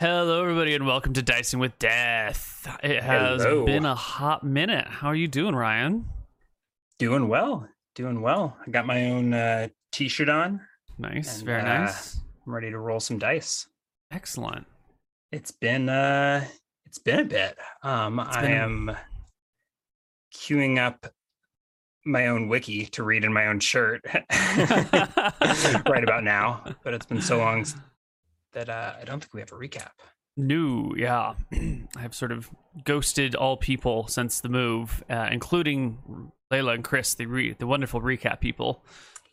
Hello, everybody, and welcome to Dicing with Death. It has Hello. been a hot minute. How are you doing, Ryan? Doing well, doing well. I got my own uh, t-shirt on. Nice, And, very uh, nice. I'm ready to roll some dice. Excellent. It's been uh it's been a bit. Um I a- am queuing up my own wiki to read in my own shirt right about now, but it's been so long that uh, I don't think we have a recap. New, yeah. I've sort of ghosted all people since the move, uh, including Layla and Chris, the re- the wonderful recap people.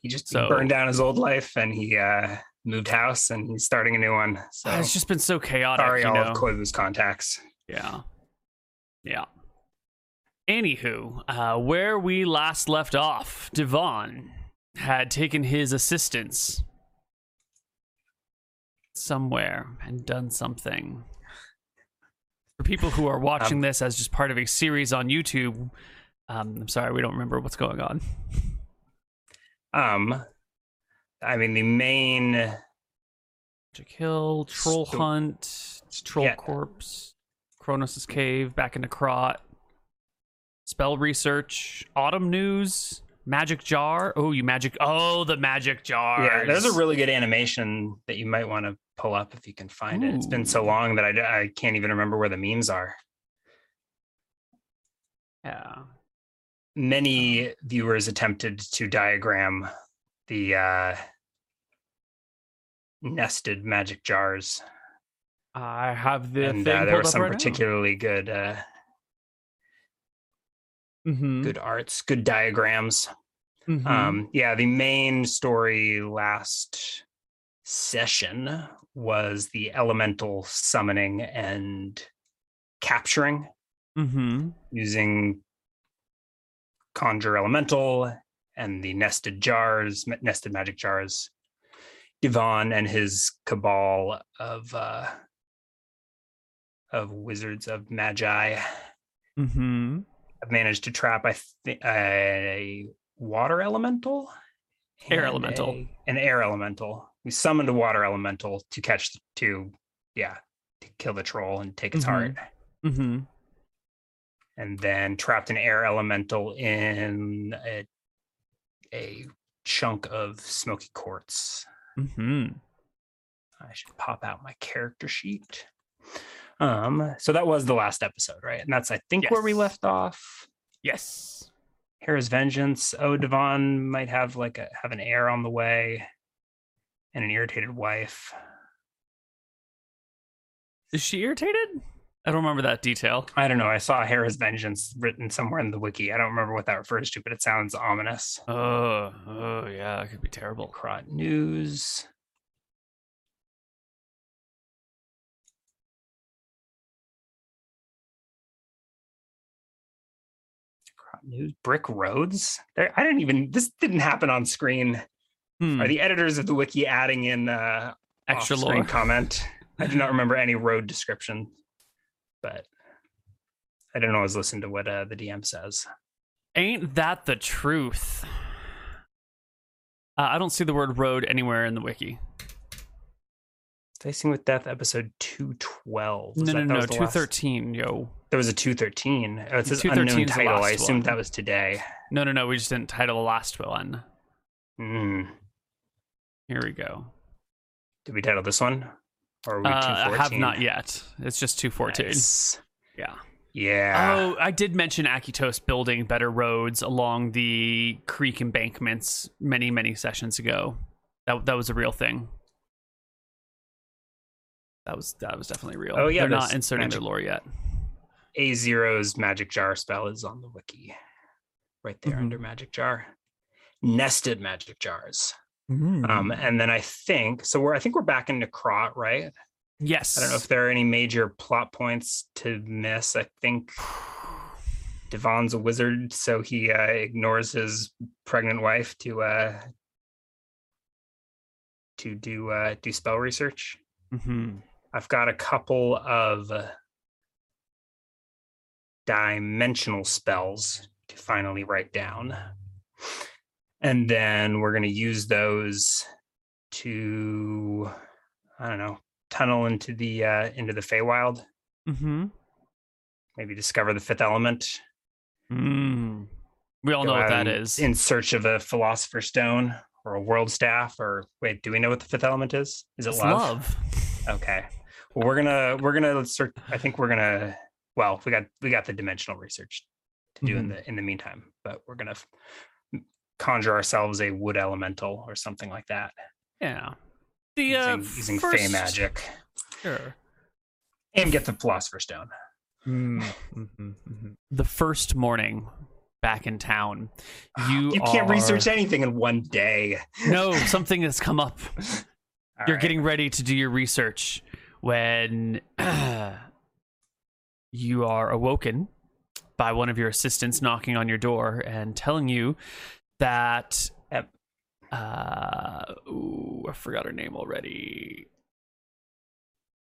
He just he burned down his old life and he uh moved house and he's starting a new one. So it's just been so chaotic, sorry you all know. of Koivu's contacts. Yeah. Yeah. Anywho, uh, where we last left off, Devon had taken his assistants somewhere and done something. For people who are watching Um, this as just part of a series on YouTube, um, I'm sorry, we don't remember what's going on. Um, I mean, the main Magic Hill, Troll So- Hunt, Troll yeah. Corpse, Kronos' Cave, back into Krot, Spell Research, Autumn News, Magic Jar. Oh, you magic. Oh, the Magic Jar. yeah, there's a really good animation that you might want to pull up if you can find it. It's been so long that I, I can't even remember where the memes are. Yeah. Many viewers attempted to diagram the uh, nested magic jars, I have the and thing uh, there were some right particularly good uh, Mhm, good arts, good diagrams. mhm. Um, yeah, the main story last session was the elemental summoning and capturing Mhm. using conjure elemental and the nested jars, nested magic jars. Divan and his cabal of uh, of wizards of magi Mhm. Have managed to trap I think a water elemental, Air elemental. a- an air elemental. We summoned a water elemental to catch the, to yeah to kill the troll and take its Mhm. heart, Mhm. and then trapped an air elemental in a, a chunk of smoky quartz. Mhm. I should pop out my character sheet. Um, so that was the last episode, right? And that's I think where we left off. Yes. Hera's vengeance. Oh, Divan might have like a have an heir on the way, and an irritated wife. Is she irritated? I don't remember that detail. I don't know. I saw Hera's vengeance written somewhere in the wiki. I don't remember what that refers to, but it sounds ominous. Oh, oh yeah, it could be terrible. Crot news. News. Brick roads. There, I didn't even. This didn't happen on screen. Hmm, Are the editors of the wiki adding in uh, Extra lore. comment. I do not remember any road description, but I didn't always listen to what uh, the DM says. Ain't that the truth? Uh, I don't see the word road anywhere in the wiki. Dicing with Death, episode two twelve. No, no, no, two thirteen, yo. There was a two thirteen. Oh, it says unknown title. I assumed one. that was today. No, no, no. We just didn't title the last one. Mm. Here we go. Did we title this one? Or are we Uh, have not yet. It's just two fourteen. Nice. Yeah. Yeah. Oh, I did mention Akitos building better roads along the creek embankments many, many sessions ago. That that was a real thing. That was that was definitely real. Oh, yeah, they're not inserting their lore yet. A Zero's magic jar spell is on the wiki, right there Mhm. under magic jar. Nested magic jars. Mm-hmm. Um, and then I think so. We're I think we're back into Krot, right? yes. I don't know if there are any major plot points to miss. I think Divan's a wizard, so he uh, ignores his pregnant wife to uh, to do uh, do spell research. Mhm. I've got a couple of dimensional spells to finally write down. And then we're going to use those to, I don't know, tunnel into the uh, into the Feywild. Mm-hmm. Maybe discover the fifth element. Mm. We all Go know what that is. in- search of a philosopher's stone or a world staff. Or wait, do we know what the fifth element is? Is it It's love? love. Okay. Well, we're gonna we're gonna search. I think we're gonna. Well, we got we got the dimensional research to do in Mhm. the in the meantime, but we're gonna f- conjure ourselves a wood elemental or something like that Yeah. The uh, using, using first... fey magic Sure. and get the philosopher's stone. Mm-hmm. The first morning back in town, you You can't are- research anything in one day. No, something has come up. All You're right. getting ready to do your research when you are awoken by one of your assistants knocking on your door and telling you that Yep. uh ooh, I forgot her name already.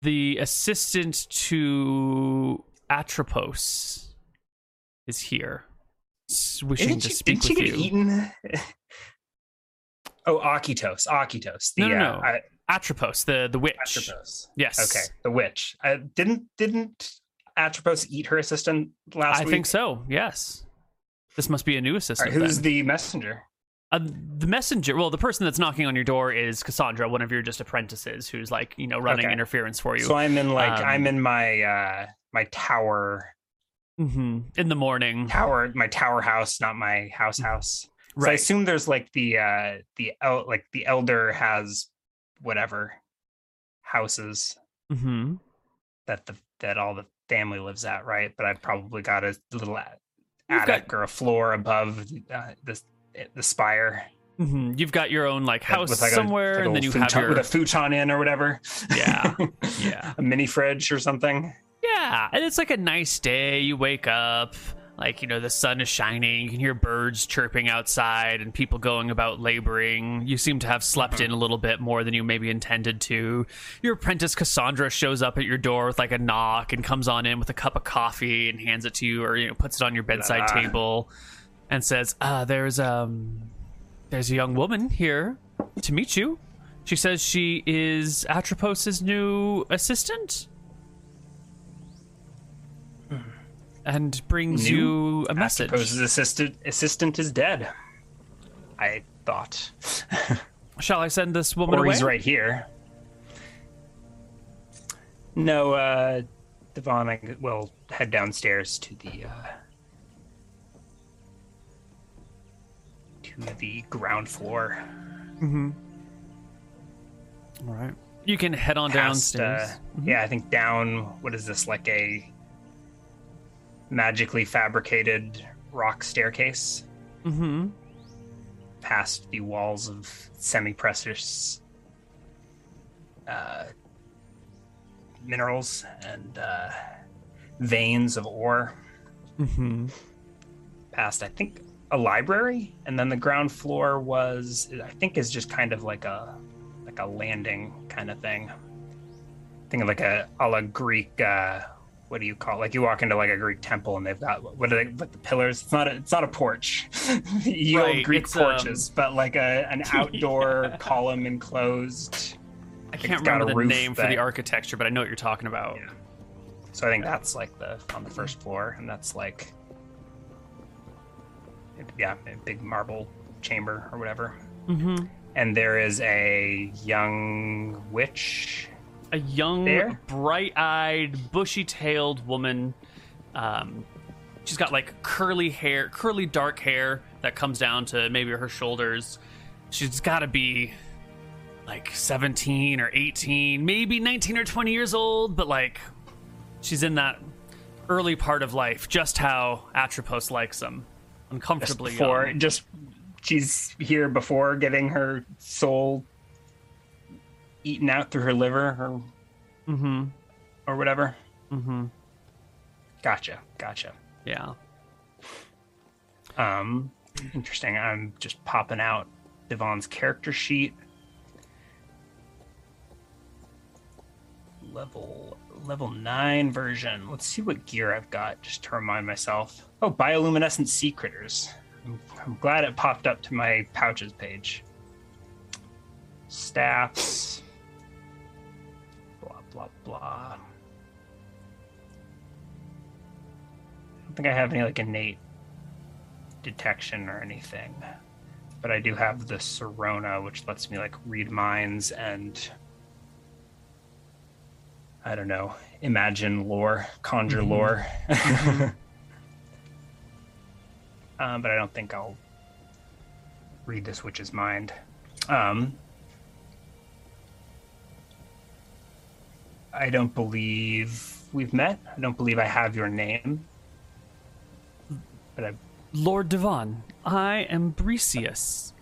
The assistant to Atropos is here. Wishing Didn't to she, speak with get you. eaten? oh, Akitos. Akitos. The, No, no, uh, no. I- Atropos, the the witch. Atropos. Yes. Okay, the witch. I didn't didn't Atropos eat her assistant last I week? think so. Yes. This must be a new assistant. right, who's then. the messenger? Uh, the messenger? Well, the person that's knocking on your door is Cassandra, one of your just apprentices, who's like you know running Okay. interference for you. So I'm in like Um, I'm in my uh my tower hmm In the morning, tower my tower house, not my house house. So I assume there's like the uh the el- like the elder has whatever houses hmm that the that all the family lives at, right? But I've probably got a little attic got- or a floor above uh, the the spire hmm You've got your own like house with like a- somewhere, like and then you have your with a futon in or whatever. Yeah, yeah. a mini fridge or something. yeah, and it's like a nice day. You wake up. Like, you know, the sun is shining. You can hear birds chirping outside and people going about laboring. You seem to have slept Mm-hmm. in a little bit more than you maybe intended to. Your apprentice Cassandra shows up at your door with like a knock and comes on in with a cup of coffee and hands it to you or, you know, puts it on your bedside Ah. table and says, uh, there's, um, there's a young woman here to meet you. She says she is Atropos's new assistant. And brings New? you a message. Atropos' assistant assistant is dead. I thought. Shall I send this woman or away? he's right here. No, uh Divan I will head downstairs to the uh to the ground floor. Mm-hmm. All right. You can head on Past, downstairs. uh, Yeah, I think down what is this, like a magically fabricated rock staircase mm-hmm. past the walls of semi-precious uh, minerals and uh, veins of ore. Mm-hmm. Past, I think, a library, and then the ground floor was, I think, is just kind of like a like a landing kind of thing. Think of like a a la Greek. Uh, what do you call it? Like you walk into like a Greek temple and they've got what are they? like the pillars? It's not a it's not a porch. you Right, old Greek um, porches, but like a an outdoor column enclosed. I can't remember the name for the architecture, but I know what you're talking about. Yeah. So I think that's like the on the first floor, and that's like yeah, a big marble chamber or whatever. Mm-hmm. And there is a young witch. A young, There? bright-eyed, bushy-tailed woman. Um, she's got like curly hair, curly dark hair that comes down to maybe her shoulders. She's got to be like 17 or 18, maybe 19 or 20 years old, but like she's in that early part of life, just how Atropos likes them. Just Uncomfortably before, young. just she's here before getting her soul eaten out through her liver or Mm-hmm. or whatever. Mm-hmm. Gotcha, gotcha. Yeah. Um, interesting. I'm just popping out Divan's character sheet. Level level nine version. Let's see what gear I've got, just to remind myself. Oh, bioluminescent sea critters. I'm, I'm glad it popped up to my pouches page. Staffs. Blah. I don't think I have any like innate detection or anything, but I do have the Sorona, which lets me like read minds and I don't know, imagine lore, conjure Mhm. lore. um, but I don't think I'll read this witch's mind. Um, I don't believe we've met. I don't believe I have your name. But I Lord Divan, I am Bricius,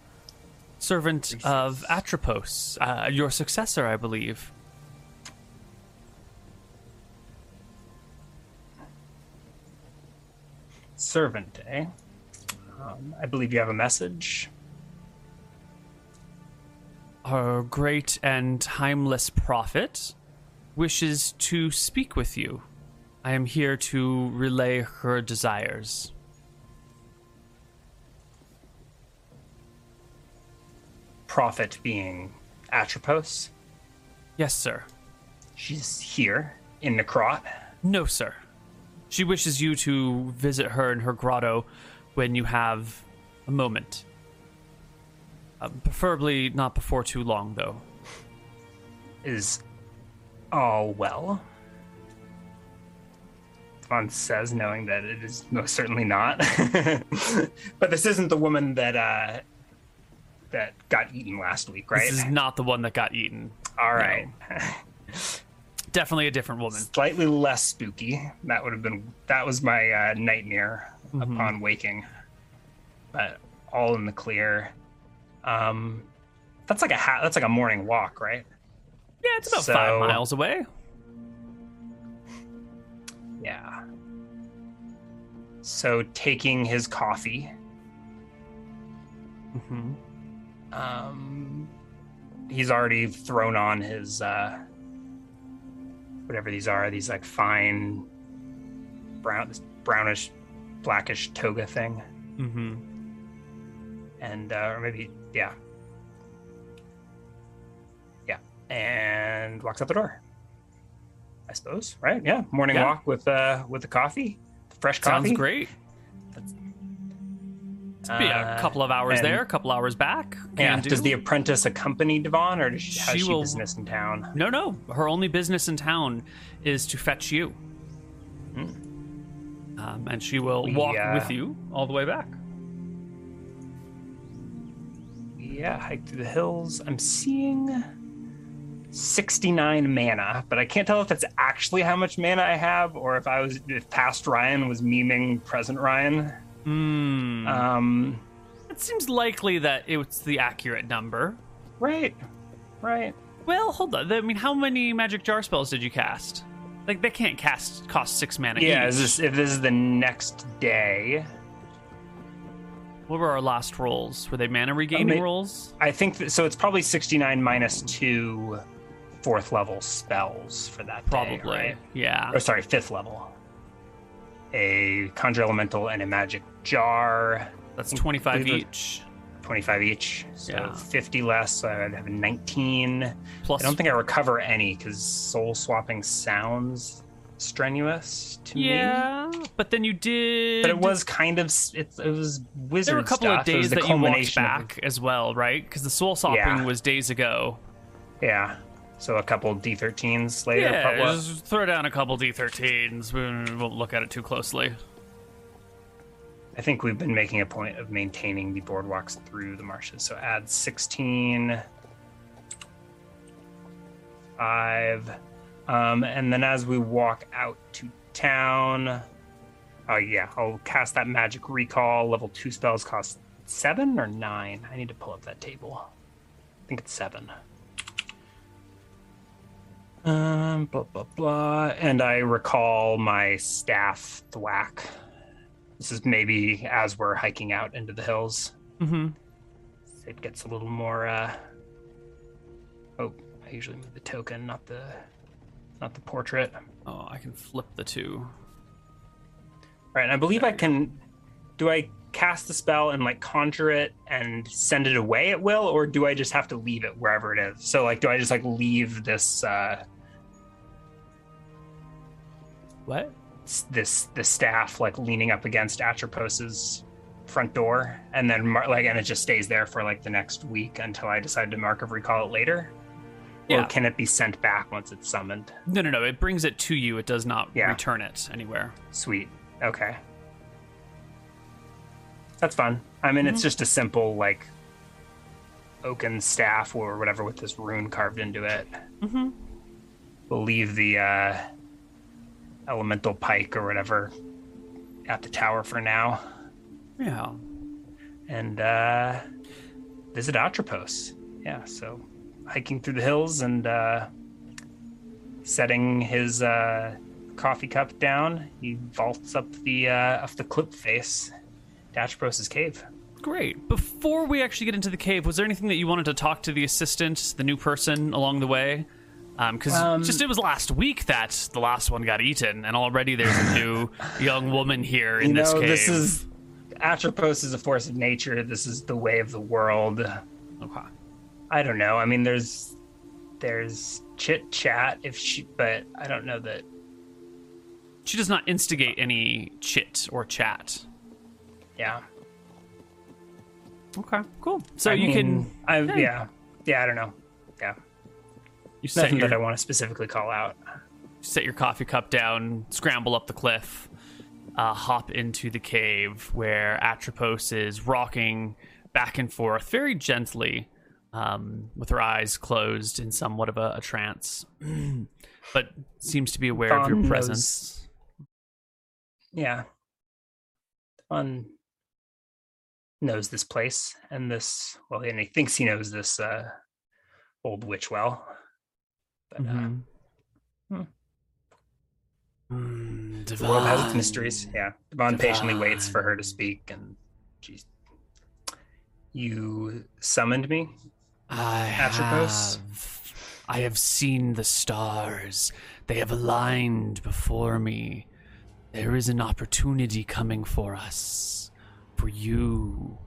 servant of Atropos, uh, your successor, I believe. servant, eh? Um, I believe you have a message. Our great and timeless prophet wishes to speak with you. I am here to relay her desires. Prophet being Atropos. Yes, sir. She's here in Necrot. No, sir. She wishes you to visit her in her grotto when you have a moment. Uh, preferably not before too long, though. Is all well? Divan says, knowing that it is most certainly not. but this isn't the woman that uh, that got eaten last week, right? This is not the one that got eaten. all right. Definitely a different woman. Slightly less spooky. That would have been that was my uh, nightmare Mm-hmm. upon waking. But all in the clear. Um, that's like a ha- that's like a morning walk, right? Yeah, it's about So- five miles away. Yeah. So taking his coffee, Mm-hmm. um, he's already thrown on his uh, whatever these are. These like fine brown, this brownish, blackish toga thing, Mm-hmm. and uh, or maybe yeah, and walks out the door. I suppose, right? Yeah, morning Yeah. walk with uh with the coffee, fresh coffee. Sounds great. Be a Uh, couple of hours and- there, a couple hours back. Yeah. Do. Does the apprentice accompany Divan, or does she, has She she will- business in town? No, no. Her only business in town is to fetch you. Um, and she will We, walk uh, with you all the way back. Yeah, hike through the hills. I'm seeing 69 mana, but I can't tell if that's actually how much mana I have, or if I was if past Ryan was memeing present Ryan. Hmm. Um, it seems likely that it's the accurate number. right, right. Well, hold on. I mean, how many magic jar spells did you cast? Like, they can't cast cost six mana. Yeah, is this if this is the next day? What were our last rolls? Were they mana regaining rolls? I think that, so. It's probably 69 minus two fourth level spells for that day, Probably. right? Yeah. or sorry, fifth level. A conjure elemental and a magic jar, That's 25 believe each. 25 each. So Yeah. 50 less. So I'd have 19. Plus, I don't think I recover any because soul swapping sounds strenuous to me. yeah, but then you did. But it was kind of it, it was wizard There were a couple stuff. of days that you walked culmination of- back as well, right? Because the soul swapping Yeah. was days ago. yeah. So a couple D13s later. Yeah, just throw down a couple D13s. We won't look at it too closely. I think we've been making a point of maintaining the boardwalks through the marshes. So add 16, 5. Um, and then as we walk out to town, oh, yeah, I'll cast that magic recall. Level 2 spells cost 7 or 9? I need to pull up that table. I think it's 7. Um, blah, blah, blah. And I recall my staff thwack. This is maybe as we're hiking out into the hills. Mm-hmm. It gets a little more. uh Oh, I usually move the token, not the, not the portrait. Oh, I can flip the two. Right, and I believe I can. Do I cast the spell and like conjure it and send it away at will, or do I just have to leave it wherever it is? So, like, do I just like leave this uh What? this the staff like leaning up against Atropos's front door, and then mar- like and it just stays there for like the next week until I decide to mark of recall it later. Yeah. Or can it be sent back once it's summoned? No, no, no. It brings it to you. It does not Yeah. return it anywhere. Sweet. Okay. That's fun. I mean, it's just a simple like oaken staff or whatever with this rune carved into it. Mm-hmm. We'll leave the uh, elemental pike or whatever at the tower for now, Yeah. and uh, visit Atropos. Yeah, so hiking through the hills and uh, setting his uh, coffee cup down, he vaults up the uh, up the cliff face to Atropos's cave. Great. Before we actually get into the cave, was there anything that you wanted to talk to the assistant, the new person, along the way? Because Um, just it was last week that the last one got eaten, and already there's a new young woman here in you this know, cave. this is Atropos is a force of nature. This is the way of the world. okay. I don't know. I mean, there's there's chit chat if she, but I don't know that. She does not instigate any chit or chat. Yeah. Okay, cool. So I you mean, can I yeah. yeah yeah I don't know. You set nothing your, that I want to specifically call out. set your coffee cup down, scramble up the cliff, uh, hop into the cave where Atropos is rocking back and forth very gently, um, with her eyes closed in somewhat of a, a trance, but seems to be aware of your knows- presence. Yeah. Fun knows this place and this well, and he thinks he knows this uh, old witch well. But uh, Mhm. hmm. Mm, the world has its mysteries. Yeah, Divan patiently waits for her to speak, and she's. You summoned me. I Atropos? have. I have seen the stars. They have aligned before me. There is an opportunity coming for us. For you.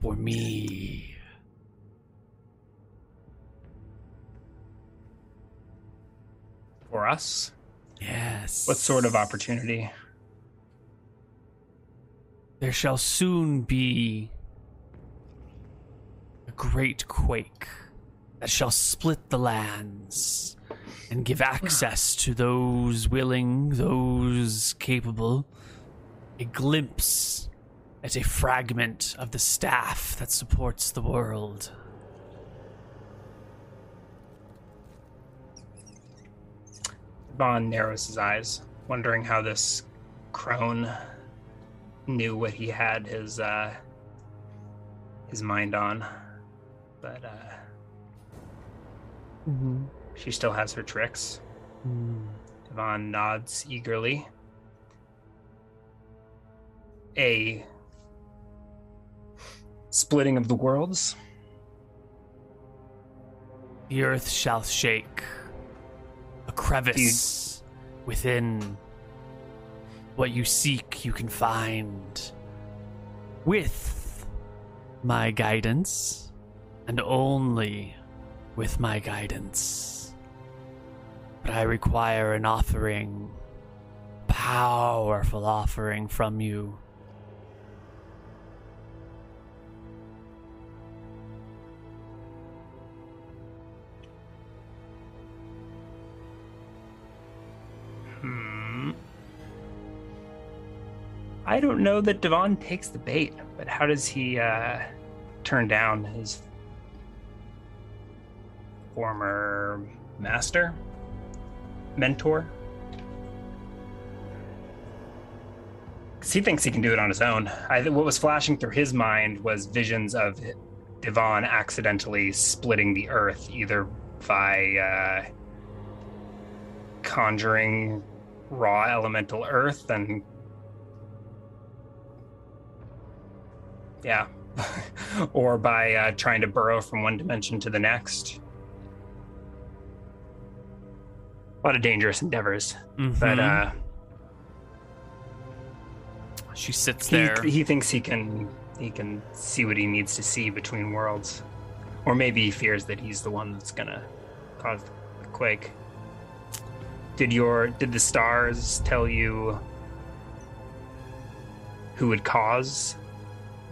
For me. For us, Yes. what sort of opportunity? There shall soon be a great quake that shall split the lands and give access to those willing, those capable, a glimpse at a fragment of the staff that supports the world. Bond narrows his eyes, wondering how this crone knew what he had his uh, his mind on. But uh, Mm-hmm. she still has her tricks. Divan nods eagerly. A splitting of the worlds. The earth shall shake. Crevice within what you seek, you can find. With my guidance, and only with my guidance. But I require an offering, powerful offering from you. I don't know that Divan takes the bait, but how does he uh, turn down his former master, mentor? Because he thinks he can do it on his own. I, what was flashing through his mind was visions of Divan accidentally splitting the earth, either by uh, conjuring raw elemental earth and yeah or by uh, trying to burrow from one dimension to the next a lot of dangerous endeavors but Mhm. uh she sits he, there. he thinks he can he can see what he needs to see between worlds or maybe he fears that he's the one that's gonna cause the quake did your did the stars tell you who would cause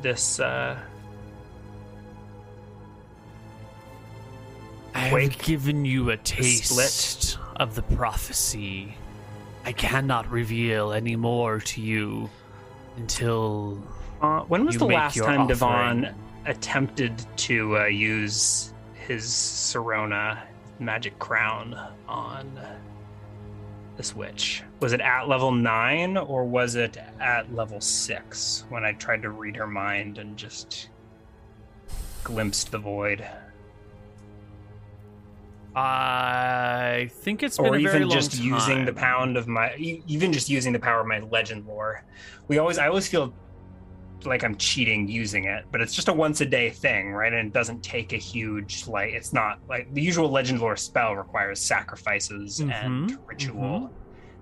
this uh I have given you a taste of the prophecy. I cannot reveal any more to you until uh, when was the last time Divan attempted to uh, use his Serona magic crown on this witch? Was it at level nine or was it at level six when I tried to read her mind and just glimpsed the void? I think it's been or a very even just using the pound of my even just using the power of my legend lore we always i always feel like i'm cheating using it but it's just a once a day thing right? And it doesn't take a huge like it's not like the usual legend lore spell requires sacrifices and Mhm, ritual.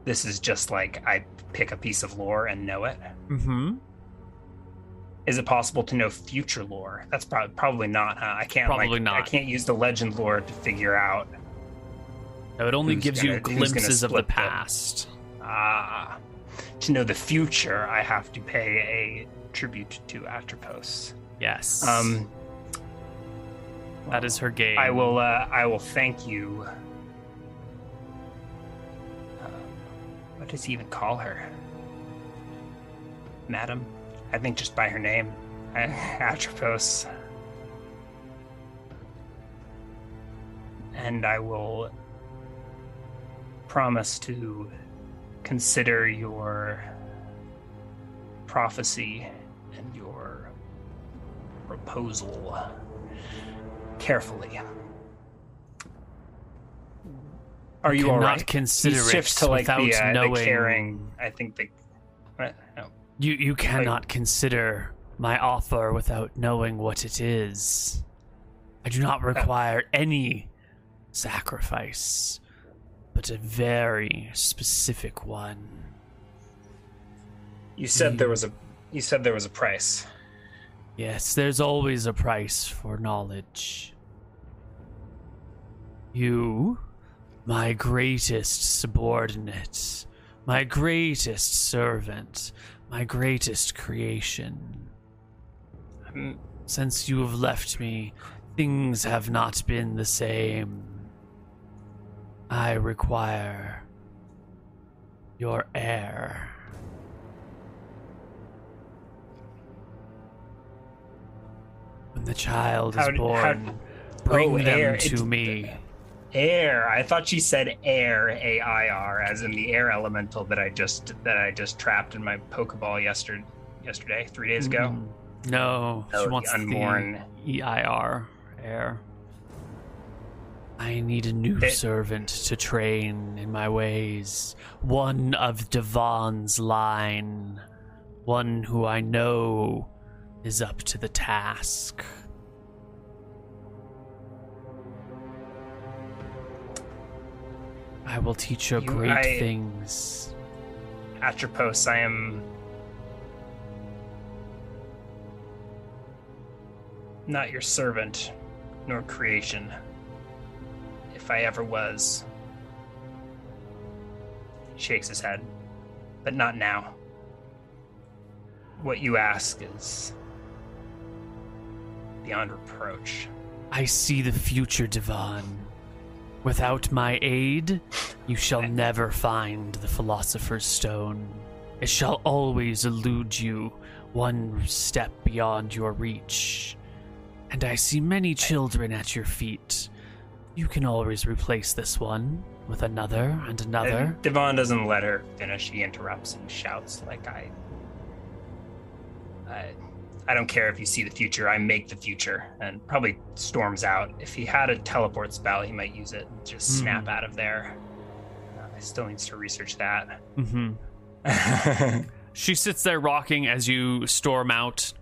This is just like i pick a piece of lore and know it. Mm-hmm. is it possible to know future lore? That's probably probably not huh? i can't Probably like, i can't use the legend lore to figure out No, it only gives gonna- you glimpses of the the- past. Ah, to know the future, I have to pay a tribute to Atropos. Yes. Um, that is her game. I will. Uh, I will thank you. Um, what does he even call her? Madam, I think just by her name, Atropos. And I will promise to consider your prophecy proposal carefully. Are you all right? consider he it shifts to like the, without uh, knowing. the caring. I think the. What? No. You you cannot consider my offer without knowing what it is. I do not require any sacrifice, but a very specific one. You said there was a. You said there was a price. Yes, there's always a price for knowledge. You, my greatest subordinate, my greatest servant, my greatest creation. Mm, Since you have left me, things have not been the same. I require your heir. When the child is How d- how- born, bring Oh, them heir. to me. Air. I thought she said air, A I R, as in the air elemental that I just that I just trapped in my Pokeball yesterday. Yesterday, three days ago. Mm, No, Oh, she the wants unborn. EIR air. I need a new It- servant to train in my ways. One of Devon's line. One who I know is up to the task. I will teach her You- great I- things. Atropos, I am not your servant nor creation. If I ever was. He shakes his head. But not now. What you ask is beyond reproach. I see the future, Divan. Without my aid, you shall never find the Philosopher's Stone. It shall always elude you, one step beyond your reach. And I see many children at your feet. You can always replace this one with another and another. Divan doesn't let her finish. He interrupts and shouts like I, I, I don't care if you see the future. I make the future, and probably storms out. If he had a teleport spell, he might use it and just snap out of there. Uh, I still needs to research that. hmm She sits there rocking as you storm out,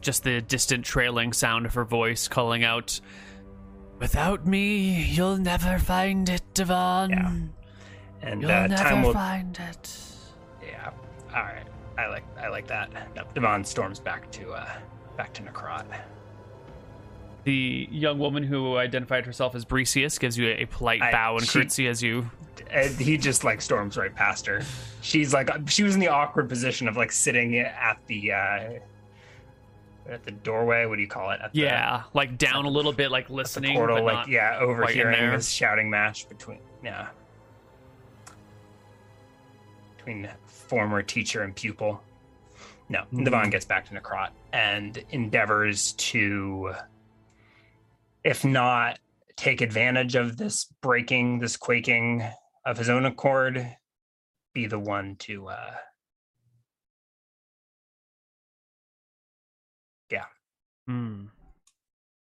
just the distant trailing sound of her voice calling out, Without me, you'll never find it, Divan. Yeah. and You'll uh, never time will. find it. Yeah. All right. I like. I like that. Divan storms back to uh, back to Necrot. The young woman who identified herself as Brecius gives you a polite I- bow and she- curtsy as you and he just like storms right past her. She's like she was in the awkward position of like sitting at the uh at the doorway. What do you call it? At the, Yeah, like down a little bit, like the listening, portal, like yeah, overhearing this shouting match between yeah between former teacher and pupil. No, Mhm. Divan gets back to Necrot and endeavors to, if not take advantage of this breaking, this quaking of his own accord, be the one to uh Hmm.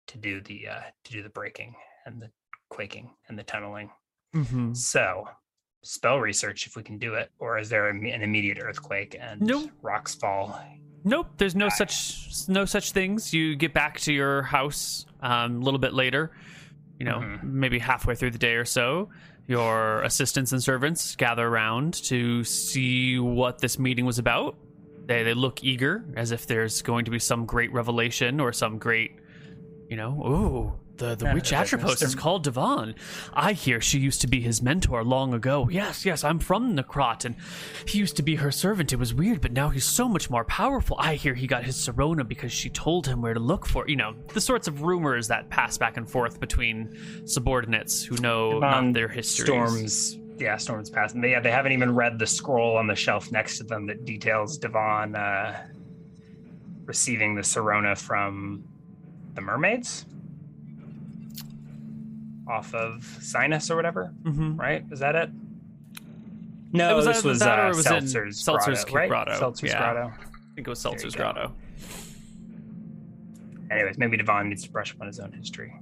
to do the uh to do the breaking and the quaking and the tunneling. Mhm. So, spell research if we can do it, or is there an immediate earthquake and Nope. rocks fall? Nope, there's no such no such things. You get back to your house um, a little bit later, you know, Mhm. maybe halfway through the day or so. Your assistants and servants gather around to see what this meeting was about. They they look eager, as if there's going to be some great revelation or some great, you know, ooh, the the witch Atropos is called Divan. I hear she used to be his mentor long ago. Yes, yes, I'm from Necrot, and he used to be her servant. It was weird, but now he's so much more powerful. I hear he got his Serona because she told him where to look for. You know, the sorts of rumors that pass back and forth between subordinates who know Divan not their history. Storms, yeah, storms passing. They, yeah, they haven't even read the scroll on the shelf next to them that details Divan uh, receiving the Serona from the mermaids off of Sinus or whatever. Mhm. Right? Is that it? No, It was this was, that uh, was Seltzer's, Seltzer's grotto, right? grotto, Seltzer's yeah. grotto. I think it was Seltzer's. Grotto. Anyways, maybe Divan needs to brush up on his own history.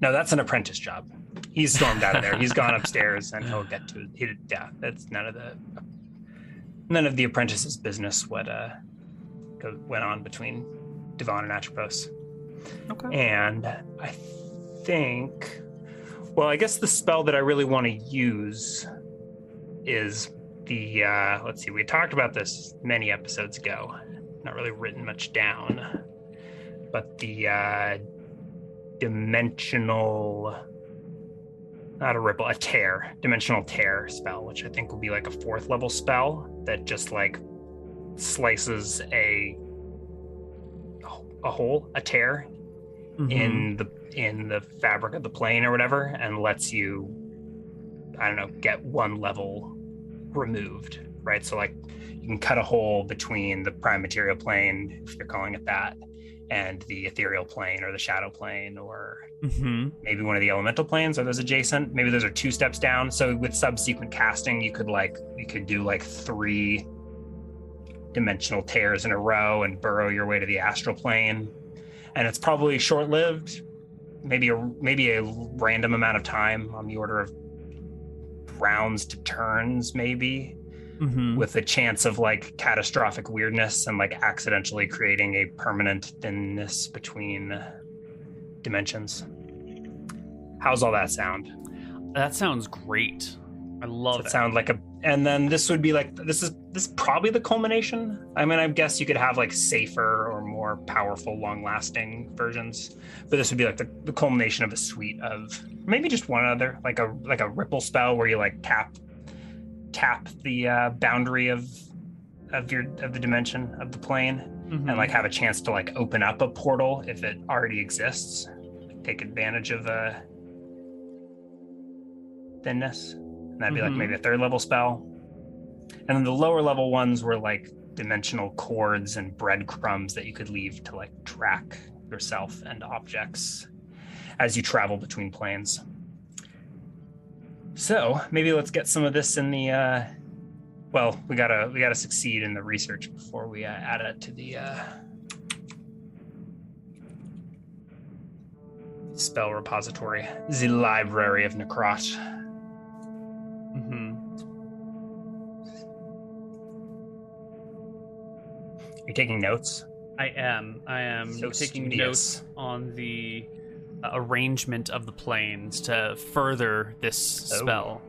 No, that's an apprentice job. He's stormed out of there. He's gone upstairs, and he'll get to. He, yeah, that's none of the none of the apprentice's business. What uh go, went on between Divan and Atropos, Okay. and I think, well, I guess the spell that I really want to use is the. uh Let's see, we talked about this many episodes ago. Not really written much down but the uh, dimensional not a ripple a tear dimensional tear spell which i think will be like a fourth level spell that just like slices a a hole a tear Mhm. in the in the fabric of the plane or whatever and lets you i don't know get one level removed right? So like you can cut a hole between the prime material plane if you're calling it that and the ethereal plane or the shadow plane or Mhm. maybe one of the elemental planes. Are those adjacent? Maybe those are two steps down. So with subsequent casting you could like you could do like three dimensional tears in a row and burrow your way to the astral plane. And it's probably short-lived maybe a maybe a random amount of time on the order of rounds to turns maybe Mhm. with a chance of like catastrophic weirdness and like accidentally creating a permanent thinness between dimensions. How's all that sound? That sounds great. I love it it. sound like a and then this would be like this is this is probably the culmination. I mean, I guess you could have like safer or more powerful, long-lasting versions, but this would be like the, the culmination of a suite of maybe just one other, like a like a ripple spell where you like tap tap the uh, boundary of of your of the dimension of the plane Mhm. and like have a chance to like open up a portal if it already exists take advantage of uh thinness that'd be like Mhm. maybe a third level spell. And then the lower level ones were like dimensional cords and breadcrumbs that you could leave to like track yourself and objects as you travel between planes. So maybe let's get some of this in the uh well we gotta we gotta succeed in the research before we uh, add it to the uh spell repository. The library of necrot you're taking notes I am. I am So taking studious. notes on the uh, arrangement of the planes to further this Oh. spell.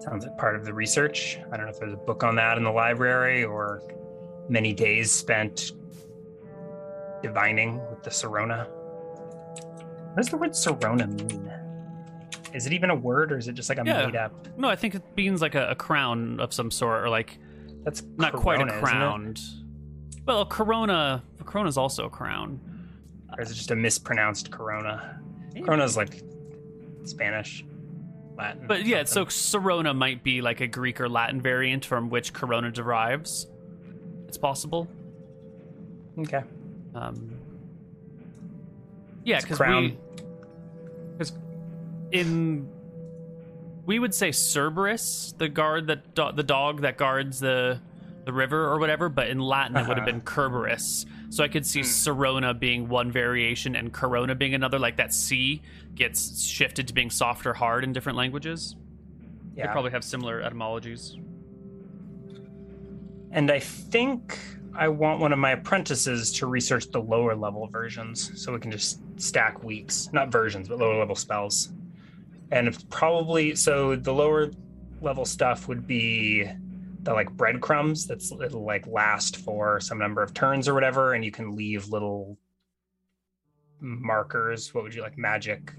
sounds like part of the research i don't know if there's a book on that in the library or many days spent divining with the Serona. What does the word Serona mean? Is it even a word or is it just like a Yeah. made up? No, I think it means like a, a crown of some sort, or like That's not quite a corona, crown. Well, corona. A corona is also a crown. Or is it just a mispronounced corona? Corona's like Spanish, Latin. But yeah, so something. Sorona might be like a Greek or Latin variant from which Corona derives. It's possible. okay. Um, yeah, because crown. we, because in we would say Cerberus, the guard that do, the dog that guards the the river or whatever, but in Latin it would have Uh-huh. been Cerberus. So I could see. Sorona being one variation and Corona being another. Like that C gets shifted to being soft or hard in different languages. They probably have similar etymologies. And I think I want one of my apprentices to research the lower level versions so we can just stack weeks, not versions, but lower level spells. And it's probably so the lower level stuff would be the like breadcrumbs that's it'll like last for some number of turns or whatever, and you can leave little markers. What would you like magic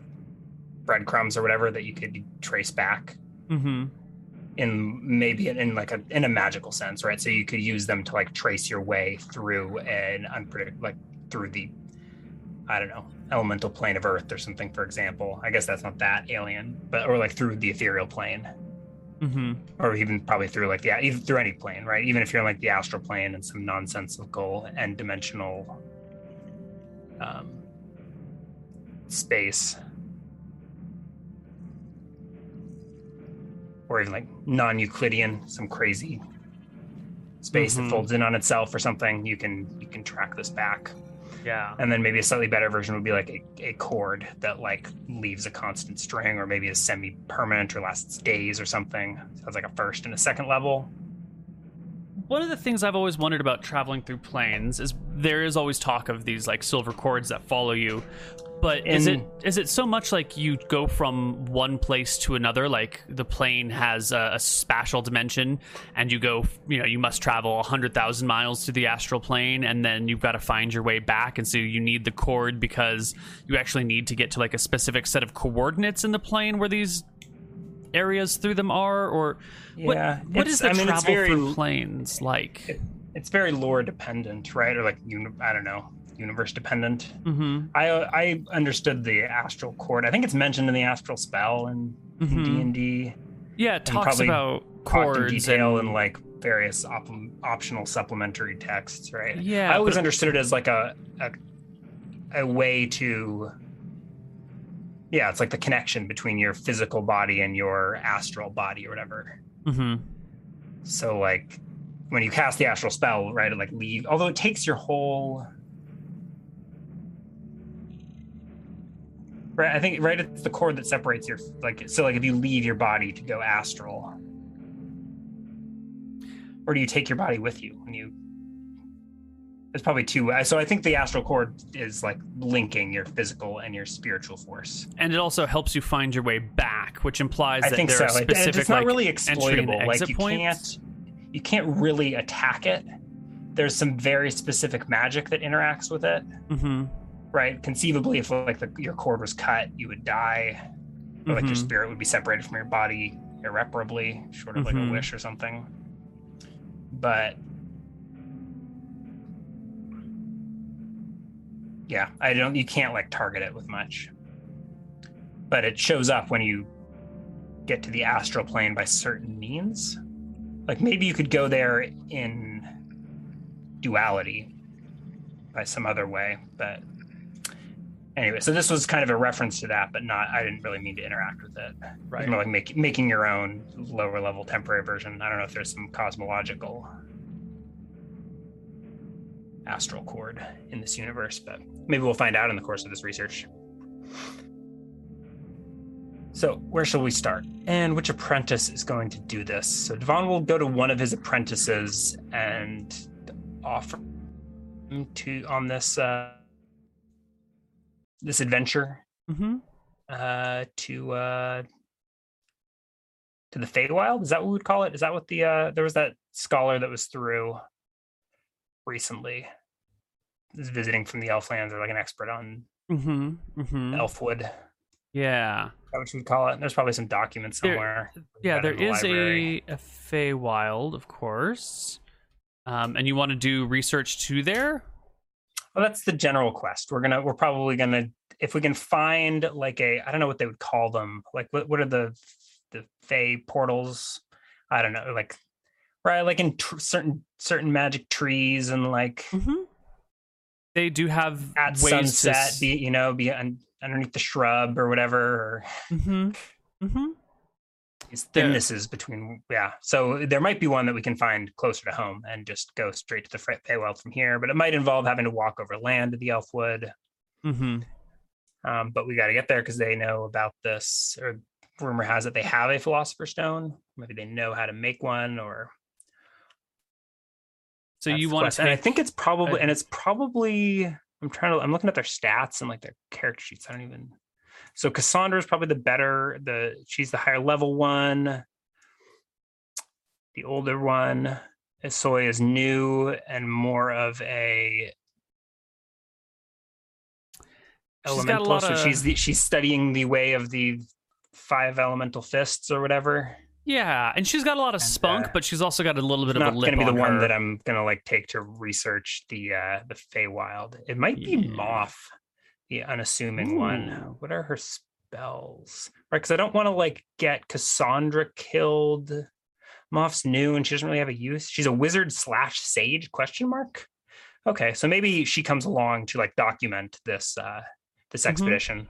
breadcrumbs or whatever that you could trace back Mm-hmm. in maybe in, in like a in a magical sense, right? So you could use them to like trace your way through an unpredict like through the I don't know elemental plane of Earth or something, for example. I guess that's not that alien, but or like through the ethereal plane, Mm-hmm. or even probably through like yeah, even through any plane, right? Even if you're in like the astral plane and some nonsensical and dimensional um, space. or even like non-Euclidean, some crazy space Mhm. that folds in on itself or something, you can you can track this back. Yeah. And then maybe a slightly better version would be like a, a chord that like leaves a constant string, or maybe is semi-permanent or lasts days or something. So it's like a first and a second level. One of the things I've always wondered about traveling through planes is there is always talk of these like silver cords that follow you. But is it is it so much like you go from one place to another? Like the plane has a, a spatial dimension, and you go, you know, you must travel hundred thousand miles to the astral plane, and then you've got to find your way back. And so you need the cord because you actually need to get to like a specific set of coordinates in the plane where these areas through them are. Or what, Yeah, what it's- the I mean, travel very- through planes like? It's very lore dependent, right? Or like I don't know, universe dependent. Mm-hmm. I I understood the astral chord. I think it's mentioned in the astral spell and D Mhm. and D. Yeah, it talks probably about talked in detail and in like various op- optional supplementary texts, right? yeah. I always but- understood it as like a, a a way to yeah, it's like the connection between your physical body and your astral body or whatever. Mhm. So like when you cast the astral spell, right, it like leave although it takes your whole Right, I think right it's the cord that separates your like so like if you leave your body to go astral. Or do you take your body with you when you there's probably two so I think the astral cord is like linking your physical and your spiritual force. and it also helps you find your way back, which implies I that think there so. are specific it's not like, really exploitable. Like you points. can't you can't really attack it. There's some very specific magic that interacts with it, Mhm. right? Conceivably, if like the, your cord was cut, you would die, or like your Mhm. spirit would be separated from your body irreparably, short of like Mhm. a wish or something. But yeah, I don't. You can't like target it with much. But it shows up when you get to the astral plane by certain means. Like maybe you could go there in duality by some other way, but anyway, so this was kind of a reference to that, but not I didn't really mean to interact with it. Right. More like make, making your own lower level temporary version. I don't know if there's some cosmological astral cord in this universe, but maybe we'll find out in the course of this research. So, where shall we start? And which apprentice is going to do this? So, Divan will go to one of his apprentices and offer him to on this uh, this adventure Mhm. uh, to uh, to the Feywild. Is that what we would call it? Is that what the uh, there was that scholar that was through recently? Is visiting from the Elflands or like an expert on Mhm. Mhm. Elfwood. Yeah. Is that what you would call it? There's probably some document There- somewhere. Yeah, Got it there the is library. a a Feywild, of course. Um, and you want to do research to there? Well, that's the general quest. We're gonna. We're probably gonna. If we can find like a. I don't know what they would call them. Like what? What are the the Fey portals? I don't know. Like right. Like in tr- certain certain magic trees and like Mm-hmm. They do have at ways sunset. to. Be you know be un- underneath the shrub or whatever. Or mm-hmm. Mm-hmm. these There- thinnesses between. Yeah. So there might be one that we can find closer to home and just go straight to the Fey- Feywild from here. But it might involve having to walk over land to the Elfwood. Mm-hmm. um, but we got to get there because they know about this or rumor has it they have a philosopher's stone maybe they know how to make one or So that's you want to and i think it's probably a- and it's probably i'm trying to i'm looking at their stats and like their character sheets i don't even so cassandra is probably the better the she's the higher level one. The older one soy is new and more of a She's got a elemental lot so of- she's the, she's studying the way of the five elemental fists or whatever Yeah, and she's got a lot of And, spunk, uh, but she's also got a little bit of a lip going to be the on one her. that I'm going to like take to research the uh the Feywild. It might be Yeah. Moth, the unassuming one. What are her spells? Right, because I don't want to like get Cassandra killed. Moth's new and she doesn't really have a use. She's a wizard slash sage question mark. Okay, so maybe she comes along to like document this uh this Mhm. expedition,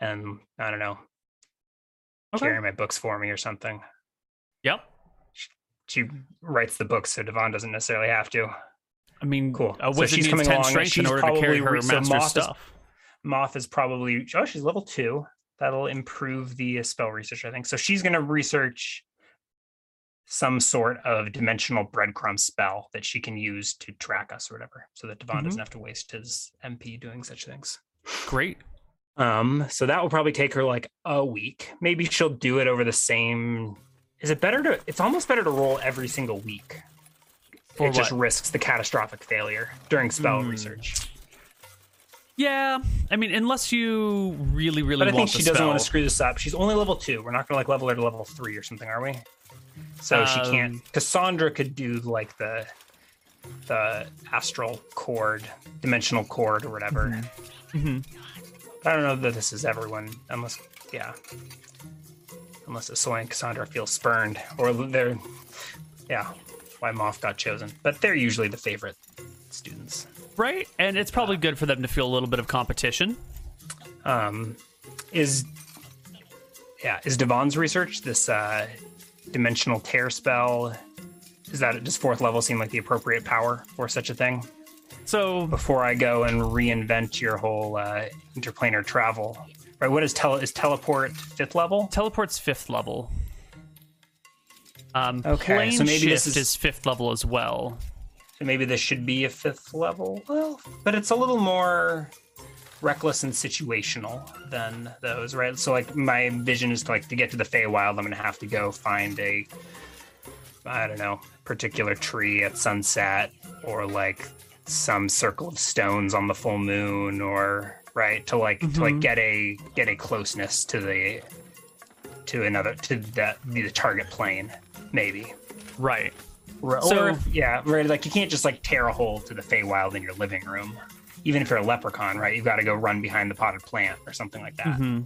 and I don't know, Okay. carry my books for me or something. Yep. She writes the book, so Divan doesn't necessarily have to. I mean, Cool. a So she's needs coming along, strength in order to carry her so master's Moth is- stuff. Moth is probably oh she's level two. That'll improve the spell research, I think. So she's going to research some sort of dimensional breadcrumb spell that she can use to track us or whatever, so that Divan Mhm. doesn't have to waste his MP doing such things. Great. Um, so that will probably take her like a week. Maybe she'll do it over the same. Is it better to? It's almost better to roll every single week. For it just risks the catastrophic failure during spell Mm. research. Yeah, I mean, unless you really, really But I think she doesn't spell. want to screw this up. She's only level two. We're not going to like level her to level three or something, are we? So she Um, can't. Cassandra could do like the the astral cord, dimensional cord, or whatever. Mhm. I don't know that this is everyone, unless yeah, unless Soy and Cassandra feel spurned, or they're yeah, why Moth got chosen. But they're usually the favorite students. Right, and it's probably good for them to feel a little bit of competition. um, is yeah is Divan's research this uh, dimensional tear spell? Is that does fourth level seem like the appropriate power for such a thing? So Before I go and reinvent your whole uh, interplanar travel, right? What is tele is teleport fifth level? teleport's fifth level. Um, Okay, plane so maybe this shift is- is fifth level as well. So maybe this should be a fifth level. Well, but it's a little more reckless and situational than those, right? So like my vision is to like to get to the Feywild, I'm gonna have to go find a I don't know, particular tree at sunset or like some circle of stones on the full moon or right to like to like Mhm. get a get a closeness to the to another to that be the target plane maybe Right. Right. So- or yeah, right. Like you can't just like tear a hole to the Feywild in your living room, even if you're a leprechaun, right? You've got to go run behind the potted plant or something like that. Mhm.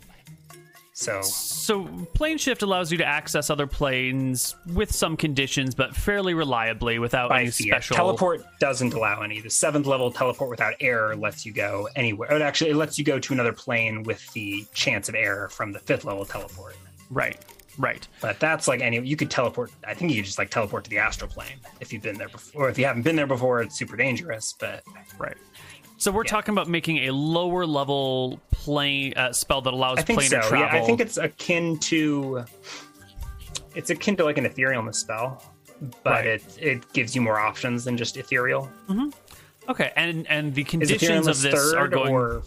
So So plane shift allows you to access other planes with some conditions, but fairly reliably without any fiat, special. teleport doesn't allow any. The seventh level teleport without error lets you go anywhere. It actually it lets you go to another plane with the chance of error from the fifth level teleport. Right. Right. But that's like any you could teleport. I think you could just like teleport to the astral plane if you've been there before. Or if you haven't been there before, it's super dangerous. But Right. So we're Yeah. talking about making a lower level plane uh, spell that allows I think planar so. travel. Yeah, I think it's akin to it's akin to like an etherealness spell, but Right. it it gives you more options than just ethereal. okay, and and the conditions of this are going. or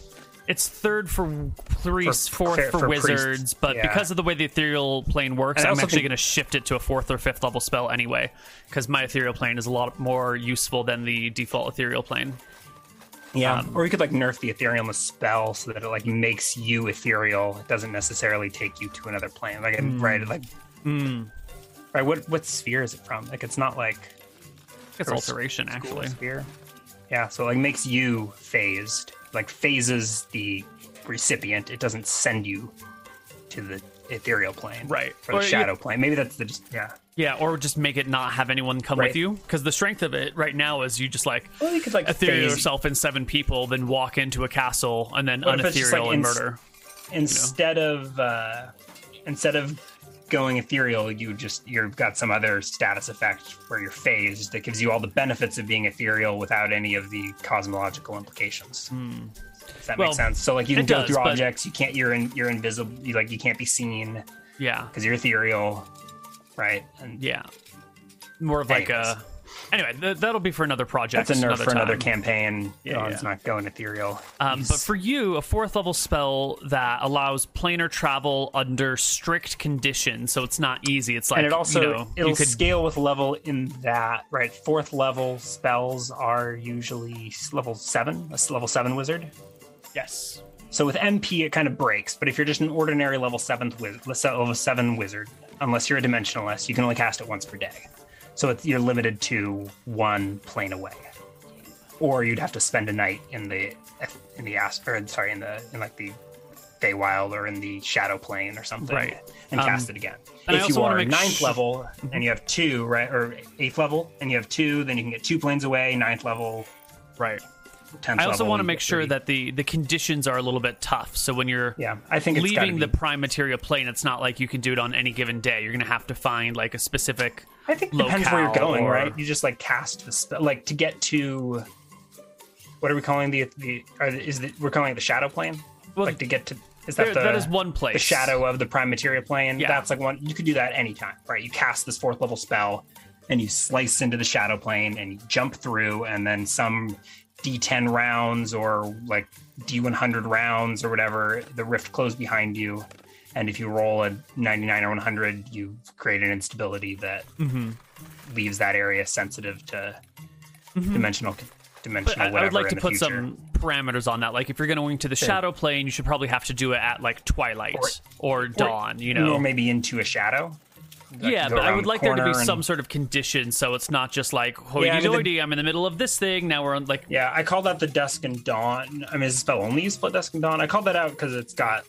It's third for priests, For- fourth for, for priests, wizards, but yeah. because of the way the ethereal plane works, And I'm actually think- going to shift it to a fourth or fifth level spell anyway, because my ethereal plane is a lot more useful than the default ethereal plane. Yeah, Um, or you could like nerf the etherealness spell so that it like makes you ethereal. It doesn't necessarily take you to another plane. Like, Mm. right, like, Mm, right. What what sphere is it from? Like, it's not like it's alteration actually. sphere. Yeah, so like makes you phased. Like phases the recipient. It doesn't send you to the ethereal plane, Right. Or the Or you- shadow plane. Maybe that's the just yeah. Yeah, or just make it not have anyone come Right. with you because the strength of it right now is you just like Well, you could like ethereal phase yourself in seven people, then walk into a castle and then What unethereal like, and ins- murder. instead of uh instead of going ethereal you just you've got some other status effect where you're phased that gives you all the benefits of being ethereal without any of the cosmological implications Does that Well, make sense so like you can go does, through objects you can't you're in you're invisible you like you can't be seen Yeah, because you're ethereal right and yeah. More of like a. Anyway, th- that'll be for another project. that's a nerf another for another campaign Yeah, yeah, yeah. it's not going ethereal Um, but for you, a fourth level spell that allows planar travel under strict conditions, so it's not easy. It's like and it also you know, it'll you could scale with level in that right fourth level spells are usually level seven a level seven wizard yes, so with mp it kind of breaks but if you're just an ordinary level seventh wiz- level seven wizard unless you're a dimensionalist you can only cast it once per day so it's, you're limited to one plane away or you'd have to spend a night in the in the or sorry in the in like the Feywild or in the Shadow Plane or something, Right. and Um, cast it again. If you are make ninth sh- level and you have two, right, or eighth level, and you have two, then you can get two planes away. Ninth level, right. I also want to make sure that the the conditions are a little bit tough. So when you're yeah, I think leaving the prime material plane, it's not like you can do it on any given day. You're gonna have to find like a specific. I think it depends where you're going, or- right? You just like cast the spell, like to get to. What are we calling the the? Are, is the we're calling it the shadow plane? Well, like to get to is that There, the that is one place. the shadow of the prime material plane? Yeah. That's like one. You could do that anytime, right? You cast this fourth level spell, and you slice into the shadow plane, and you jump through, and then some D10 rounds or like D100 rounds or whatever, the rift closed behind you. And if you roll a 99 or 100, you create an instability that Mhm. leaves that area sensitive to Mhm. dimensional But dimensional I, I would like to put future. some parameters on that. Like if you're going to the Sure. shadow plane, you should probably have to do it at like twilight or, dawn. You know, or maybe into a shadow. Like, yeah, but I would the like there to be and- some sort of condition, so it's not just like hoity Yeah, I mean, the- doity. I'm in the middle of this thing. Now we're on like Yeah, I call that the Dusk and Dawn. I mean, is the spell only split Dusk and Dawn? I called that out because it's got,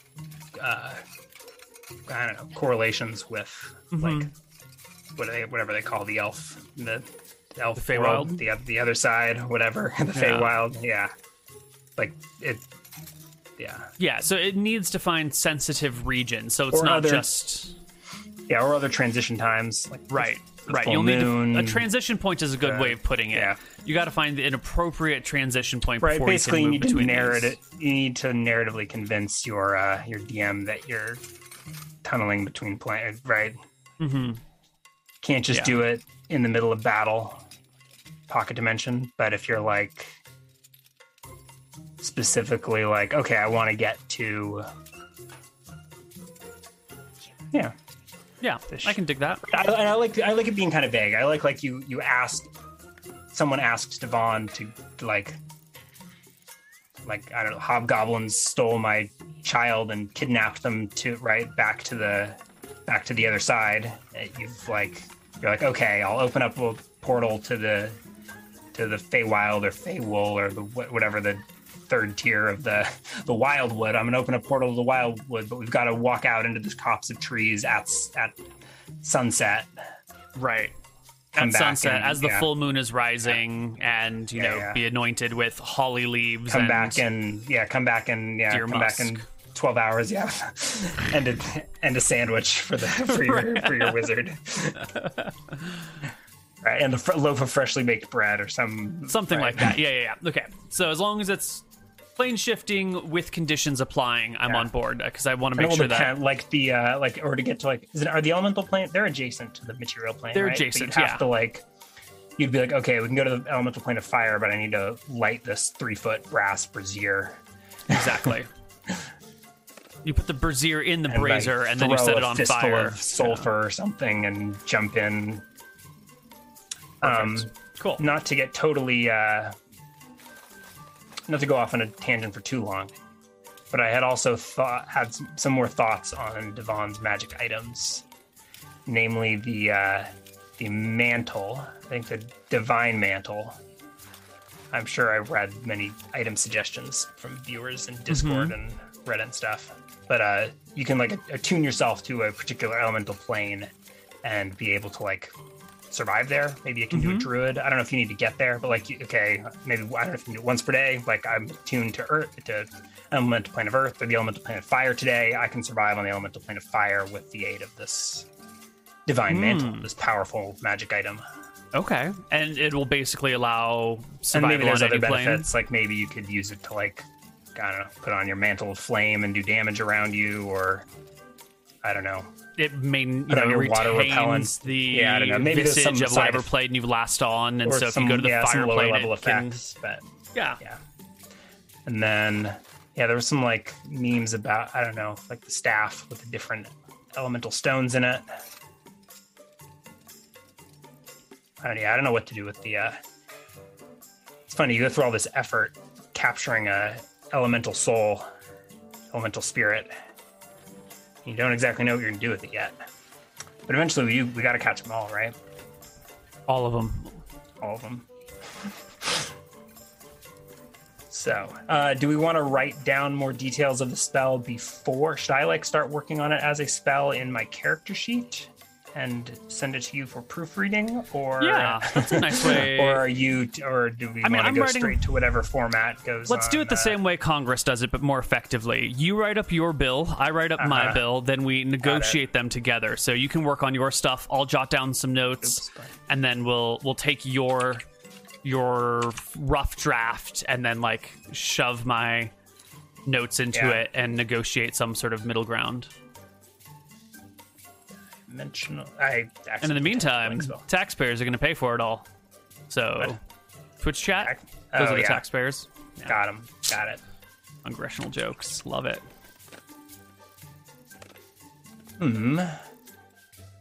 uh, I don't know, correlations with Mm-hmm. like what they, whatever they call the elf, the, the elf The world, the the other side, whatever the Yeah. Feywild. Yeah, like it. Yeah, yeah. So it needs to find sensitive regions, so it's Or not other- just yeah, or other transition times, like right. the Right, full you'll need to, a transition point is a good uh, way of putting it. yeah. You got to find an appropriate transition point Right, before basically, you you need to between narrate these. it. You need to narratively convince your uh, your DM that you're tunneling between plans. Right, Mhm. can't just Yeah. do it in the middle of battle, pocket dimension. But if you're like specifically like, okay, I want to get to, yeah, Yeah, Fish. I can dig that. I, and I like I like it being kind of vague. I like like you you asked someone asked Divan to like like I don't know hobgoblins stole my child and kidnapped them to right back to the back to the other side. Uh, You've like you're like okay, I'll open up a portal to the to the Feywild or Feywool or the whatever the third tier of the the Wildwood. I'm gonna open a portal to the Wildwood, but we've got to walk out into this copse of trees at at sunset. Right. Come At sunset, and- as the yeah. full moon is rising, and you Yeah, know, yeah. be anointed with holly leaves. Come and, back and yeah, come back and yeah, come back in twelve hours. Yeah, and a and a sandwich for the for your for your wizard. right, and a fr- loaf of freshly baked bread or some something right. like that. Yeah, yeah, yeah. Okay. So as long as it's plane shifting with conditions applying, I'm Yeah. on board because I want to make sure that like the uh like or to get to like is it are the elemental plane they're adjacent to the material plane They're right? But adjacent, you'd have yeah. to like you'd be like okay we can go to the elemental plane of fire but i need to light this three foot brass brazier exactly. you put the brazier in the and, like, brazier, and then you set it on fire. sulfur or something and jump in um cool. not to get totally uh not to go off on a tangent for too long, but I had also thought had some, more thoughts on Divan's magic items, namely the uh, the mantle. I think the divine mantle. I'm sure I've read many item suggestions from viewers in Discord and Reddit and stuff. But uh, you can like attune yourself to a particular elemental plane and be able to like survive there. Maybe you can do a mm-hmm. druid. I don't know if you need to get there, but like, okay, maybe I don't know if you can do it once per day. Like I'm tuned to earth to elemental plane of earth or the elemental plane of fire today. I can survive on the elemental plane of fire with the aid of this divine hmm. mantle, this powerful magic item. Okay, and it will basically allow And survival maybe there's on other any plane. like maybe you could use it to like, I don't know, put on your mantle of flame and do damage around you, or I don't know. It main you know your water repellent. the Yeah, I don't know. Maybe visage some of whatever plane you've last on, and so if some, you go to the yeah, fire plane, level it can, but yeah, yeah. And then yeah, there was some like memes about I don't know, like the staff with the different elemental stones in it. I don't, yeah, I don't know what to do with the. uh It's funny you go through all this effort capturing a elemental soul, elemental spirit. You don't exactly know what you're gonna do with it yet, but eventually we we got to catch them all, right? all of them. all of them. So, uh, do we want to write down more details of the spell before? Should I like start working on it as a spell in my character sheet and send it to you for proofreading, or Yeah, that's a nice way. or are you, or do we I mean, want to I'm go writing- straight to whatever format goes? Let's do it the uh, same way Congress does it, but more effectively. You write up your bill, I write up my Uh-huh. bill, then we negotiate them together. So you can work on your stuff. I'll jot down some notes, Oops, and then we'll we'll take your your rough draft and then like shove my notes into Yeah. it and negotiate some sort of middle ground. Mention. I And in the meantime, taxpayers are going to pay for it all. So, What? Twitch chat, those oh, are the yeah. taxpayers. got him. Got it. Congressional jokes, love it. Hmm. I'm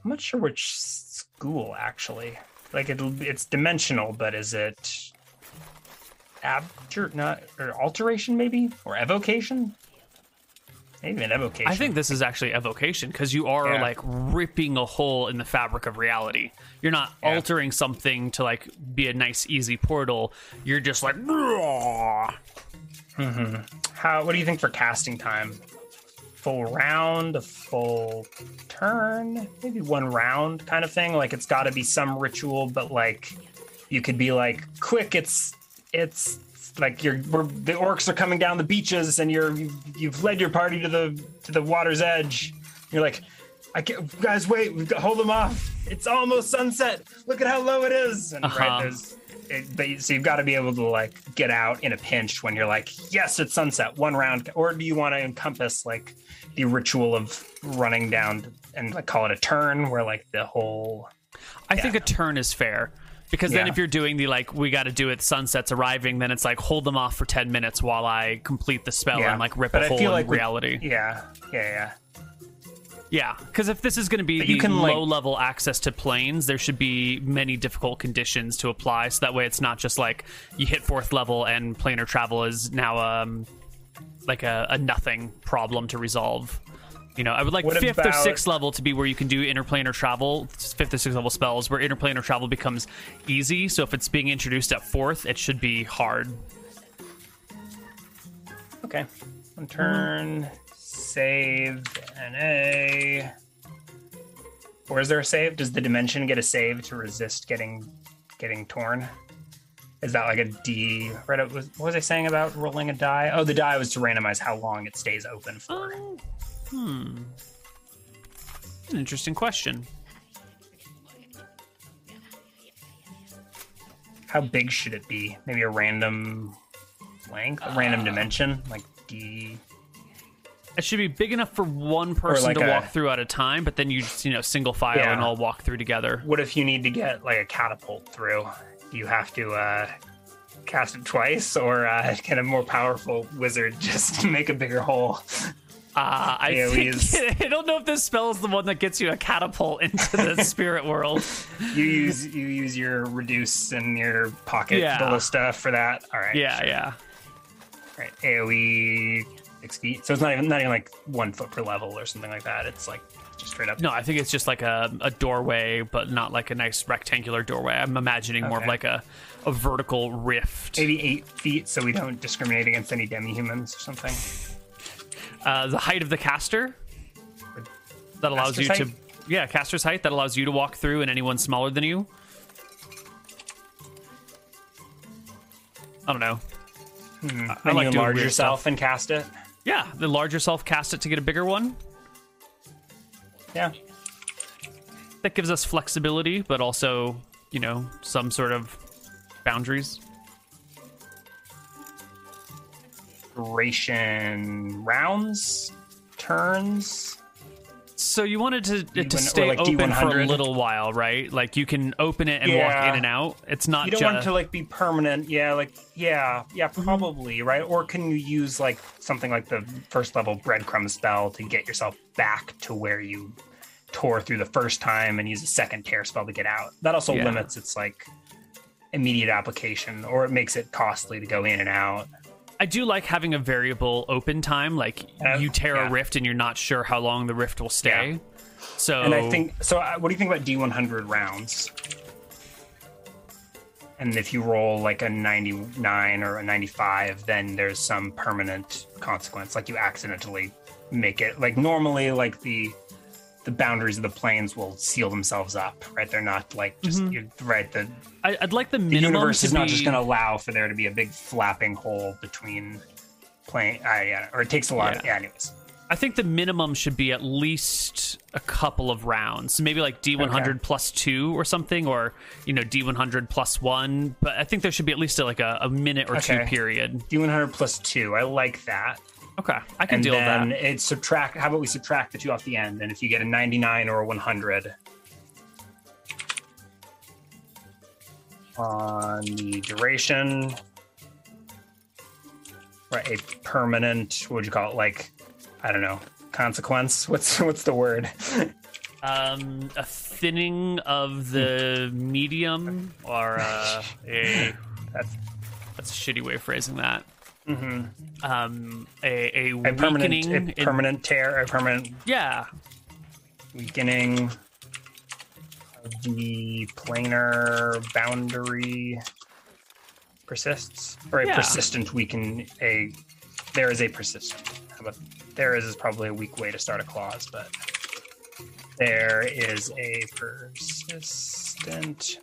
not sure which school actually. Like it'll it's dimensional, but is it abjure not or alteration maybe? Or evocation? Maybe an evocation. I think this is actually evocation because you are Yeah. like ripping a hole in the fabric of reality. You're not Yeah. altering something to like be a nice, easy portal. You're just like, "Rawr." how what do you think for casting time? Full round, a full turn, maybe one round kind of thing. Like it's gotta be some ritual, but like you could be like, quick, it's it's like you're we're, the orcs are coming down the beaches and you're you've, you've led your party to the to the water's edge. You're like, I can't, guys, wait, we've got hold them off. It's almost sunset. Look at how low it is. And Uh-huh. right there's. It, but so you've got to be able to like get out in a pinch when you're like, yes, it's sunset, one round. Or do you want to encompass like the ritual of running down and like call it a turn, where like the whole I think a turn is fair because then if you're doing the like, we got to do it, sunset's arriving, then it's like hold them off for ten minutes while I complete the spell Yeah. and like rip But a I hole in like reality. yeah, yeah, yeah. Yeah, because if this is going to be But the you can, like- low level access to planes, there should be many difficult conditions to apply. So that way, it's not just like you hit fourth level and planar travel is now um like a, a nothing problem to resolve. You know, I would like What fifth or sixth level to be where you can do interplanar travel, fifth or sixth level spells, where interplanar travel becomes easy. So if it's being introduced at fourth, it should be hard. Okay. One turn, save, and a. Or is there a save? Does the dimension get a save to resist getting getting torn? Is that like a D? Right? What was, I saying about rolling a die? Oh, the die was to randomize how long it stays open for. Oh, hmm. An interesting question. How big should it be? Maybe a random length, a random dimension, like D. It should be big enough for one person like to a- walk through at a time, but then you just, you know, single file Yeah. and all walk through together. What if you need to get like a catapult through? Do you have to uh, cast it twice, or uh, can a more powerful wizard just make a bigger hole? Uh, I I don't know if this spell is the one that gets you a catapult into the spirit world. You use you use your reduce and your pocket Yeah. ballista for that. All right. Yeah, sure. yeah. Right. AoE six feet. So it's not even not even like one foot per level or something like that. It's like just straight up. No, I think it's just like a, a doorway, but not like a nice rectangular doorway. I'm imagining more of like a, a vertical rift. Maybe eight feet, so we don't discriminate against any demi-humans or something. Uh, the height of the caster that allows Caster's you to, yeah, caster's height that allows you to walk through, and anyone smaller than you. I don't know. I, I like you enlarge yourself stuff. and cast it. Yeah, the large yourself, cast it to get a bigger one. Yeah. That gives us flexibility, but also, you know, some sort of boundaries. Duration rounds, turns. So you wanted to it to D1 or stay like open for a D100? little while, right? Like you can open it and walk in and out. It's not You don't just want it to like be permanent. Yeah, like yeah, yeah, Mm-hmm. probably right. Or can you use like something like the first level breadcrumb spell to get yourself back to where you tore through the first time, and use a second tear spell to get out? That also Yeah. limits its like immediate application, or it makes it costly to go in and out. I do like having a variable open time. Like Uh, you tear a rift and you're not sure how long the rift will stay. So And I think so. uh, What do you think about D100 rounds? And if you roll like a 99 or a 95, then there's some permanent consequence. Like you accidentally make it. Like normally, like the the boundaries of the planes will seal themselves up, right? They're not like just you right. The, I, I'd like the the universe is not just going to allow for there to be a big flapping hole between plane. Uh, yeah, or it takes a lot. Yeah. yeah anyways. I think the minimum should be at least a couple of rounds, maybe like D100 Okay. plus two or something, or you know D100 plus one. But I think there should be at least a, like a, a minute or two period. D100 plus two. I like that. Okay, I can and deal with then that. it subtract how about we subtract the two off the end and if you get a 99 or a 100 on the duration right a permanent what would you call it like i don't know consequence what's what's the word Um, a thinning of the medium, or uh, a that's that's a shitty way of phrasing that. Mhm. Um, a, a, a permanent weakening. a in- permanent tear a permanent yeah, weakening of the planar boundary persists or a Yeah. persistent weaken a there is a persistent about there is is probably a weak way to start a clause but there is a persistent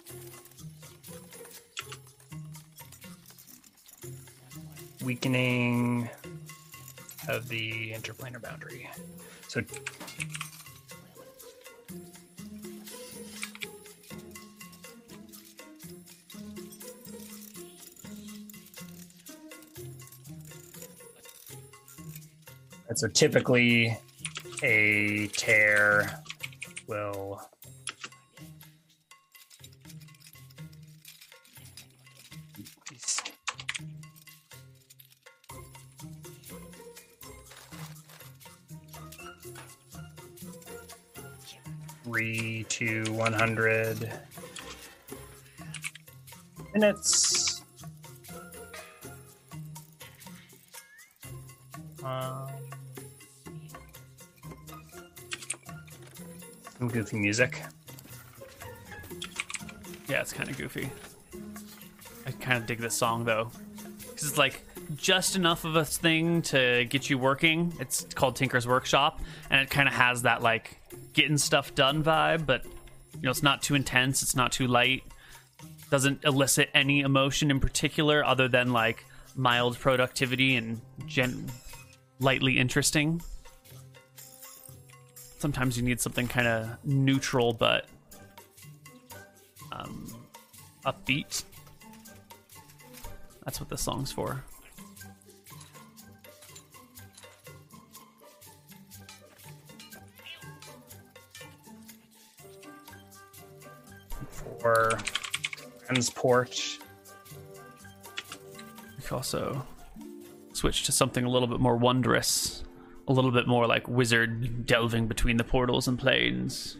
weakening of the interplanar boundary. So so typically a tear will three to one hundred minutes. Um, some goofy music. yeah, it's kind of goofy. I kind of dig this song though, because it's like just enough of a thing to get you working. It's called Tinker's Workshop, and it kind of has that like getting stuff done vibe, but you know, it's not too intense. It's not too light. Doesn't elicit any emotion in particular, other than like mild productivity and gen- lightly interesting. Sometimes you need something kind of neutral but um, upbeat. That's what this song's for. For transport. We could also switch to something a little bit more wondrous, a little bit more like wizard delving between the portals and planes.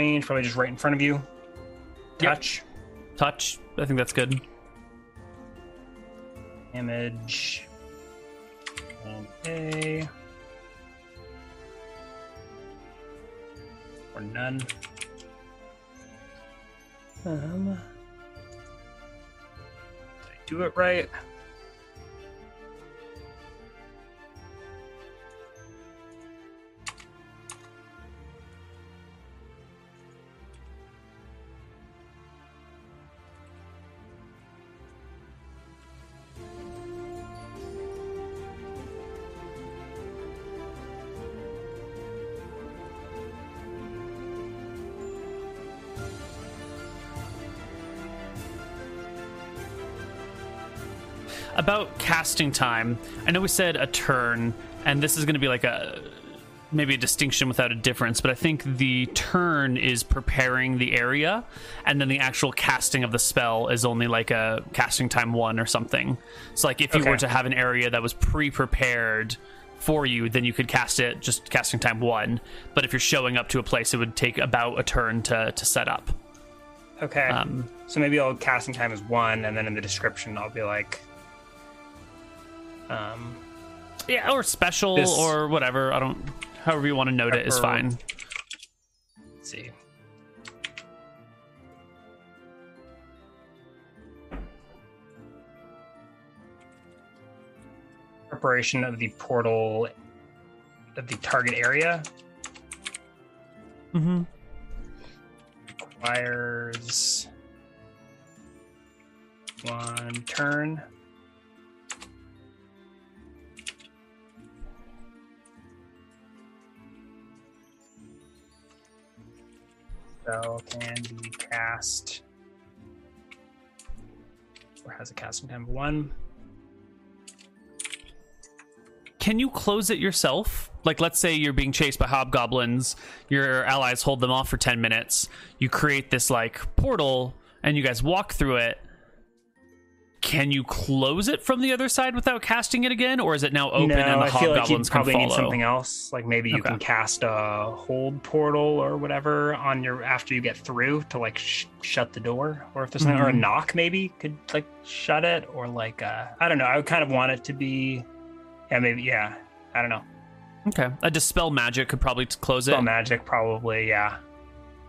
Range, probably just right in front of you. Yep. Touch. Touch. I think that's good. Damage. Okay. Or none. Um, did I do it right? About casting time, I know we said a turn, and this is going to be like a maybe a distinction without a difference, but I think the turn is preparing the area, and then the actual casting of the spell is only like a casting time one or something. So, like, if you Okay. were to have an area that was pre prepared for you, then you could cast it just casting time one. But if you're showing up to a place, it would take about a turn to, to set up. Okay. Um, so maybe I'll casting time is one, and then in the description I'll be like, um, Yeah, or special This- or whatever. I don't. However you want to note it is fine. let's see. Preparation of the portal of the target area Mm-hmm. requires one turn. Spell can be cast or has a casting time of one. Can you close it yourself? Like, let's say you're being chased by hobgoblins, your allies hold them off for 10 minutes. You create this, like, portal, and you guys walk through it. Can you close it from the other side without casting it again? Or is it now open no, and the I feel like you probably need something else. Like maybe you Okay. can cast a hold portal or whatever on your after you get through to like sh- shut the door, or if there's something, or a Mhm. knock maybe could like shut it, or like uh, I don't know. I would kind of want it to be, yeah, maybe yeah. I don't know. okay. A dispel magic could probably close it. Spell magic probably yeah.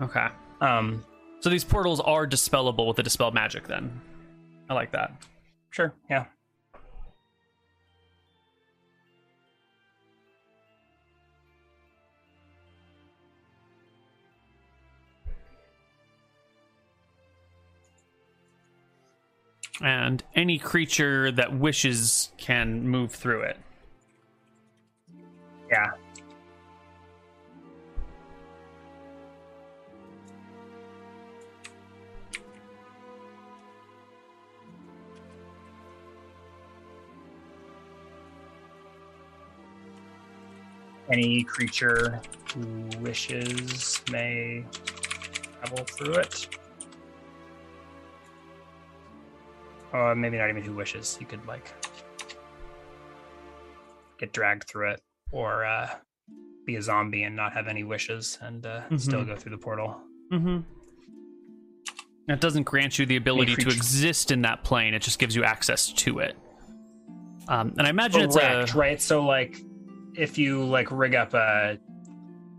Okay. Um, So these portals are dispellable with the dispel magic, then. I like that. sure, yeah. And any creature that wishes can move through it. Yeah. Any creature who wishes may travel through it. Or maybe not even who wishes. You could like get dragged through it or uh, be a zombie and not have any wishes and uh, still Mhm. go through the portal. Mm-hmm. It doesn't grant you the ability to exist in that plane. It just gives you access to it. Um, and I imagine Correct, it's a right? So like, if you like rig up a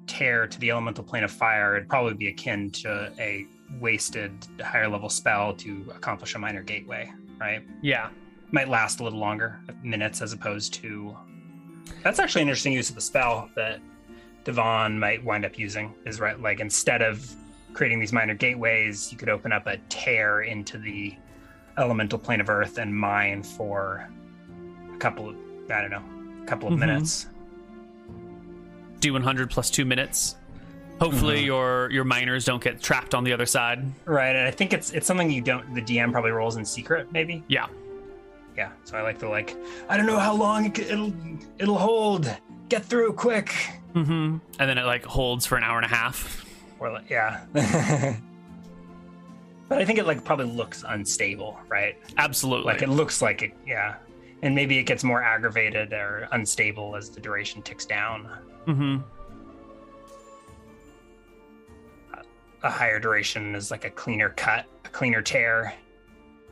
tear to the elemental plane of fire, it'd probably be akin to a wasted higher level spell to accomplish a minor gateway, right? yeah. Might last a little longer, minutes as opposed to. That's actually an interesting use of the spell that Divan might wind up using. Is right, like instead of creating these minor gateways, you could open up a tear into the elemental plane of Earth and mine for a couple of I don't know, a couple of Mhm. minutes. Do 100 plus two minutes. Hopefully Mhm. your your miners don't get trapped on the other side. Right, and I think it's it's something you don't. The DM probably rolls in secret, maybe. Yeah. Yeah. So I like the like. I don't know how long it, it'll it'll hold. Get through quick. Mm-hmm. And then it like holds for an hour and a half. Or like, yeah. but I think it like probably looks unstable, right? Absolutely. Like it looks like it, yeah. And maybe it gets more aggravated or unstable as the duration ticks down. mm-hmm. a higher duration is like a cleaner cut, a cleaner tear.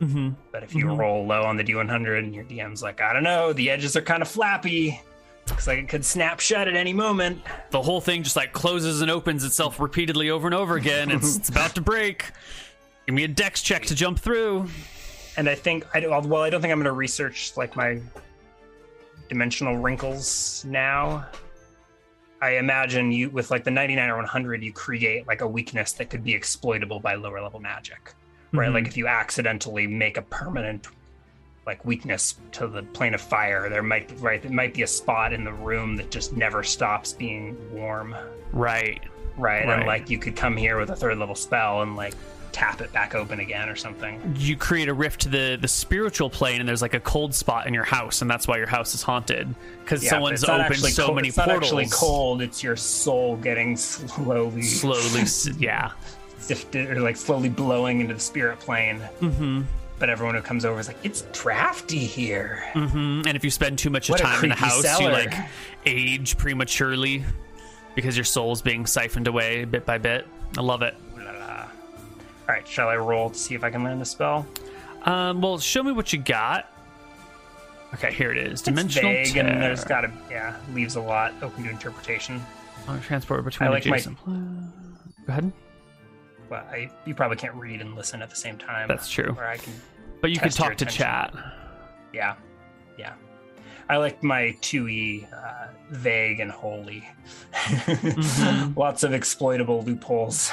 Mm-hmm. But if you Mhm. roll low on the D100 and your DM's like, I don't know, the edges are kind of flappy. Looks like it could snap shut at any moment. The whole thing just like closes and opens itself repeatedly over and over again. It's, it's about to break. Give me a dex check to jump through. And I think, I well, I don't think I'm going to research like my dimensional wrinkles now. I imagine you, with like the 99 or 100, you create like a weakness that could be exploitable by lower level magic. Right? Mhm. Like if you accidentally make a permanent like weakness to the plane of fire, there might be, right there might be a spot in the room that just never stops being warm. Right. Right. Right. And like you could come here with a third level spell and like tap it back open again or something. You create a rift to the, the spiritual plane, and there's like a cold spot in your house, and that's why your house is haunted. Because Yeah, someone's it's opened so cold- many it's not portals. actually cold. It's your soul getting slowly, Slowly, yeah. sifted or like slowly blowing into the spirit plane. Mm-hmm. But everyone who comes over is like, it's drafty here. Mm-hmm. And if you spend too much What time in the house, cellar. you like age prematurely because your soul's being siphoned away bit by bit. I love it. All right, shall I roll to see if I can learn the spell? Um, well, show me what you got. Okay, here it is. It's Dimensional vague, tear. and there's got to yeah leaves a lot open to interpretation. Transport between I like my- Go ahead. Well, I, you probably can't read and listen at the same time. That's true. Where I can, But you your talk to chat. yeah, yeah. I like my two e uh, vague and holy. Mhm. Lots of exploitable loopholes.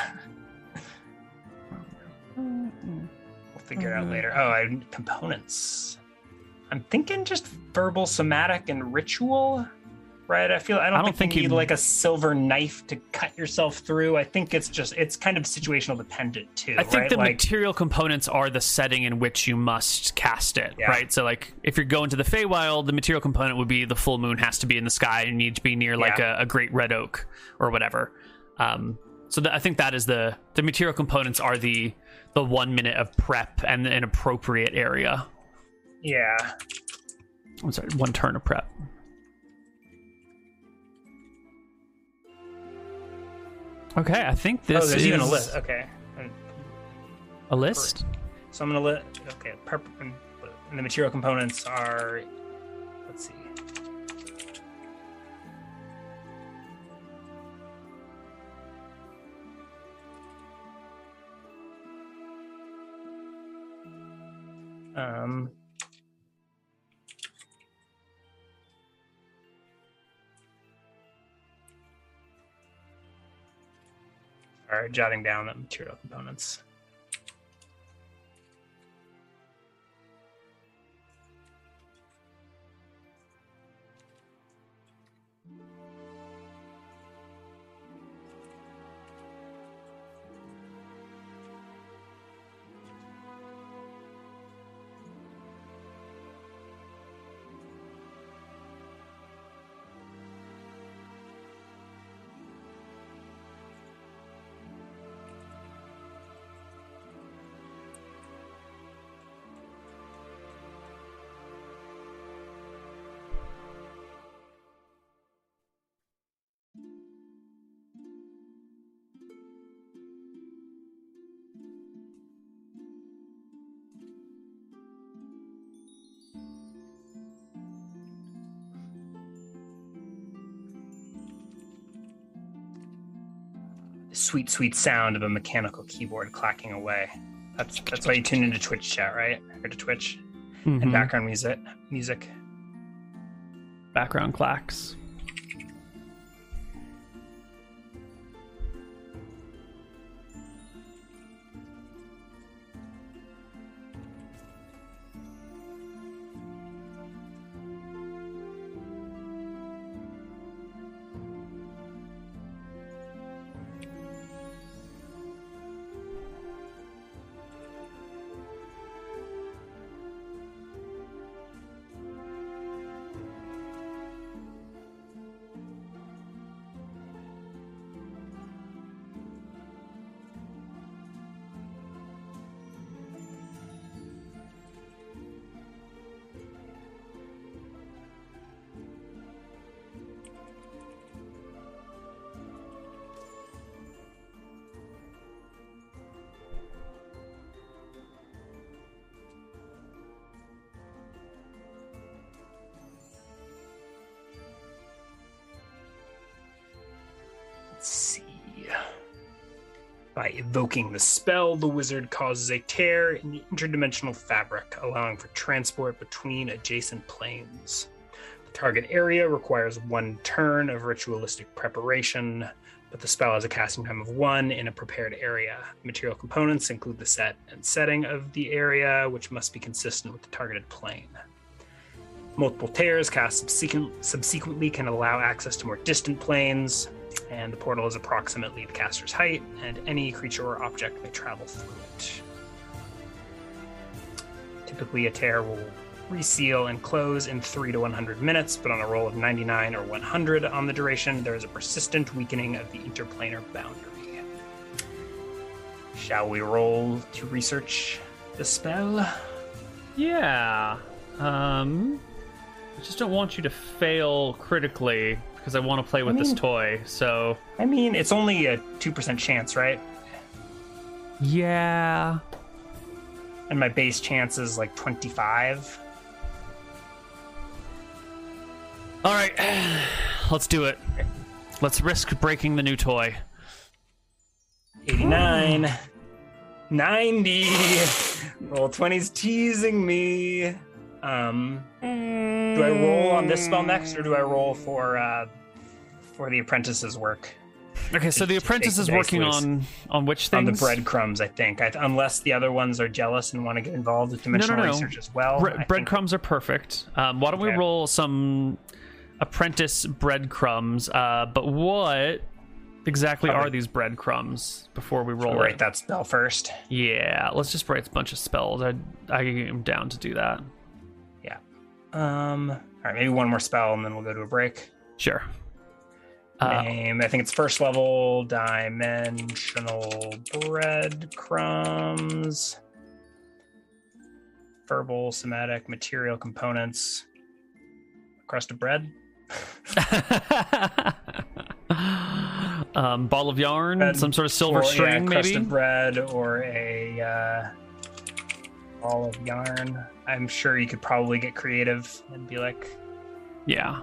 Figure it out later. Oh, I components. I'm thinking just verbal, somatic, and ritual. Right? I feel I don't, I don't think, think you you- need like a silver knife to cut yourself through. I think it's just it's kind of situational dependent too. I think right? the like, material components are the setting in which you must cast it, Yeah. right? So, like, if you're going to the Feywild, the material component would be the full moon has to be in the sky and you need to be near like Yeah. a, a great red oak or whatever. Um, so I think that is the the material components are the the one minute of prep and an appropriate area. yeah. I'm sorry, one turn of prep. Okay, I think oh, this oh, there's is even a list. Okay. A list. So I'm gonna let okay. Prep and, and the material components are. Let's see. Um. All right, jotting down the material components. Sweet, sweet sound of a mechanical keyboard clacking away. That's that's why you tune into Twitch chat, right? Or to Twitch and Mhm. background music. Music. background clacks. Evoking the spell, the wizard causes a tear in the interdimensional fabric, allowing for transport between adjacent planes. The target area requires one turn of ritualistic preparation, but the spell has a casting time of one in a prepared area. Material components include the set and setting of the area, which must be consistent with the targeted plane. Multiple tears cast subsequent, subsequently can allow access to more distant planes, and the portal is approximately the caster's height, and any creature or object may travel through it. Typically, a tear will reseal and close in 3 to 100 minutes, but on a roll of 99 or 100 on the duration, there is a persistent weakening of the interplanar boundary. Shall we roll to research the spell? Yeah. Um, I just don't want you to fail critically because I want to play with I this toy. So I mean, it's only a 2% chance, right? yeah. And my base chance is like 25. All right, let's do it. Let's risk breaking the new toy. 89. 90. Roll 20's teasing me. Um, do I roll on this spell next, or do I roll for uh, for the apprentice's work Okay, so the Take apprentice is working loose. on on which things? on the breadcrumbs? I think, I, unless the other ones are jealous and want to get involved with dimensional no. research as well. Bre- I think- breadcrumbs are perfect. Um, why don't we roll some apprentice breadcrumbs? Uh, but what exactly Probably- are these breadcrumbs before we roll I'll write it? that spell first. Yeah, let's just write a bunch of spells. I I am down to do that. Um, all right, maybe one more spell, and then we'll go to a break. Sure. Uh, I think it's first level dimensional breadcrumbs. Verbal, somatic, material components. Crust of bread. um, ball of yarn, Bread some sort of silver or, yeah, string, crust maybe. of bread or a uh, ball of yarn. I'm sure you could probably get creative and be like, Yeah.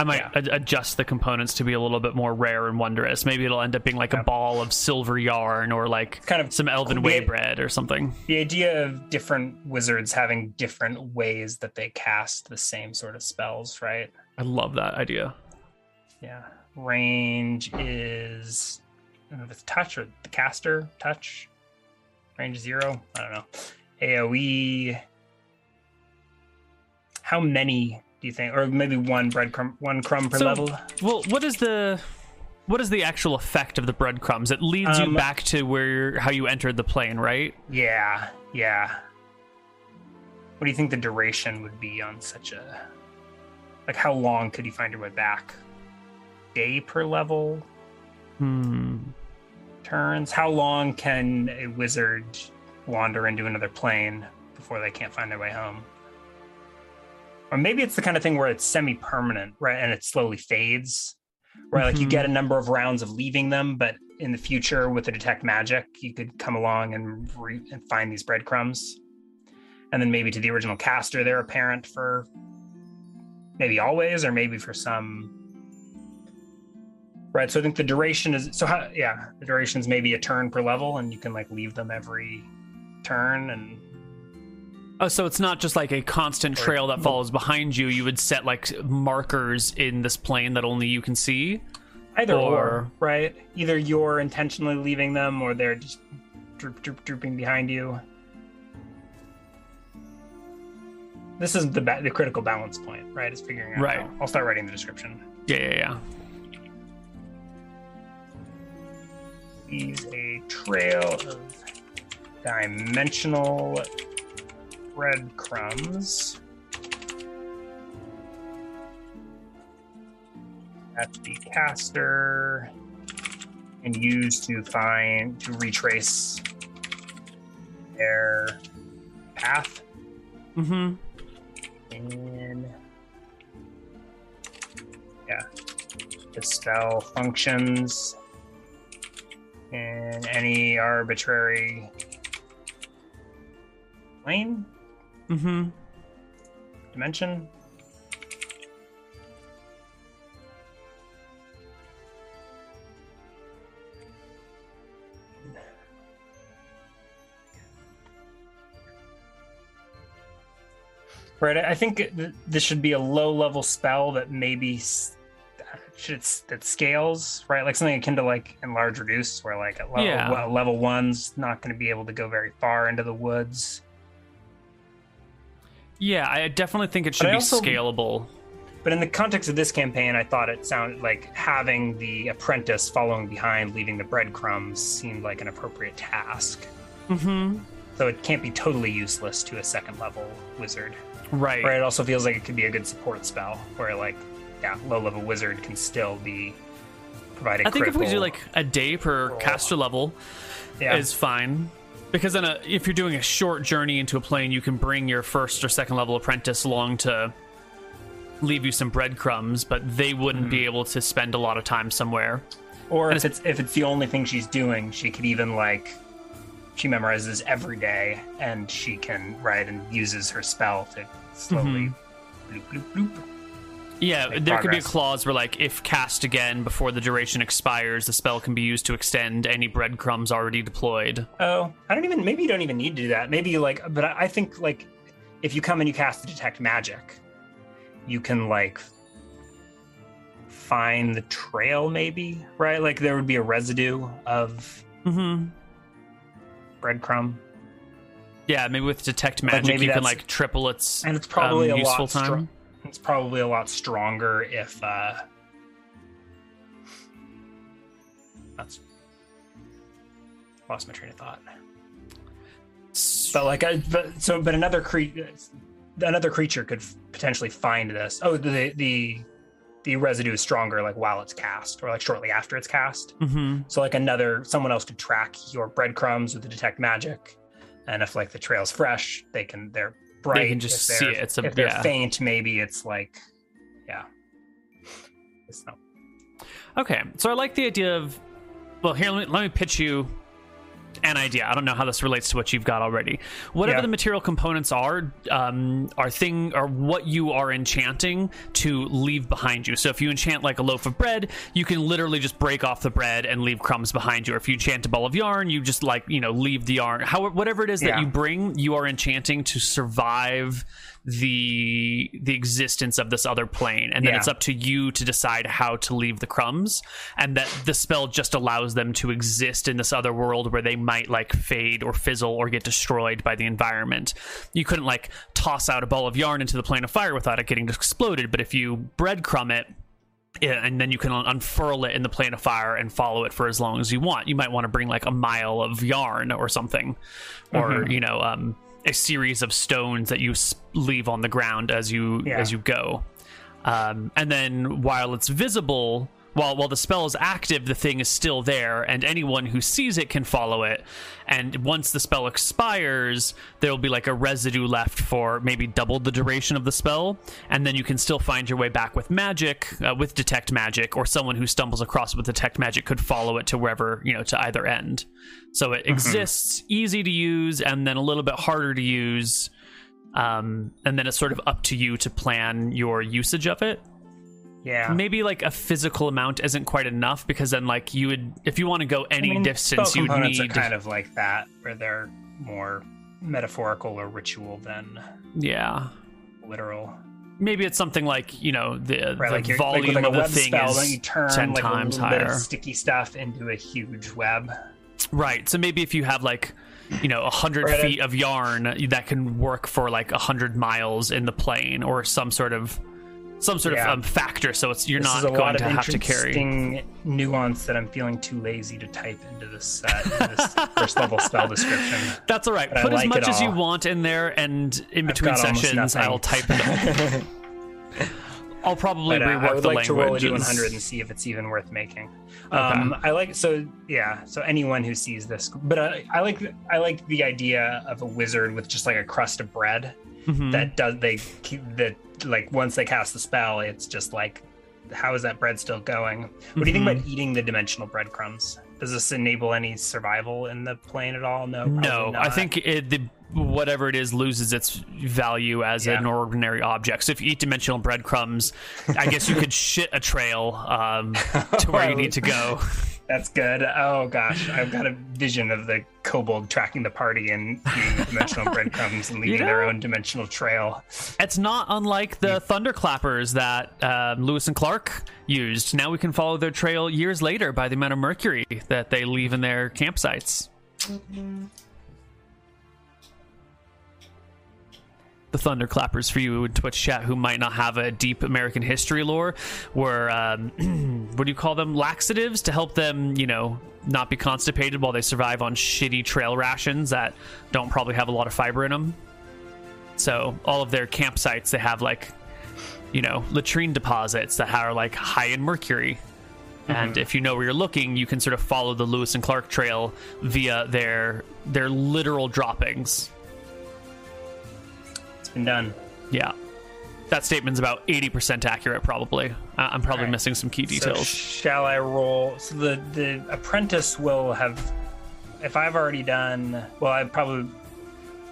I might Yeah. ad- adjust the components to be a little bit more rare and wondrous. Maybe it'll end up being like Yeah. a ball of silver yarn or like kind of some elven way bread or something. the idea of different wizards having different ways that they cast the same sort of spells, right? I love that idea. Yeah. Range is I don't know if it's touch or the caster touch. Range zero. I don't know. AoE. How many do you think, or maybe one breadcrumb, one crumb per So- level? Well, what is the what is the actual effect of the breadcrumbs? It leads you Um, back to where how you entered the plane, right? Yeah, yeah. What do you think the duration would be on such a like how long could you find your way back? Day per level? Hmm. Turns? How long can a wizard wander into another plane before they can't find their way home? Or maybe it's the kind of thing where it's semi-permanent, right? And it slowly fades. Right, like you Mhm. get a number of rounds of leaving them, but in the future with the detect magic, you could come along and re- and find these breadcrumbs, and then maybe to the original caster, they're apparent for maybe always, or maybe for some. Right, so I think the duration is so. How, yeah, the duration is maybe a turn per level, and you can like leave them every turn, and Oh, so it's not just like a constant trail that follows behind you. You would set like markers in this plane that only you can see. either or, Or- right? Either you're intentionally leaving them, or they're just droop, droop, drooping behind you. This is the ba- the critical balance point, right? Is figuring out. Right. how- I'll start writing the description. Yeah, yeah, yeah. Leaves a trail of dimensional breadcrumbs. At the caster and use to find to retrace their path. Mm-hmm. and yeah the spell functions in any arbitrary plane? Mm-hmm. Dimension? Right, I think this should be a low level spell that maybe s- should that scales right, like something akin to like enlarge reduce, where like level, Yeah. well, level one's not going to be able to go very far into the woods. Yeah, I definitely think it should be also- scalable. But in the context of this campaign, I thought it sounded like having the apprentice following behind, leaving the breadcrumbs, seemed like an appropriate task. Mm-hmm. So it can't be totally useless to a second level wizard. Right. Or it also feels like it could be a good support spell, where like, yeah, low level wizard can still be providing. I think if we do like a day per roll. caster level yeah, is fine. Because then, a, if you're doing a short journey into a plane, you can bring your first or second level apprentice along to leave you some breadcrumbs, but they wouldn't Mm-hmm. be able to spend a lot of time somewhere. or and if it's if it's the only thing she's doing, she could even like she memorizes every day, and she can write and uses her spell to slowly Mm-hmm. bloop bloop bloop. Yeah, there could be a clause where, like, if cast again before the duration expires, the spell can be used to extend any breadcrumbs already deployed. Oh, I don't even. Maybe you don't even need to do that. Maybe you like, but I think like if you come and you cast detect magic, you can like find the trail. Maybe right? Like there would be a residue of Mm-hmm. breadcrumb, Yeah, maybe with detect Like, magic, maybe you can like triple its and it's probably um, a useful lot. time. Stro- it's probably a lot stronger if. uh That's lost my train of thought. But like, I, but so, but another creature, another creature could f- potentially find this. Oh, the the the residue is stronger, like while it's cast, or like shortly after it's cast. Mm-hmm. So like another someone else could track your breadcrumbs with the detect magic, and if like the trail's fresh, they can they're bright. can just see it. It's a- if they're faint, maybe it's like, yeah. It's not. Okay, so I like the idea of. Well, here let me, let me pitch you an idea. I don't know how this relates to what you've got already. Whatever Yeah. the material components are, um, are thing or what you are enchanting to leave behind you. So if you enchant like a loaf of bread, you can literally just break off the bread and leave crumbs behind you. Or if you enchant a ball of yarn, you just like you know leave the yarn. How whatever it is that you bring, you are enchanting to survive the the existence of this other plane and then Yeah. it's up to you to decide how to leave the crumbs and that the spell just allows them to exist in this other world where they might like fade or fizzle or get destroyed by the environment you couldn't like toss out a ball of yarn into the plane of fire without it getting exploded but if you breadcrumb it and then you can unfurl it in the plane of fire and follow it for as long as you want. You might want to bring like a mile of yarn or something, or Mm-hmm. you know, um, a series of stones that you leave on the ground as you Yeah. as you go. Um, and then while it's visible, while while the spell is active, the thing is still there, and anyone who sees it can follow it. And once the spell expires, there will be like a residue left for maybe double the duration of the spell, and then you can still find your way back with magic, uh, with detect magic, or someone who stumbles across with detect magic could follow it to wherever you know to either end. So it exists, easy to use, and then a little bit harder to use. Um, and then it's sort of up to you to plan your usage of it Yeah. maybe like a physical amount isn't quite enough because then like you would if you want to go any I mean, distance you'd components need are kind of like that, where they're more metaphorical or ritual than yeah literal. maybe it's something like you know the, Right, the like, volume like like a of the thing spell, is you turn 10 like times a little bit higher of sticky stuff into a huge web. right so maybe if you have like you know a hundred Right, feet of yarn that can work for like a hundred miles in the plane or some sort of some sort Yeah. of um, factor so it's you're This not going to have to carry nuance that I'm feeling too lazy to type into this, uh, into this first level spell description. that's all right But I put as like much as you want in there and in between sessions i'll type it I'll probably But, uh, rework I would the like to roll a language. d100 and see if it's even worth making. Um, I like so yeah. So anyone who sees this, but uh, I like I like the idea of a wizard with just like a crust of bread Mhm. that does they keep that like once they cast the spell, it's just like how is that bread still going? What do you think Mhm. about eating the dimensional breadcrumbs? Does this enable any survival in the plane at all? No, No, I think it, the whatever it is loses its value as Yeah. an ordinary object. So if you eat dimensional breadcrumbs, I guess you could shit a trail um, to where you need to go. That's good. Oh gosh, I've got a vision of the kobold tracking the party and eating dimensional breadcrumbs and leaving You their own dimensional trail. It's not unlike the thunderclappers that um, Lewis and Clark used. Now we can follow their trail years later by the amount of mercury that they leave in their campsites. The thunderclappers for you in Twitch chat who might not have a deep American history lore were um, what do you call them? Laxatives to help them, you know, not be constipated while they survive on shitty trail rations that don't probably have a lot of fiber in them. So all of their campsites, they have like, you know, latrine deposits that are like high in mercury. And if you know where you're looking, you can sort of follow the Lewis and Clark trail via their their literal droppings. It's done. Yeah, that statement's about eighty percent accurate. Probably, I- I'm probably Alright. missing some key So details. shall I roll? So the the apprentice will have. If I've already done, well, I probably.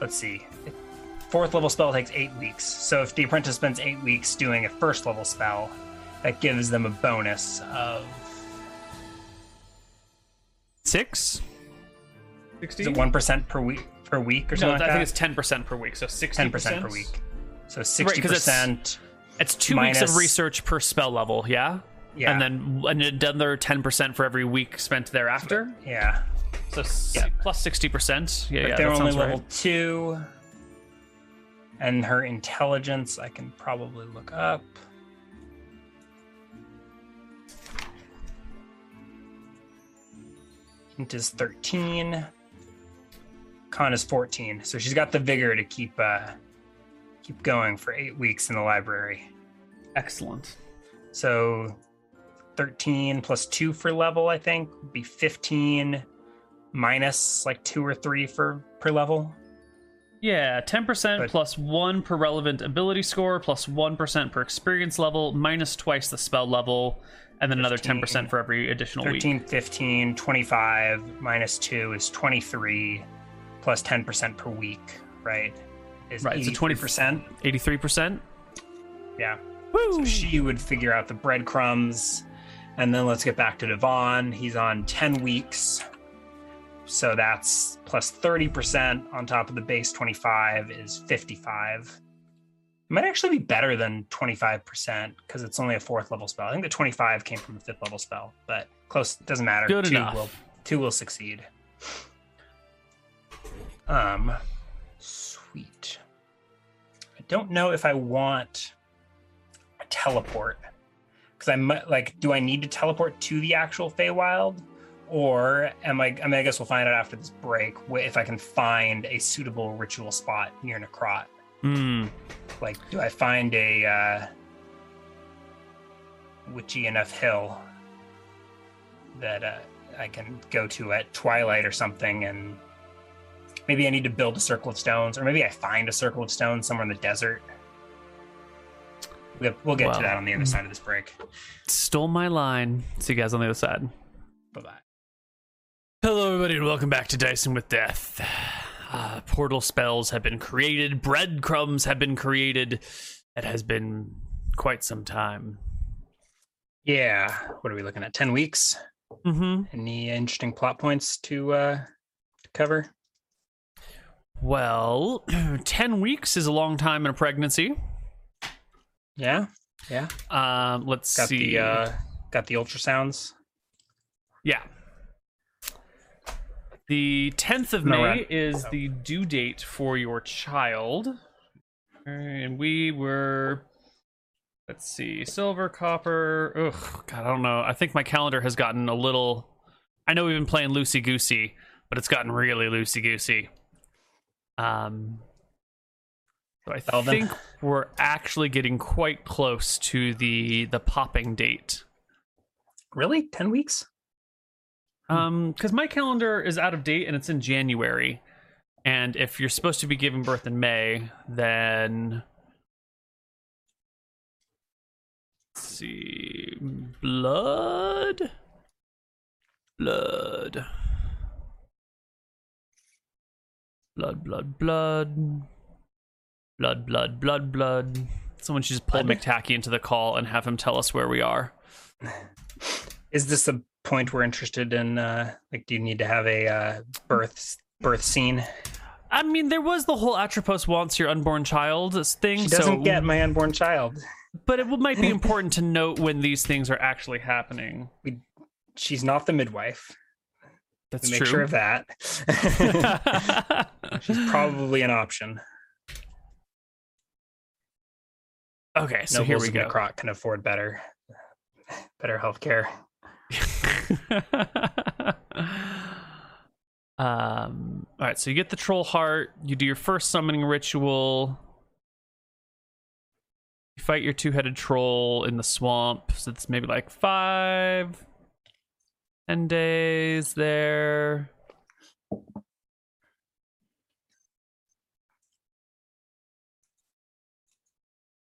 Let's see. Fourth level spell takes eight weeks. So if the apprentice spends eight weeks doing a first level spell, that gives them a bonus of Six. is it one percent per week per week or No, something I like think that? it's ten percent per week, so sixty ten percent per week. So sixty percent. It's two weeks of research per spell level, yeah. Yeah. And then and another ten percent for every week spent thereafter. Yeah. So Yeah. plus sixty percent. Yeah, But yeah, they're only level right. two. And her intelligence, I can probably look up. Int is 13. Con is 14. So she's got the vigor to keep uh keep going for eight weeks in the library. Excellent. So 13 plus 2 for level, I think, would be 15 minus like 2 or 3 for per level. Yeah, ten percent But- plus one per relevant ability score, plus plus one percent per experience level, minus twice the spell level, and then another 10% for every additional 13, week. 15, 25 minus 2 is 23 plus 10% per week, right? Is Right, so 20 percent. Eighty-three percent. Yeah. Woo! So she would figure out the breadcrumbs. And then let's get back to Divan. He's on 10 weeks. So that's plus 30% on top of the base 25 is 55. It might actually be better than 25% because it's only a fourth level spell. I think the 25 came from the fifth level spell, but close doesn't matter. Good two enough. will two will succeed. Um sweet. I don't know if I want a teleport because I might like. Do I need to teleport to the actual Feywild, or am I? I mean, I guess we'll find out after this break if I can find a suitable ritual spot near Necrot. Hmm. Like, do I find a uh, witchy enough hill that uh, I can go to at twilight or something, and maybe I need to build a circle of stones, or maybe I find a circle of stones somewhere in the desert. We'll, we'll get Well, to that on the other side of this break. Stole my line. See you guys on the other side. Bye bye. Hello, everybody, and welcome back to Dicing with Death. Uh, portal spells have been created, breadcrumbs have been created. It has been quite some time. Yeah. What are we looking at? 10 weeks? Mm-hmm. Any interesting plot points to uh to cover? Well, 10 weeks is a long time in a pregnancy. Yeah. Yeah. Um, let's Got see. the uh got the ultrasounds. Yeah. The 10th of No, May right. is Oh. the due date for your child. And we were. Let's see. Silver, copper. Ugh, God, I don't know. I think my calendar has gotten a little. I know we've been playing loosey goosey, but it's gotten really loosey goosey. Um. So I think we're actually getting quite close to the the popping date. Really? 10 weeks? Um, because my calendar is out of date and it's in January, and if you're supposed to be giving birth in May, then let's see, blood, blood, blood, blood, blood, blood, blood, blood, blood. Someone should just pull Blood? McTacky into the call and have him tell us where we are. Is this a point we're interested in? Uh, like, do you need to have a uh, birth birth scene? I mean, there was the whole Atropos wants your unborn child thing. She doesn't so, get my unborn child. but it might be important to note when these things are actually happening. She's not the midwife. That's make true. sure of that. She's probably an option. okay, so here we go. Necrot can afford better, better healthcare. um. All right. So you get the troll heart. You do your first summoning ritual. You fight your two-headed troll in the swamp. So it's maybe like five, ten days there.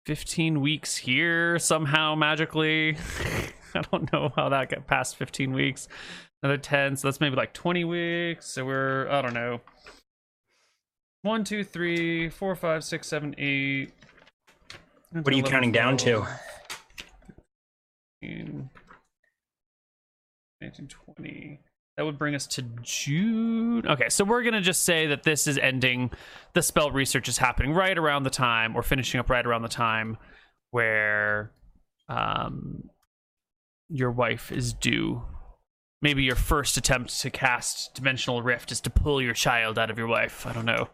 Fifteen weeks here somehow magically. I don't know how that got past fifteen weeks another 10 so that's maybe like 20 weeks so we're i don't know one two three four five six seven eight What are you counting down to? 19, 20 that would bring us to june. Okay so we're gonna just say that this is ending. The spell research is happening right around the time or finishing up right around the time where um your wife is due. Maybe your first attempt to cast dimensional rift is to pull your child out of your wife. I don't know.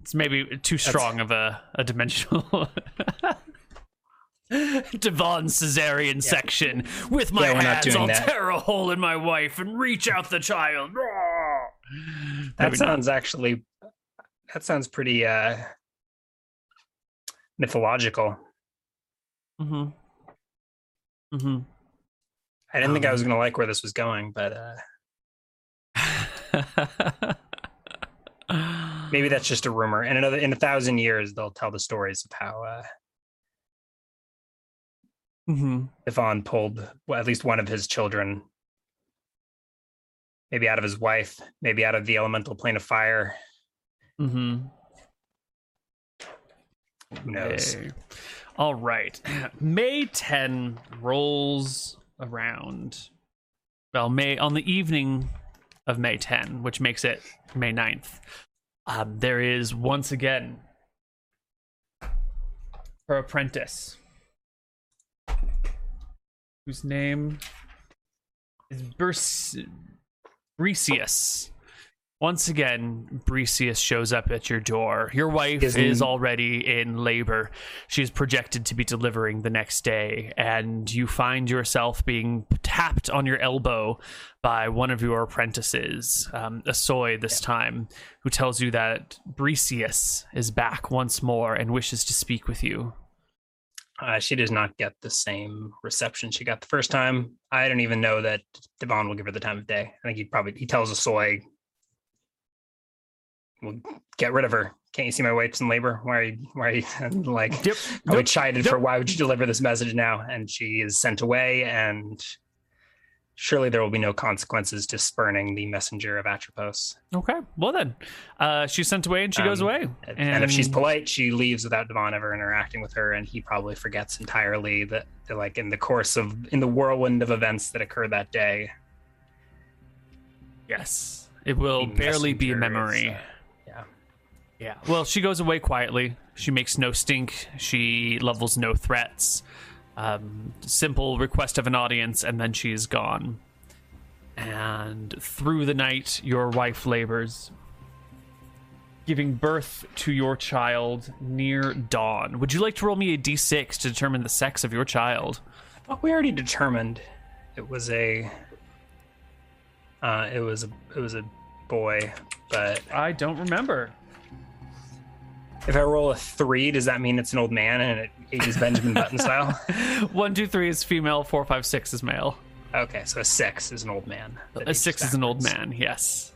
It's maybe too strong of a, a dimensional Divan Caesarean section with my Yeah, hands i'll that. tear a hole in my wife and reach out the child That Maybe not. sounds actually. That sounds pretty uh, mythological. mm-hmm mm-hmm I didn't think I was Um, going to like where this was going, but uh, maybe that's just a rumor. And another in a thousand years, they'll tell the stories of how uh, mm-hmm. Divan pulled well, at least one of his children, maybe out of his wife, maybe out of the elemental plane of fire. Mm-hmm. Who knows? Okay. All right. May 10 rolls around. Well, May on the evening of May 10, which makes it May 9th. Um, there is once again her apprentice, whose name is Bricius. Once again, Bricius shows up at your door. Your wife Isn't- is already in labor. She is projected to be delivering the next day, and you find yourself being tapped on your elbow by one of your apprentices, um, Asoy this time, who tells you that Bricius is back once more and wishes to speak with you. Uh, she does not get the same reception she got the first time. I don't even know that Divan will give her the time of day. I think he probably he tells Asoy, "Well, get rid of her. Can't you see my wife's in labor? Why are you? Why are you and like?" Yep. probably Yep. chided Yep. for why would you deliver this message now? And she is sent away, and surely there will be no consequences to spurning the messenger of Atropos. Okay. Well then, uh, she's sent away and she goes Um, away. And, if she's polite, she leaves without Divan ever interacting with her, and he probably forgets entirely that, that, like, in the course of in the whirlwind of events that occurred that day, yes, it will barely be a memory. uh, yeah, Yeah. Well, she goes away quietly. She makes no stink. She levels no threats. Um, simple request of an audience, and then she is gone. And through the night, your wife labors, giving birth to your child near dawn. Would you like to roll me a d6 to determine the sex of your child? Well, we already determined it was a uh, it was a it was a boy, but I don't remember. if I roll a three, does that mean it's an old man and it ages Benjamin Button style? One, two, three is female. Four, five, six is male. Okay, so a six is an old man. A six is an old man. Yes.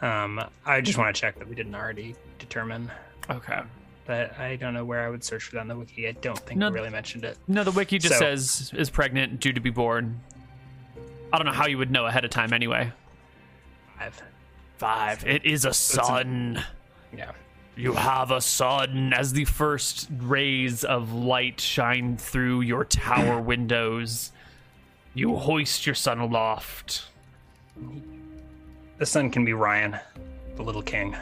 Um, I just want to check that we didn't already determine, Okay. but I don't know where I would search for that on the wiki. I don't think No. we really mentioned it. No, the wiki just So- says is pregnant, due to be born. I don't know how you would know ahead of time anyway. Five. Five. It is a son. Yeah. You have a son as the first rays of light shine through your tower windows. You hoist your son aloft. The son can be Ryan, the little king.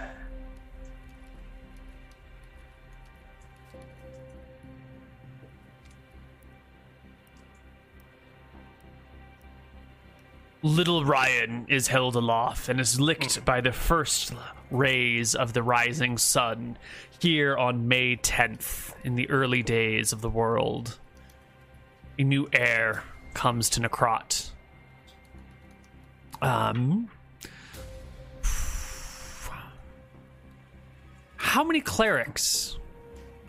Little Ryan is held aloft and is licked by the first rays of the rising sun here on May 10th in the early days of the world. A new heir comes to Necrot. Um, how many clerics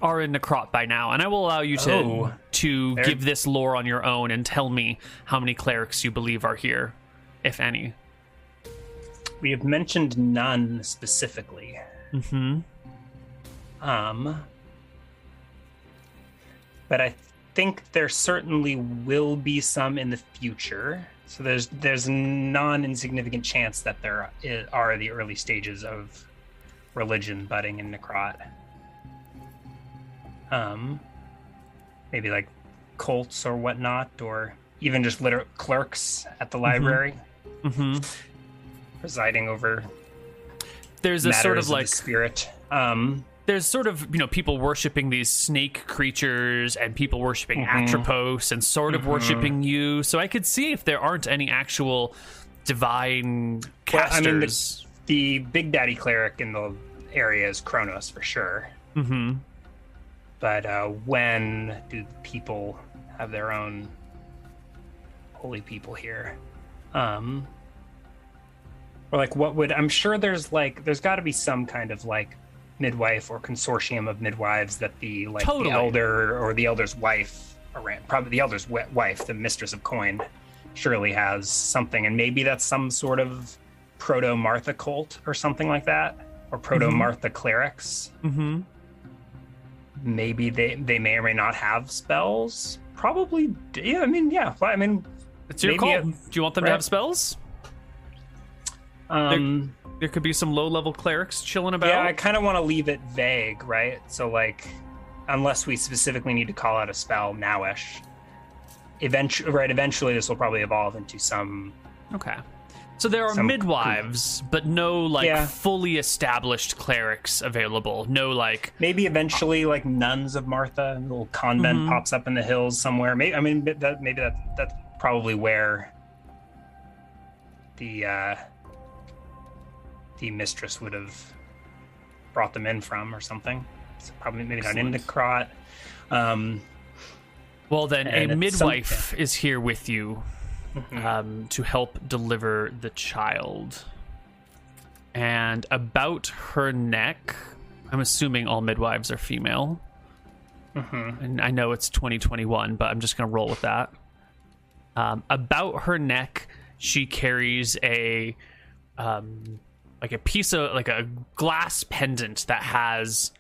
are in Necrot by now? And I will allow you to Oh. to give this lore on your own and tell me how many clerics you believe are here, if any. We have mentioned none specifically. Mm-hmm. Um, but I think there certainly will be some in the future. So there's there's a non-insignificant chance that there are the early stages of religion budding in Necrot. Um, maybe like cults or whatnot, or even just liter- clerks at the library Mm-hmm. Presiding over There's a sort of like spirit. Um, there's sort of you know people worshiping these snake creatures and people worshiping Mhm. Atropos and sort of Mhm. worshiping you. So I could see if there aren't any actual divine Well, I mean, the- the big daddy cleric in the area is Kronos for sure. mm-hmm. But uh, when do people have their own holy people here? Um, or like, what would I'm sure there's like there's got to be some kind of like midwife or consortium of midwives that the like Totally. the elder or the elder's wife around probably the elder's wi- wife, the mistress of coin, surely has something, and maybe that's some sort of proto Martha cult or something like that, or proto Martha clerics Mm-hmm. maybe they they may or may not have spells probably yeah i mean yeah i mean It's your call. Do you want them to have spells? um There could be some low-level clerics chilling about. yeah i kind of want to leave it vague right so like unless we specifically need to call out a spell nowish eventually right eventually this will probably evolve into some Okay. So there are Some- midwives, but no like Yeah. fully established clerics available. No like maybe eventually like nuns of martha a little convent Mhm. pops up in the hills somewhere maybe i mean that maybe that that's probably where the uh the mistress would have brought them in from or something so probably maybe not in Excellent. Necrot. um well then a it's some- midwife is here with you mhm. um, to help deliver the child. And about her neck, I'm assuming all midwives are female. Mhm. And I know it's 2021, but I'm just going to roll with that. Um, about her neck, she carries a um, like a piece of like a glass pendant that has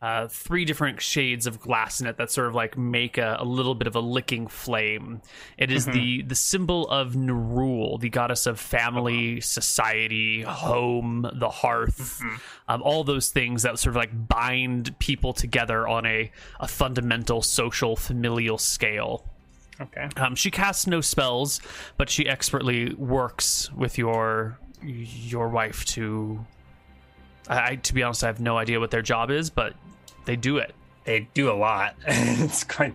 uh, three different shades of glass in it that sort of like make a, a little bit of a licking flame. It is the the symbol of Nerul, the goddess of family, society, home, the hearth, um, all those things that sort of like bind people together on a a fundamental social familial scale. Okay Um, she casts no spells, but she expertly works with your your wife to. I, I- to be honest, I have no idea what their job is, but they do it. they do a lot it's quite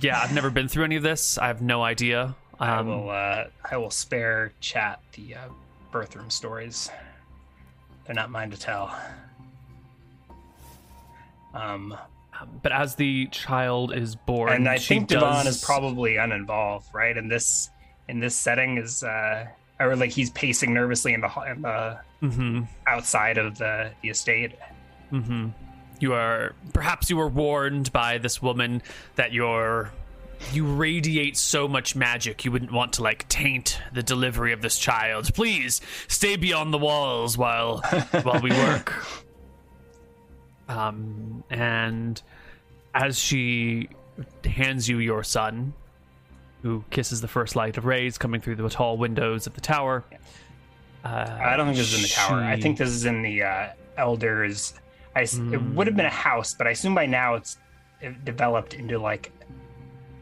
Yeah, I've never been through any of this. I have no idea. i Um, will uh i will spare chat the uh, birth room stories they're not mine to tell um but as the child is born, and I think Divan does- is probably uninvolved, right? In this in this setting is uh or like he's pacing nervously in the in the Mhm, outside of the the estate. mhm. You are perhaps you were warned by this woman that you're you radiate so much magic you wouldn't want to like taint the delivery of this child. Please stay beyond the walls while while we work. Um, and as she hands you your son, who kisses the first light of rays coming through the tall windows of the tower. Uh, I don't think this is in the tower. I think this is in the uh, elders. I s- it Hmm. would have been a house, but I assume by now it's developed into like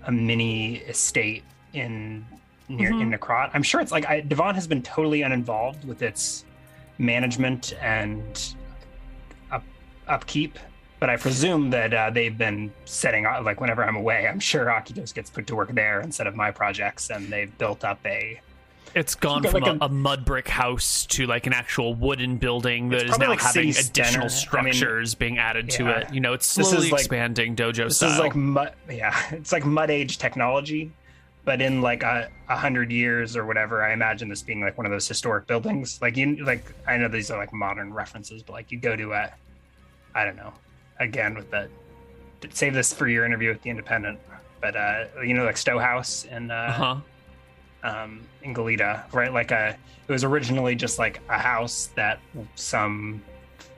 a mini estate in near Mhm. in Necrot. I'm sure it's like I, Divan has been totally uninvolved with its management and up, upkeep, but I presume that uh, they've been setting up. Like whenever I'm away, I'm sure Akitos gets put to work there instead of my projects, and they've built up a. It's gone from like a, a- a mud brick house to like an actual wooden building that It's is probably now like having city additional center. I mean, structures being added to it. You know, it's This is slowly like- expanding dojo This style. is like mud. Yeah, it's like mud age technology, but in like a, a hundred years or whatever. I imagine this being like one of those historic buildings. Like you, like I know these are like modern references, but like you go to a, I don't know, again with the, save this for your interview with the Independent. But uh, you know, like Stow House in uh, uh-huh. um, in Goleta, right? Like a, it was originally just like a house that some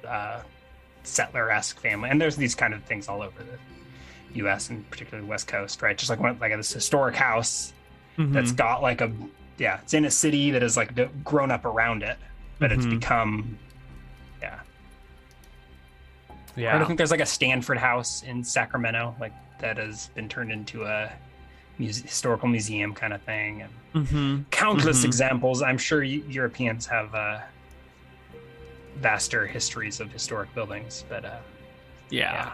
uh, settler-esque family, and there's these kind of things all over the U.S. and particularly the West Coast, right? Just like one, like this historic house that's Mhm. got like a, yeah, it's in a city that has like grown up around it, but it's Mhm. become. I don't think there's like a Stanford House in Sacramento, like that has been turned into a muse- historical museum kind of thing, and hmm countless Mhm. examples. I'm sure Europeans have uh, vaster histories of historic buildings, but uh, Yeah. yeah.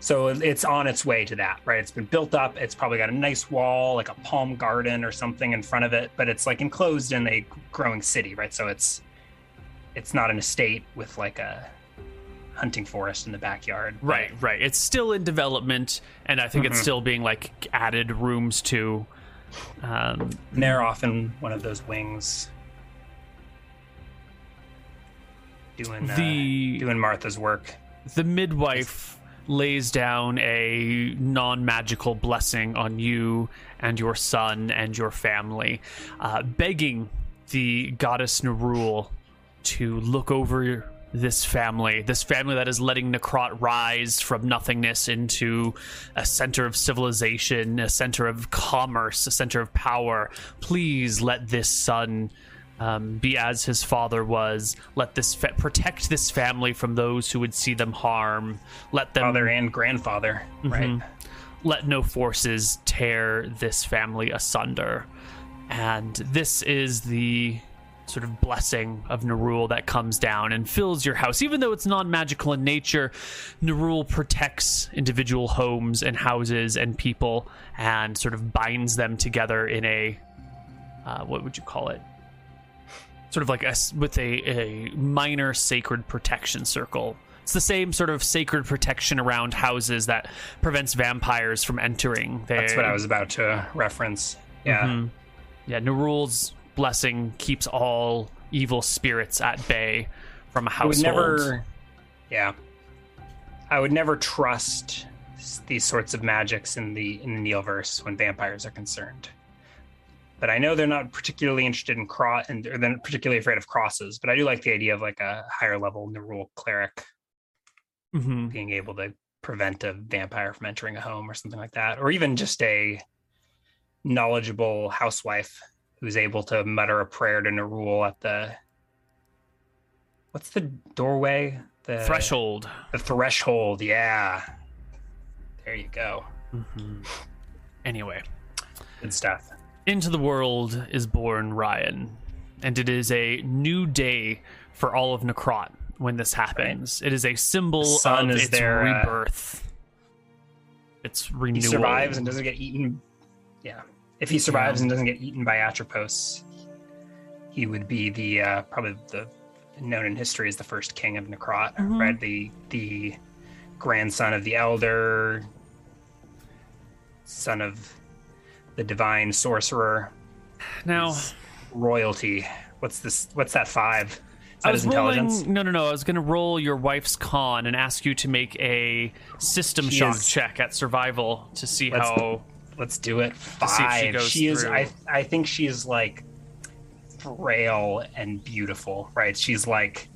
so it's on its way to that, right? It's been built up. It's probably got a nice wall, like a palm garden or something in front of it, but it's like enclosed in a growing city, right? So it's it's not an estate with like a hunting forest in the backyard, Right, right. It's still in development, and I think it's Mhm. still being like added rooms to. Um, And they're often one of those wings doing The- uh, doing Martha's work. the midwife lays down a non-magical blessing on you and your son and your family, uh, begging the goddess Nerul to look over this family, this family that is letting Necrot rise from nothingness into a center of civilization, a center of commerce, a center of power. Please let this son um, be as his father was. Let this fa- protect this family from those who would see them harm. Let them Father and grandfather, right? Mhm. let no forces tear this family asunder. And this is the sort of blessing of Nerul that comes down and fills your house. Even though it's non magical in nature, Nerul protects individual homes and houses and people and sort of binds them together in a, uh, what would you call it? Sort of like a, s- with a, a minor sacred protection circle. It's the same sort of sacred protection around houses that prevents vampires from entering. They, That's what I was about to reference. Yeah. Mhm. Yeah, Nerul's blessing keeps all evil spirits at bay from a I would household. never yeah i would never trust these sorts of magics in the in the neilverse when vampires are concerned but i know they're not particularly interested in cross and they're not particularly afraid of crosses but i do like the idea of like a higher level Nerul cleric Mhm. being able to prevent a vampire from entering a home or something like that or even just a knowledgeable housewife who's able to mutter a prayer to Nerul at the what's the doorway the Threshold. the threshold yeah there you go Mhm. Anyway, good stuff into the world is born Ryan, and it is a new day for all of Necrot when this happens. It is a symbol The of its their, uh, rebirth. Its he renewal. survives and doesn't get eaten yeah if he survives Yeah. and doesn't get eaten by atropos he would be the uh probably the known in history as the first king of necrot Mhm. right the the grandson of the elder son of the divine sorcerer now, royalty what's this what's that five is I was intelligence rolling. No, no, no. I was going to roll your wife's con and ask you to make a system She shock is- check at survival to see how. Let's do it. She five. goes she is through. i i think she's like frail and beautiful right? She's like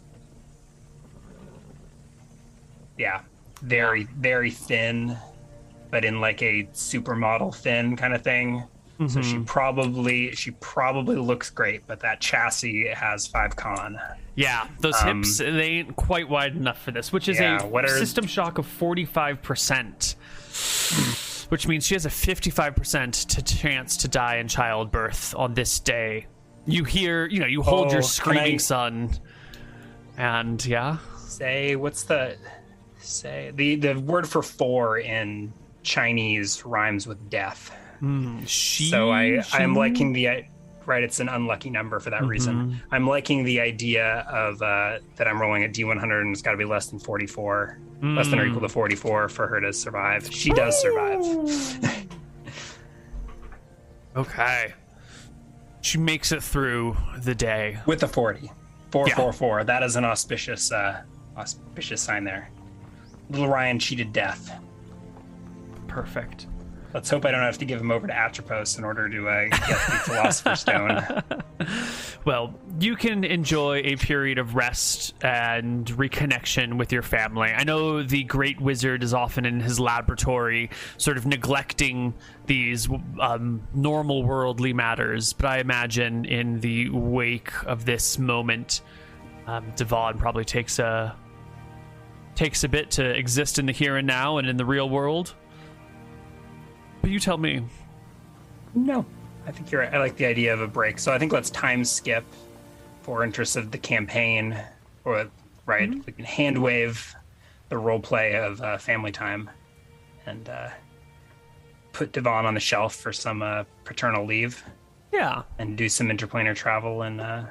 yeah very very thin but in like a supermodel thin kind of thing. So she Mhm. probably she probably looks great but that chassis has five con. Yeah, those Um, hips they ain't quite wide enough for this, which is yeah, a are- system shock of forty five percent, which means she has a 55% to chance to die in childbirth on this day. You hear, you know, you hold Oh, your screaming I- son, and yeah, Say what's the say the the word for four in Chinese rhymes with death. she. So I I'm liking the right. It's an unlucky number for that Mm-hmm. reason. I'm liking the idea of uh, that I'm rolling a D100 and it's got to be less than 44, less than or Mm. equal to 44 for her to survive. She does survive. Okay. She makes it through the day. with a 40 Yeah. 444 that is an auspicious uh auspicious sign there little ryan cheated death Perfect. Let's hope i don't have to give him over to atropos in order to uh, get the philosopher's stone Well, you can enjoy a period of rest and reconnection with your family. I know the great wizard is often in his laboratory, sort of neglecting these um, normal worldly matters, but I imagine in the wake of this moment, um, Divan probably takes a takes a bit to exist in the here and now and in the real world. But you tell me. no i think you're right i like the idea of a break so i think let's time skip for interest of the campaign or right we can hand wave the role play of uh, family time and uh put Divan on the shelf for some uh, paternal leave Yeah. and do some interplanar travel in uh,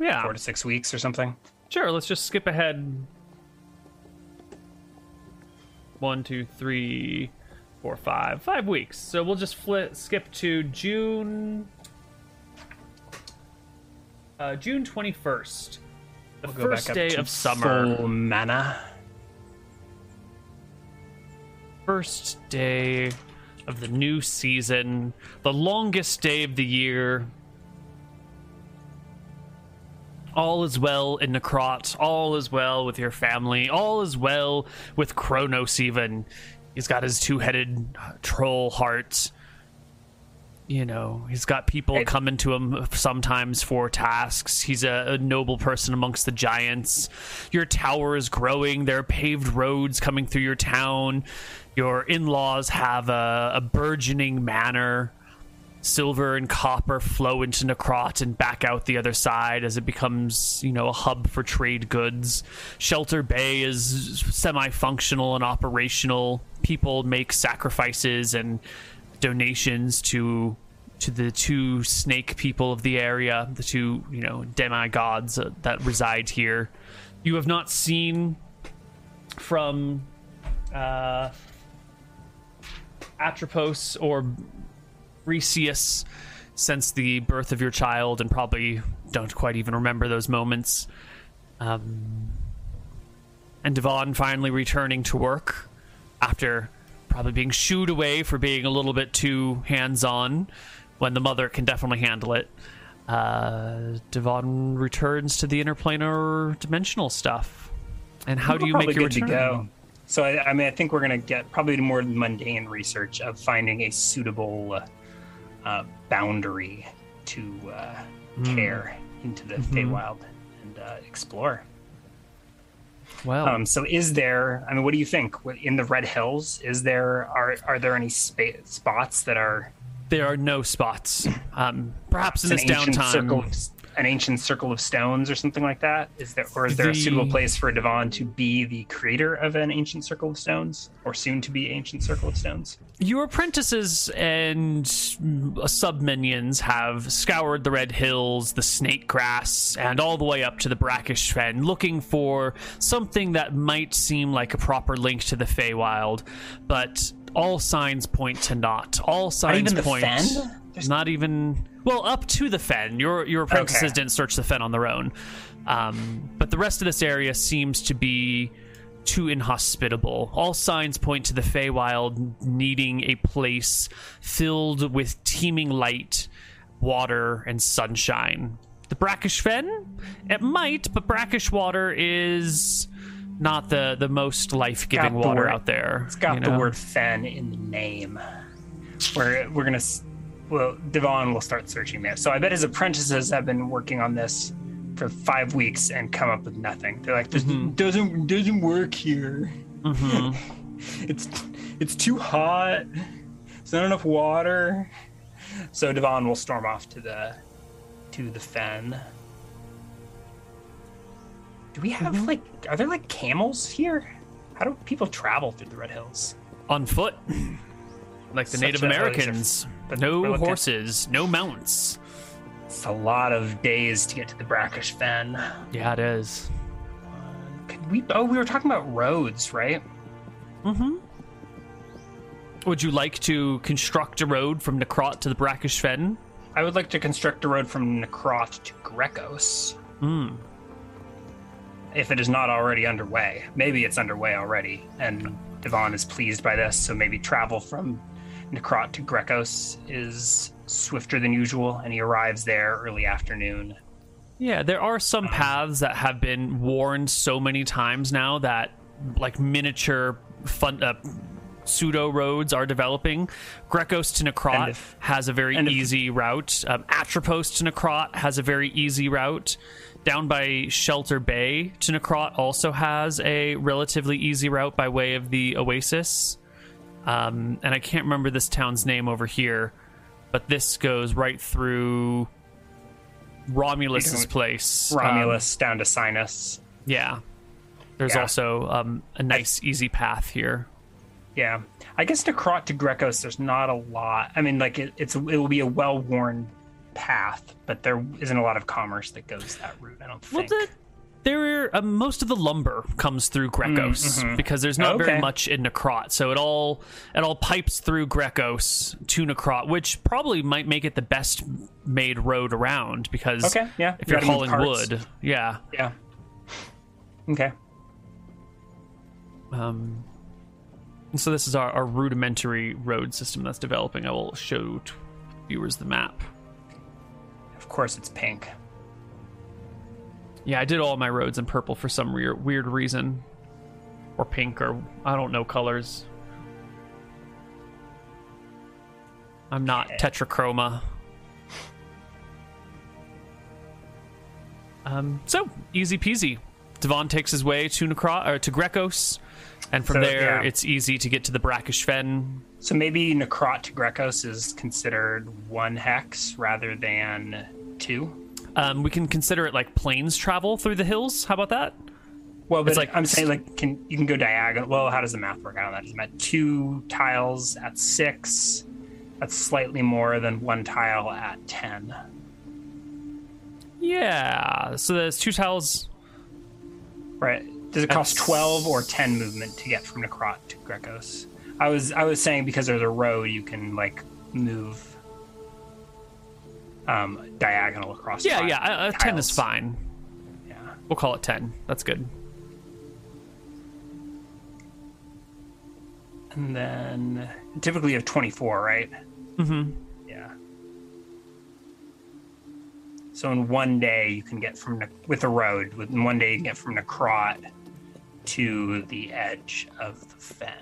Yeah. four to six weeks or something. Sure, let's just skip ahead. One, two, three, four, five. Five weeks. So we'll just flit, skip to June. Uh, June 21st. The We'll go back first day of summer. Full mana. First day of the new season. The longest day of the year. All is well in Necrot. All is well with your family. All is well with Kronos, even. He's got his two headed uh, troll heart. You know, he's got people coming to him sometimes for tasks. He's a, a noble person amongst the giants. Your tower is growing. There are paved roads coming through your town. Your in laws have a, a burgeoning manor silver and copper flow into Necrot and back out the other side as it becomes, you know, a hub for trade goods. Shelter Bay is semi-functional and operational. People make sacrifices and donations to to the two snake people of the area, the two, you know, demigods uh, that reside here. You have not seen from uh Atropos or Resius since the birth of your child and probably don't quite even remember those moments. Um, and Divan finally returning to work after probably being shooed away for being a little bit too hands on when the mother can definitely handle it. Uh, Divan returns to the interplanar dimensional stuff. And how do you make your return? to go? So I, I mean, I think we're gonna get probably more mundane research of finding a suitable uh, boundary to uh, Hmm. tear into the Mm-hmm. Feywild and uh, explore. Well, Um, so, is there? I mean, what do you think? In the Red Hills, is there are are there any spa- spots that are there are no spots. Um, perhaps in this downtime. circle, of, an ancient circle of stones or something like that? Is there, or is there a suitable place for Divan to be the creator of an ancient circle of stones, or soon to be ancient circle of stones? Your apprentices and sub minions have scoured the Red Hills, the Snake Grass, and all the way up to the Brackish Fen, looking for something that might seem like a proper link to the Feywild, but all signs point to not. All signs even the point. Fen? There's- Not even well up to the Fen. Your your apprentices Okay. didn't search the Fen on their own, um, but the rest of this area seems to be too inhospitable. All signs point to the Feywild needing a place filled with teeming light, water, and sunshine. The Brackish Fen? It might, but brackish water is not the, the most life giving water word- out there. It's got you the know? word "fen" in the name. We're we're gonna. Well, Divan will start searching this. So I bet his apprentices have been working on this for five weeks and come up with nothing. They're like, "This Mm-hmm. doesn't doesn't work here. Mhm. It's it's too hot. Is not enough water? So Divan will storm off to the to the fen. Do we have like are there like camels here? How do people travel through the Red Hills? On foot. Like the Such Native Americans. No horses, no mounts. It's a lot of days to get to the Brackish Fen. Yeah, it is. Could we oh we were talking about roads, right? Mm-hmm. Would you like to construct a road from Necrot to the Brackish Fen? I would like to construct a road from Necrot to Grecos. Hmm. if it is not already underway. Maybe it's underway already, and Divan is pleased by this, so maybe travel from Necrot to Grecos is swifter than usual, and he arrives there early afternoon. Yeah, there are some paths that have been worn so many times now that like miniature fun uh, pseudo roads are developing. Grecos to Necrot of- has a very of- easy route. Um, Atropos to Necrot has a very easy route. Down by Shelter Bay to Necrot also has a relatively easy route by way of the Oasis. Um, and I can't remember this town's name over here, but this goes right through Romulus's You're place. Um, Romulus down to Sinus. yeah. There's Yeah. also um, a nice, easy path here. Yeah, I guess Necrot to Grecos, there's not a lot. I mean, like it, it's it will be a well-worn path, but there isn't a lot of commerce that goes that route. I don't Well, think. the, there are, uh, most of the lumber comes through Grecos because there's not very Mm, much in Necrot, so it all it all pipes through Grecos to Necrot, which probably might make it the best made road around because Okay, yeah, if you you're hauling wood, yeah. Yeah. Okay. Um, so this is our, our rudimentary road system that's developing. I will show t- viewers the map. Of course, it's pink. Yeah, I did all my roads in purple for some weird weird reason, or pink, or I don't know colors. I'm not tetrachroma. Um, so easy peasy. Divan takes his way to Necro- or to Grecos, and from So, there yeah. it's easy to get to the Brackish Fen. So maybe Necrot to Grecos is considered one hex rather than two. Um, we can consider it like planes travel through the hills. How about that? Well, but It's like- I'm saying like can you can go diagonal? Well, how does the math work out on that? Is that two tiles at six? That's slightly more than one tile at ten. Yeah. So there's two tiles. Right? Does it cost twelve or ten movement to get from Necrot to Grecos? I was I was saying because there's a road, you can like move um, diagonal across. Yeah, yeah. Uh, uh, ten is fine. Yeah. We'll call it ten. That's good. And then typically you have 24, right? Mm-hmm. Yeah. So in one day you can get from with a road. With in one day you can get from Necrot to the edge of the fen.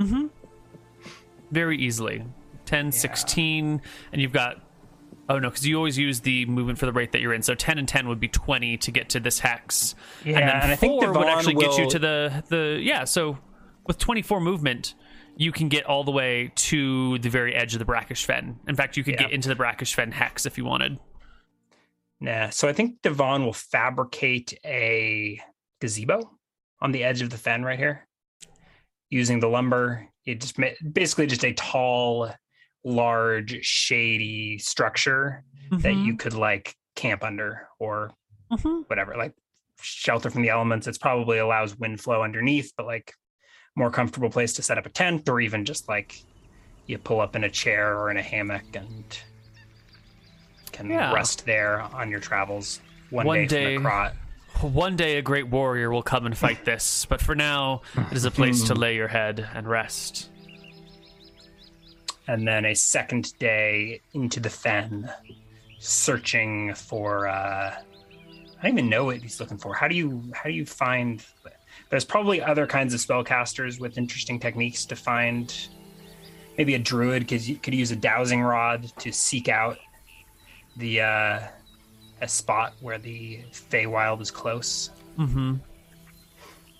Mm-hmm. Very easily. 10, 16, and you've got. Oh no, because you always use the movement for the rate that you're in. So 10 and 10 would be 20 to get to this hex. Yeah, and then and I think four would actually get you to the the yeah. So with 24 movement, you can get all the way to the very edge of the Brackish Fen. In fact, you could Yeah. get into the Brackish Fen hex if you wanted. Nah. So I think Divan will fabricate a gazebo on the edge of the fen right here, using the lumber. It just basically just a tall, large, shady structure that Mhm. you could like camp under or Mhm. whatever, like shelter from the elements. It's probably allows wind flow underneath, but like more comfortable place to set up a tent, or even just like you pull up in a chair or in a hammock and can Yeah. rest there on your travels. One, One day, day- from the. One day a great warrior will come and fight this, but for now, it is a place to lay your head and rest. And then a second day into the fen, searching for. uh I don't even know what he's looking for. How do you how do you find? There's probably other kinds of spellcasters with interesting techniques to find. Maybe a druid could could use a dowsing rod to seek out the uh, a spot where the Feywild is close. Mm-hmm.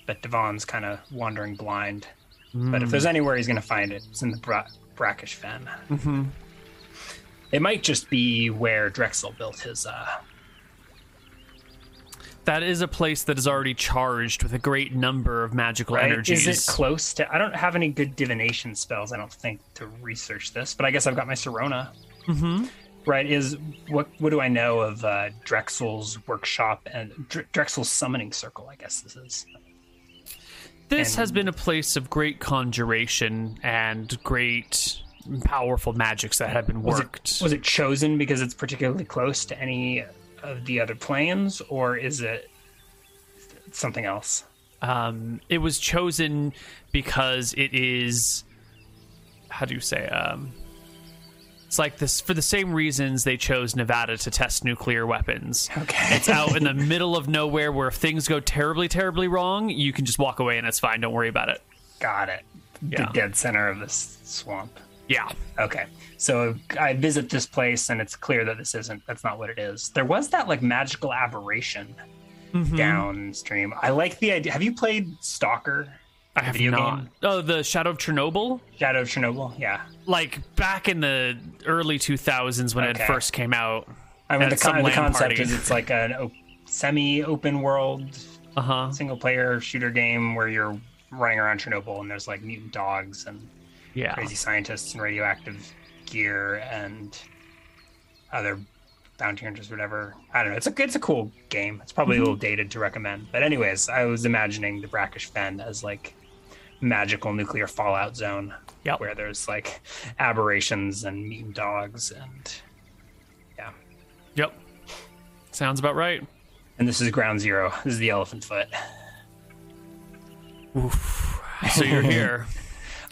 But Divan's kind of wandering blind. But if there's anywhere he's going to find it, it's in the brackish fen. Mm-hmm. It might just be where Drexel built his. Uh, That is a place that is already charged with a great number of magical right? energies. Is it close to? I don't have any good divination spells. I don't think to research this, but I guess I've got my Serona. Mm-hmm. Right? Is what? What do I know of uh, Drexel's workshop and Dr- Drexel's summoning circle? I guess this is. This And- has been a place of great conjuration and great powerful magics that have been Was worked. it, was it chosen because it's particularly close to any of the other planes, or is it something else? um, it was chosen because it is how do you say um, it's like this for the same reasons they chose Nevada to test nuclear weapons. Okay. It's out in the middle of nowhere where if things go terribly, terribly wrong, you can just walk away and it's fine. Don't worry about it. Got it. Yeah. The dead center of this swamp. Yeah. Okay. So I visit this place and it's clear that this isn't that's not what it is. There was that like magical aberration Mm-hmm. downstream. I like the idea. Have you played Stalker? I have video not. game? Oh, the Shadow of Chernobyl? Shadow of Chernobyl? Yeah. Like back in the early 2000s when Okay. it first came out. I mean the, con- the concept party. is it's like a semi-open world Uh huh. single player shooter game where you're running around Chernobyl and there's like mutant dogs and Yeah. crazy scientists and radioactive gear and other bounty hunters, whatever. I don't know. It's a it's a cool game. It's probably a little dated to recommend, but anyways, I was imagining the Brackish Fen as like magical nuclear fallout zone Yep. where there's like aberrations and mutant dogs and yeah. Yep. Sounds about right. And this is ground zero. This is the elephant foot. Oof. So you're here.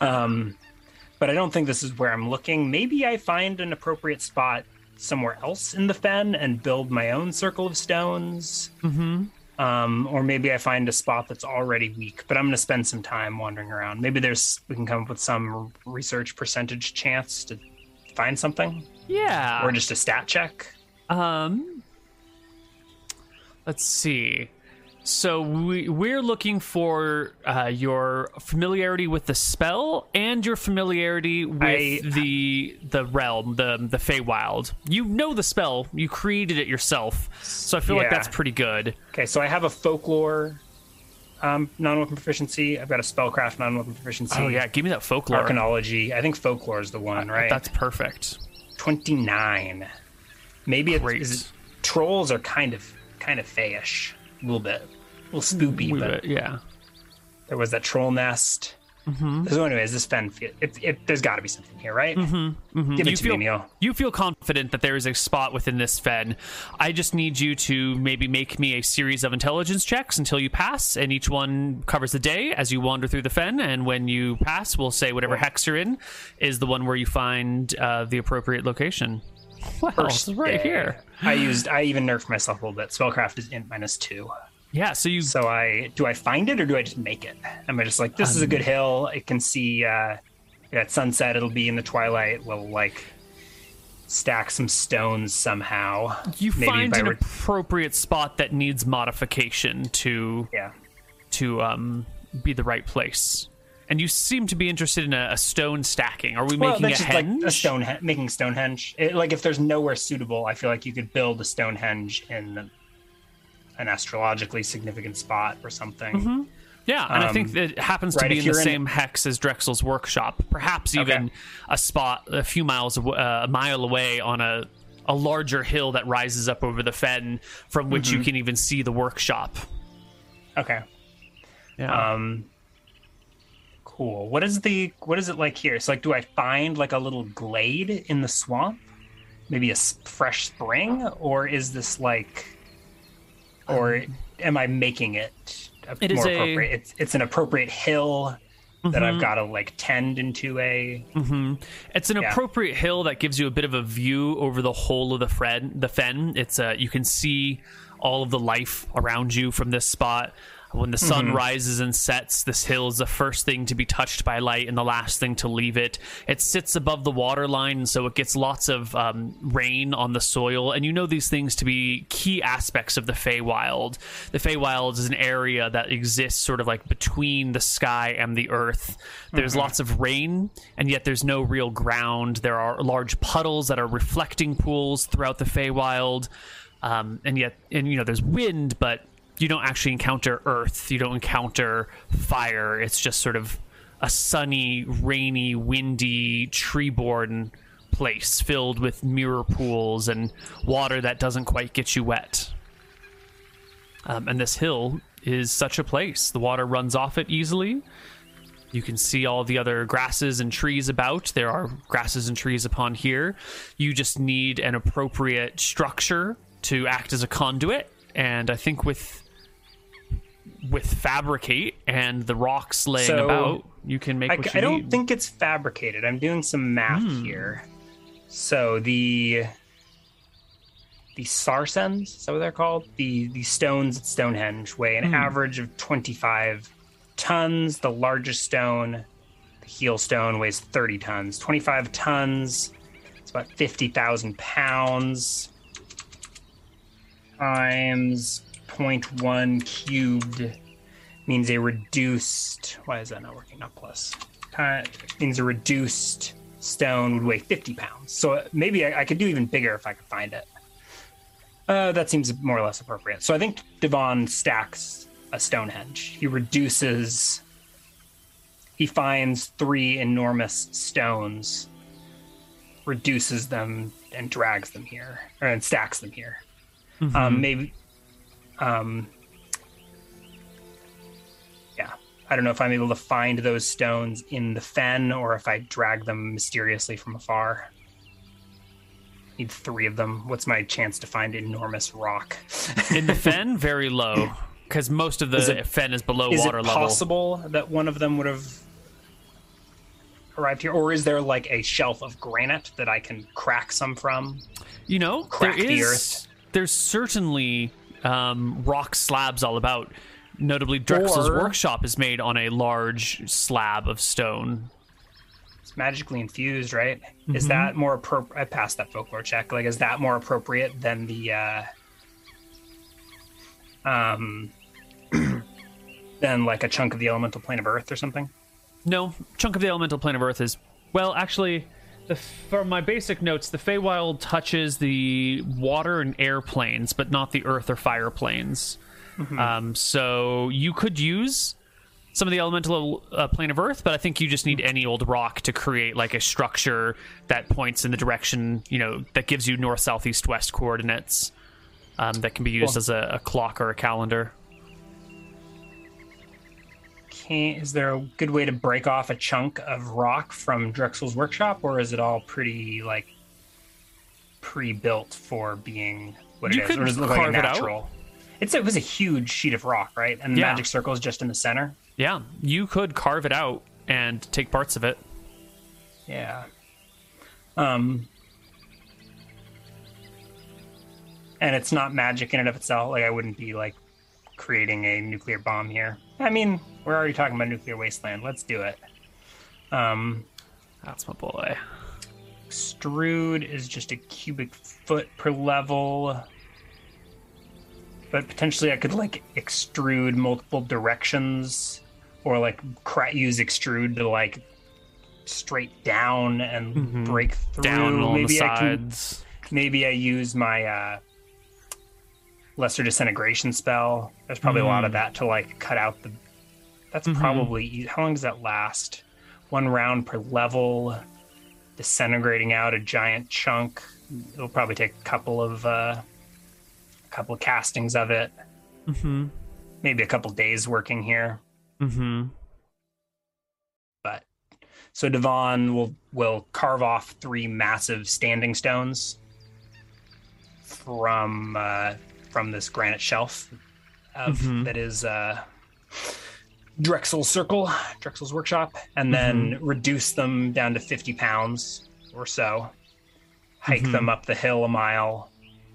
Um, but I don't think this is where I'm looking. Maybe I find an appropriate spot somewhere else in the fen and build my own circle of stones. Mm-hmm. Um, or maybe I find a spot that's already weak. But I'm going to spend some time wandering around. Maybe there's we can come up with some research percentage chance to find something, Yeah. or just a stat check. Um, let's see. So we we're looking for uh, your familiarity with the spell and your familiarity with I- the the realm, the the Feywild. You know the spell. You created it yourself. So I feel like that's pretty good. Okay, so I have a folklore um, non-weapon proficiency. I've got a spellcraft non-weapon proficiency. Oh yeah, give me that folklore. Arcanology. I think folklore is the one, right? That's perfect. 29 maybe it's Great. is it, trolls are kind of kind of fayish a little bit a little spoopy We- but yeah. there was that troll nest Mm-hmm. so anyways this fen fe- it, it, there's got to be something here right mm-hmm, give it you to feel, me neil you feel confident that there is a spot within this fen. I just need you to maybe make me a series of intelligence checks until you pass, and each one covers the day as you wander through the fen. And when you pass, we'll say whatever hex you're in is the one where you find uh, the appropriate location. Well, it's right Yeah. here. i used i even nerfed myself a little bit spellcraft is int minus two Yeah, so you so i do i find it or do i just make it am i just like this is Um, a good hill it can see uh at sunset it'll be in the twilight we'll like stack some stones somehow you maybe find by an re- appropriate spot that needs modification to yeah to um, be the right place. And you seem to be interested in a, a stone stacking. Are we Well, making a henge? like a stone making Stonehenge. It, like if there's nowhere suitable, I feel like you could build a Stonehenge in an astrologically significant spot or something. Yeah, and I think Um, it happens to right, be in the in- same hex as Drexel's workshop. Perhaps even Okay. a spot a few miles, uh, a mile away on a a larger hill that rises up over the fen, from which Mm-hmm. you can even see the workshop. Okay. Yeah. Um. Cool. What is the what is it like here? So like, do I find like a little glade in the swamp? Maybe a fresh spring, or is this like, or am I making it? Um, It is more a- appropriate? It's it's an appropriate hill that Mm-hmm. I've got to like tend into a. It's an Yeah. appropriate hill that gives you a bit of a view over the whole of the fen. The fen. It's uh, you can see all of the life around you from this spot. When the sun rises and sets, this hill is the first thing to be touched by light and the last thing to leave it. It sits above the water line, so it gets lots of um, rain on the soil. And you know these things to be key aspects of the Feywild. The Feywild is an area that exists sort of like between the sky and the earth. There's lots of rain, and yet there's no real ground. There are large puddles that are reflecting pools throughout the Feywild. Um, and yet, and you know, there's wind, but you don't actually encounter earth. You don't encounter fire. It's just sort of a sunny, rainy, windy, tree-born place filled with mirror pools and water that doesn't quite get you wet. Um, and this hill is such a place. The water runs off it easily. You can see all the other grasses and trees about. There are grasses and trees upon here. You just need an appropriate structure to act as a conduit. And I think with with fabricate and the rocks laying So, about, you can make I, what you I don't need. think it's fabricated. I'm doing some math Hmm. here. So the the sarsens, is that what they're called? The the stones at Stonehenge weigh an Hmm. average of 25 tons. The largest stone, the heel stone, weighs 30 tons. 25 tons. It's about 50,000 pounds. Times 0.1 cubed means a reduced. Why is that not working? Not plus. Ti- means a reduced stone would weigh 50 pounds. So maybe I, I could do even bigger if I could find it. Uh, that seems more or less appropriate. So I think Divan stacks a Stonehenge. He reduces. He finds three enormous stones, reduces them, and drags them here, or and stacks them here. Um, maybe. Um, yeah, I don't know if I'm able to find those stones in the fen or if I drag them mysteriously from afar. Need three of them. What's my chance to find enormous rock? In the fen, very low. Because most of the Is it- fen is below is water it level. possible that one of them would have arrived here, or is there like a shelf of granite that I can crack some from? You know, crack there the is earth. there's certainly um, rock slabs all about. Notably, Drexel's Or- workshop is made on a large slab of stone. It's magically infused, right? Mm-hmm. Is that more appropriate? I passed that folklore check. Like, is that more appropriate than the uh, um than like a chunk of the elemental plane of Earth or something? No, chunk of the elemental plane of Earth is well, actually. The, from my basic notes, the Feywild touches the water and air planes, but not the earth or fire planes. Um, so you could use some of the elemental uh, plane of Earth, but I think you just need any old rock to create like a structure that points in the direction you know that gives you north, south, east, west coordinates. Um, that can be used Cool. as a, a clock or a calendar. Can is there a good way to break off a chunk of rock from Drexel's workshop, or is it all pretty like pre-built for being what You it is, could or does it look like carve it out. It's it was a huge sheet of rock, right? And the Yeah. magic circle is just in the center. Yeah, you could carve it out and take parts of it. Yeah. Um. And it's not magic in and of itself. Like I wouldn't be like creating a nuclear bomb here. I mean, we're already talking about nuclear wasteland. Let's do it. Um, That's my boy. extrude is just a cubic foot per level. But potentially I could like extrude multiple directions or like cra- use extrude to like straight down and Mhm. break through. Down maybe the I sides. can maybe I use my uh lesser disintegration spell. There's probably a lot of Mm. that to like cut out the that's Mhm. probably how long does that last? One round per level, disintegrating out a giant chunk. It'll probably take a couple of uh a couple of castings of it. Mm-hmm. Maybe a couple days working here. Mm-hmm. but so Divan will will carve off three massive standing stones from uh, from this granite shelf of, Mhm. that is uh, Drexel's circle, Drexel's workshop, and then reduce them down to fifty pounds or so. Hike Mhm. them up the hill a mile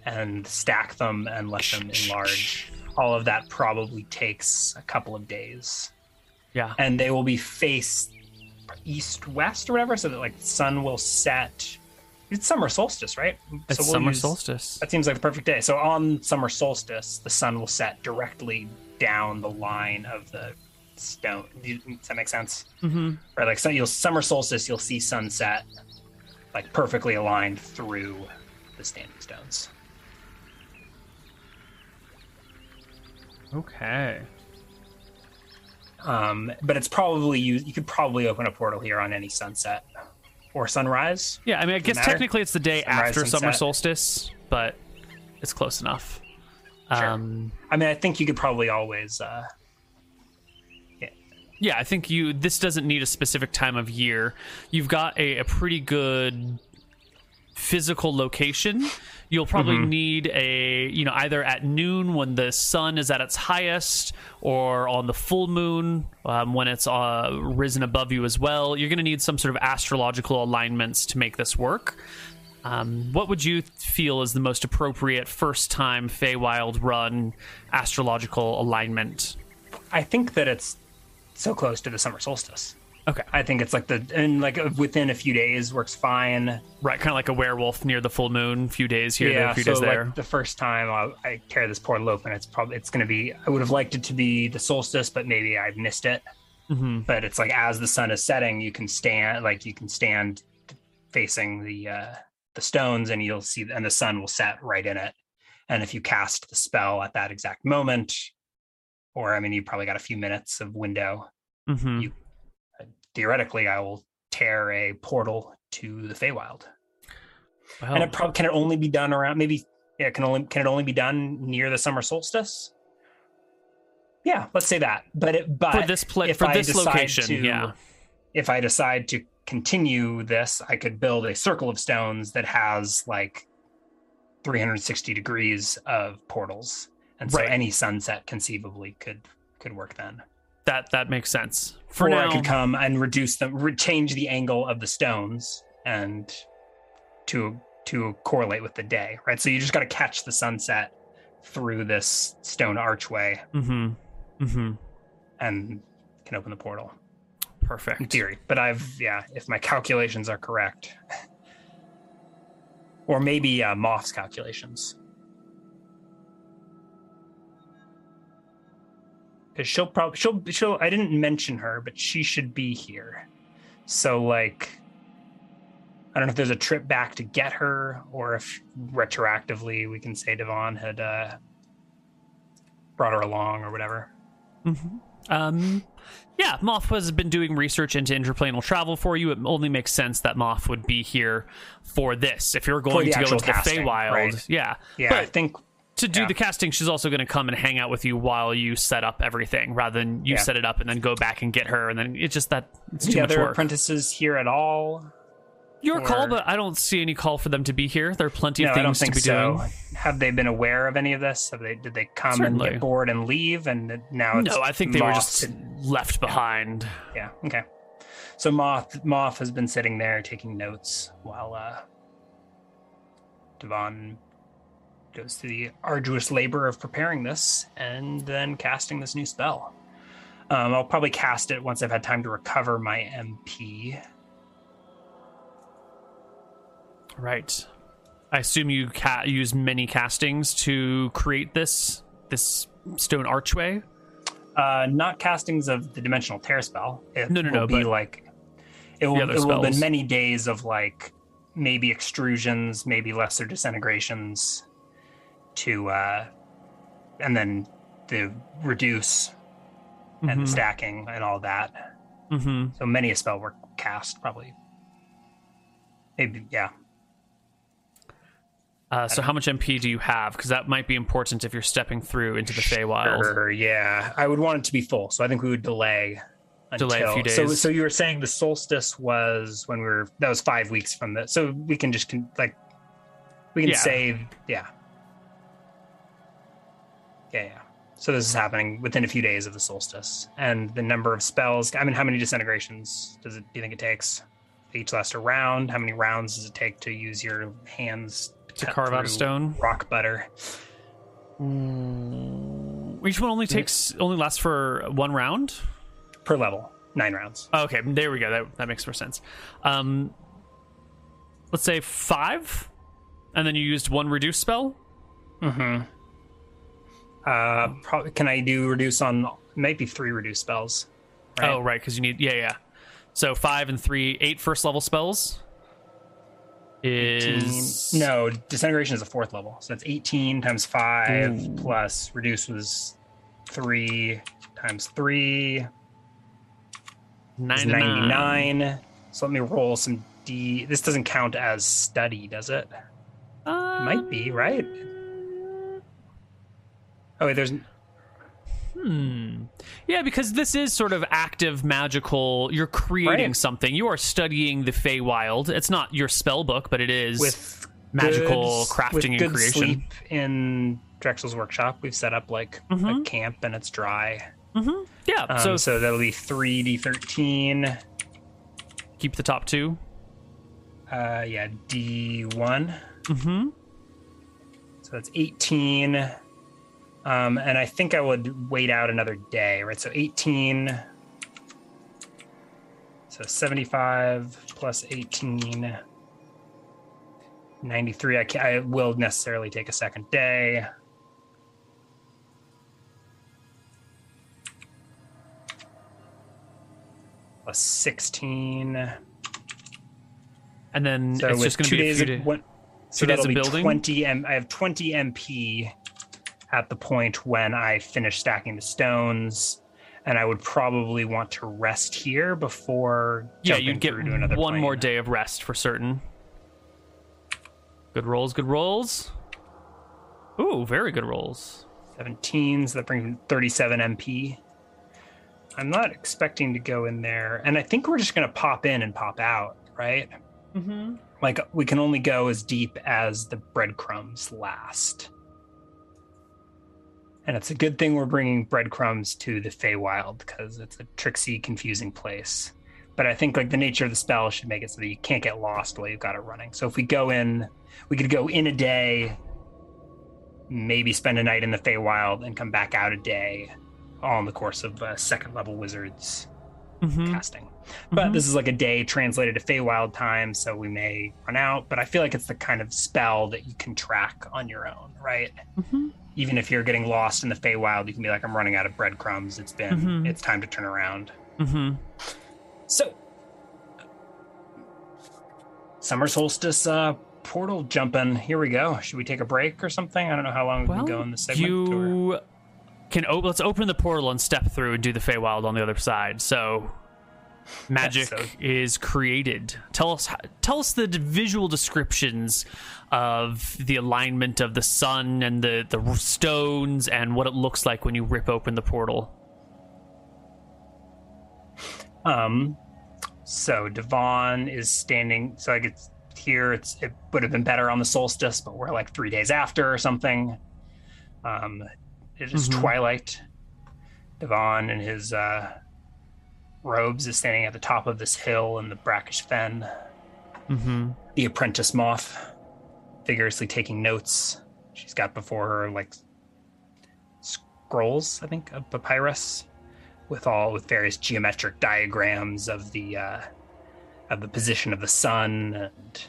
and stack them and let them enlarge. all of that probably takes a couple of days. Yeah. And they will be faced east west or whatever, so that like the sun will set. It's summer solstice, right? It's so we'll summer use- solstice. That seems like the perfect day. So on summer solstice, the sun will set directly down the line of the stone. Does that make sense? Mm-hmm. Right, like so you'll summer solstice, you'll see sunset like perfectly aligned through the standing stones. Okay. Um, but it's probably you. You could probably open a portal here on any sunset or sunrise. Yeah, I mean, I guess matter. technically it's the day Sunrise, after summer solstice, but it's close enough. Sure. Um, I mean, I think you could probably always. Uh, yeah, I think you. This doesn't need a specific time of year. You've got a, a pretty good physical location. You'll probably Mm-hmm. need a, you know, either at noon when the sun is at its highest, or on the full moon um, when it's uh, risen above you as well. You're going to need some sort of astrological alignments to make this work. Um, what would you feel is the most appropriate first time Feywild run astrological alignment? I think that it's so close to the summer solstice. Okay. I think it's like the and like within a few days works fine. Right, kind of like a werewolf near the full moon. A few days here, there, yeah, a few so days like there. the first time I, I tear this portal open, it's probably it's going to be. I would have liked it to be the solstice, but maybe I've missed it. hmm But it's like as the sun is setting, you can stand like you can stand facing the uh, the stones, and you'll see, and the sun will set right in it. And if you cast the spell at that exact moment, or I mean, you probably got a few minutes of window. hmm You- Theoretically, I will tear a portal to the Feywild. Well, And it probably can it only be done around maybe yeah, it can only can it only be done near the summer solstice? Yeah, let's say that. But it but for this if for I this location, to- yeah. if I decide to continue this, I could build a circle of stones that has like 360 degrees of portals. And so Right. any sunset conceivably could could work then. That that makes sense. For or now, I could come and reduce them, re- change the angle of the stones, and to to correlate with the day, right? So you just got to catch the sunset through this stone archway, hmm hmm and can open the portal Perfect. in theory. But I've yeah, if my calculations are correct, or maybe uh, Moth's calculations. Because she'll probably she'll she'll I didn't mention her, but she should be here. So like I don't know if there's a trip back to get her or if retroactively we can say Divan had uh brought her along or whatever. hmm Um, yeah, Moth has been doing research into interplanal travel for you. It only makes sense that Moth would be here for this. If you're going to go into the casting, Feywild, right. yeah. Yeah, I think to do yeah. the casting, she's also going to come and hang out with you while you set up everything, rather than you Yeah. set it up and then go back and get her, and then it's just that it's too the much other work. apprentices here at all. Your call, but I don't see any call for them to be here. There are plenty No, of things to be so. doing. Have they been aware of any of this? Have they did they come Certainly. and get bored and leave and now it's No, I think they were just and- left behind. yeah, okay. So Moth Moth has been sitting there taking notes while uh Divan goes through the arduous labor of preparing this and then casting this new spell. Um, I'll probably cast it once I've had time to recover my MP. Right. I assume you ca- use many castings to create this this stone archway. Uh, not castings of the dimensional tear spell. It No, no, will no, be but like it will, it will have been many days of like maybe extrusions, maybe lesser disintegrations to uh and then the reduce and the stacking and all that. hmm So many a spell were cast probably. Maybe yeah. Uh, so how much MP do you have? Because that might be important if you're stepping through into the Feywild. Sure, yeah. I would want it to be full, so I think we would delay. Delay a until- few So, days. so you were saying the solstice was when we were that was five weeks from the. So we can just con, like we can Yeah. say yeah, yeah, yeah. So this is happening within a few days of the solstice, and the number of spells. I mean, how many disintegrations does it? Do you think it takes? Each last a round. How many rounds does it take to use your hands To carve out a stone? Rock butter. Ooh. each one only mm-hmm. takes only lasts for one round. per level, nine rounds. Oh, okay, there we go. That that makes more sense. Um, let's say five, and then you used one reduce spell. Mm-hmm. Uh, probably can I do reduce on maybe three reduce spells? Right. Oh, right, because you need yeah, yeah. So five and three, eight first level spells. Is No, disintegration is a fourth level, so that's eighteen times five plus reduce was three times three is nine ninety nine. So let me roll some d. This doesn't count as study, does it? Uh, Might be right. Oh, wait, there's Hmm. Yeah, because this is sort of active magical. You're creating Right. something. You are studying the Feywild. It's not your spell book, but it is with magical good- crafting with and good creation. Sleep in Drexel's workshop, we've set up like a camp and it's dry. Mm-hmm. Yeah. Um, so, so that'll be three d thirteen. keep the top two. Uh, yeah, d one. Mm-hmm. So that's eighteen. Um, and I think I would wait out another day, right? So eighteen. So seventy-five plus eighteen. 93 I, can, I will necessarily take a second day plus 16 And then so it's just going to be a days few days. one, so two days that'll of building? 20 M, i have 20 mp at the point when i finish stacking the stones and i would probably want to rest here before Yeah, jumping you'd get through to another one plane. more day of rest for certain. Good rolls, good rolls. Ooh, very good rolls. 17s, so that brings 37 mp i'm not expecting to go in there and i think we're just going to pop in and pop out right Mm-hmm. like we can only go as deep as the breadcrumbs last and it's a good thing we're bringing breadcrumbs to the Feywild because it's a tricksy, confusing place. But I think like the nature of the spell should make it so that you can't get lost while you've got it running. So if we go in, we could go in a day, maybe spend a night in the Feywild, and come back out a day, all in the course of uh, second level wizards Mm-hmm. casting. But this is like a day translated to Feywild time, so we may run out. But I feel like it's the kind of spell that you can track on your own, right? Mhm. Even if you're getting lost in the Feywild, you can be like, I'm running out of breadcrumbs. It's been, Mhm. it's time to turn around. Mm-hmm. So, summer solstice uh, portal jumping. Here we go. Should we take a break or something? I don't know how long we've Well, been going this segment. or- you can op- let's open the portal and step through and do the Feywild on the other side. So magic so- is created. Tell us tell us the visual descriptions of the alignment of the sun and the the stones and what it looks like when you rip open the portal. Um, so Divan is standing. So like it's here. It's it would have been better on the solstice, but we're like three days after or something. Um, it is Mhm. twilight. Divan and his uh, robes is standing at the top of this hill in the brackish fen. Mm-hmm. The apprentice moth, vigorously taking notes. She's got before her like scrolls, I think, of papyrus, with all with various geometric diagrams of the uh, of the position of the sun and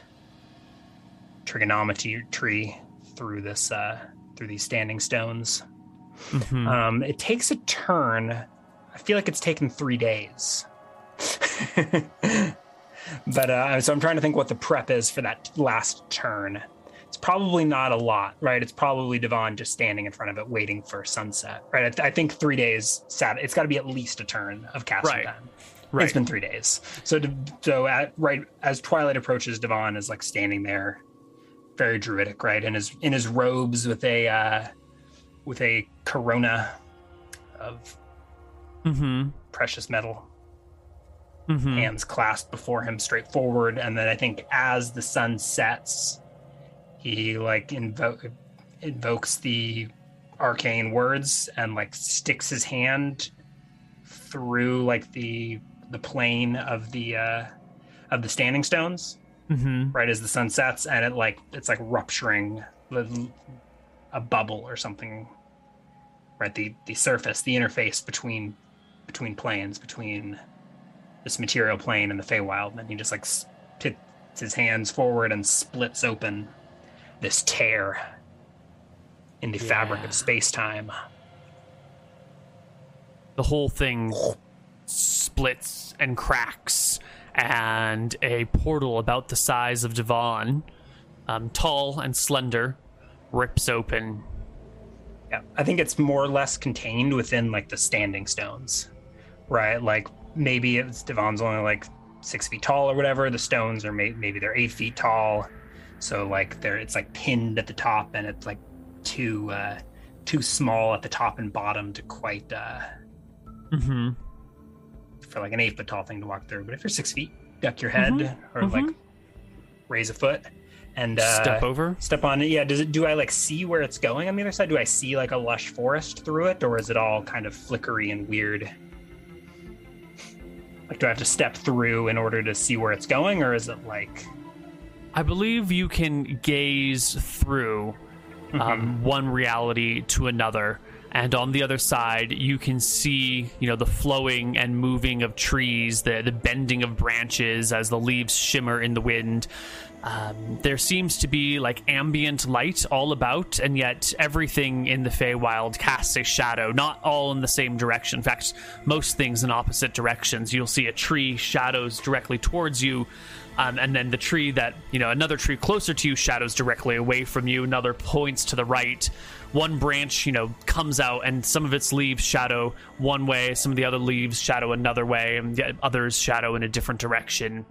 trigonometry tree through this uh, through these standing stones. Mm-hmm. Um, it takes a turn. I feel like it's taken three days. but uh, so I'm trying to think what the prep is for that last turn. It's probably not a lot, right? It's probably Divan just standing in front of it, waiting for sunset, right? I, th- I think three days. Sat. It's got to be at least a turn of casting Right. time. right. It's been three days. So, so at, right as twilight approaches, Divan is like standing there, very druidic, right? In his in his robes with a uh, with a corona of mm-hmm. precious metal, Mm-hmm. hands clasped before him, straight forward. And then I think as the sun sets, he like invo- invokes the arcane words and like sticks his hand through like the the plane of the uh of the standing stones Mm-hmm. right as the sun sets and it like it's like rupturing the- a bubble or something right? The the surface, the interface between between planes, between this material plane and the Feywild. And he just like puts his hands forward and splits open this tear in the yeah. fabric of space time. The whole thing splits and cracks, and a portal about the size of Divan, um, tall and slender, rips open. Yeah, I think it's more or less contained within like the standing stones, right? Like maybe it's Divan's only like six feet tall or whatever. The stones are may- maybe they're eight feet tall, so like they're it's like pinned at the top and it's like too uh, too small at the top and bottom to quite uh, mm-hmm. for like an eight foot tall thing to walk through. But if you're six feet, duck your head mm-hmm. or mm-hmm. like raise a foot and uh, step over, step on it. Yeah. Does it? Do I like see where it's going on the other side? Do I see like a lush forest through it, or is it all kind of flickery and weird? Like, do I have to step through in order to see where it's going, or is it like? I believe you can gaze through um, mm-hmm. one reality to another and on the other side you can see you know the flowing and moving of trees the the bending of branches as the leaves shimmer in the wind um, there seems to be like ambient light all about, and yet everything in the Feywild casts a shadow, not all in the same direction. In fact, most things in opposite directions. You'll see a tree shadows directly towards you, um, and then the tree that, you know, another tree closer to you shadows directly away from you, another points to the right one branch, you know, comes out and some of its leaves shadow one way, some of the other leaves shadow another way, and others shadow in a different direction.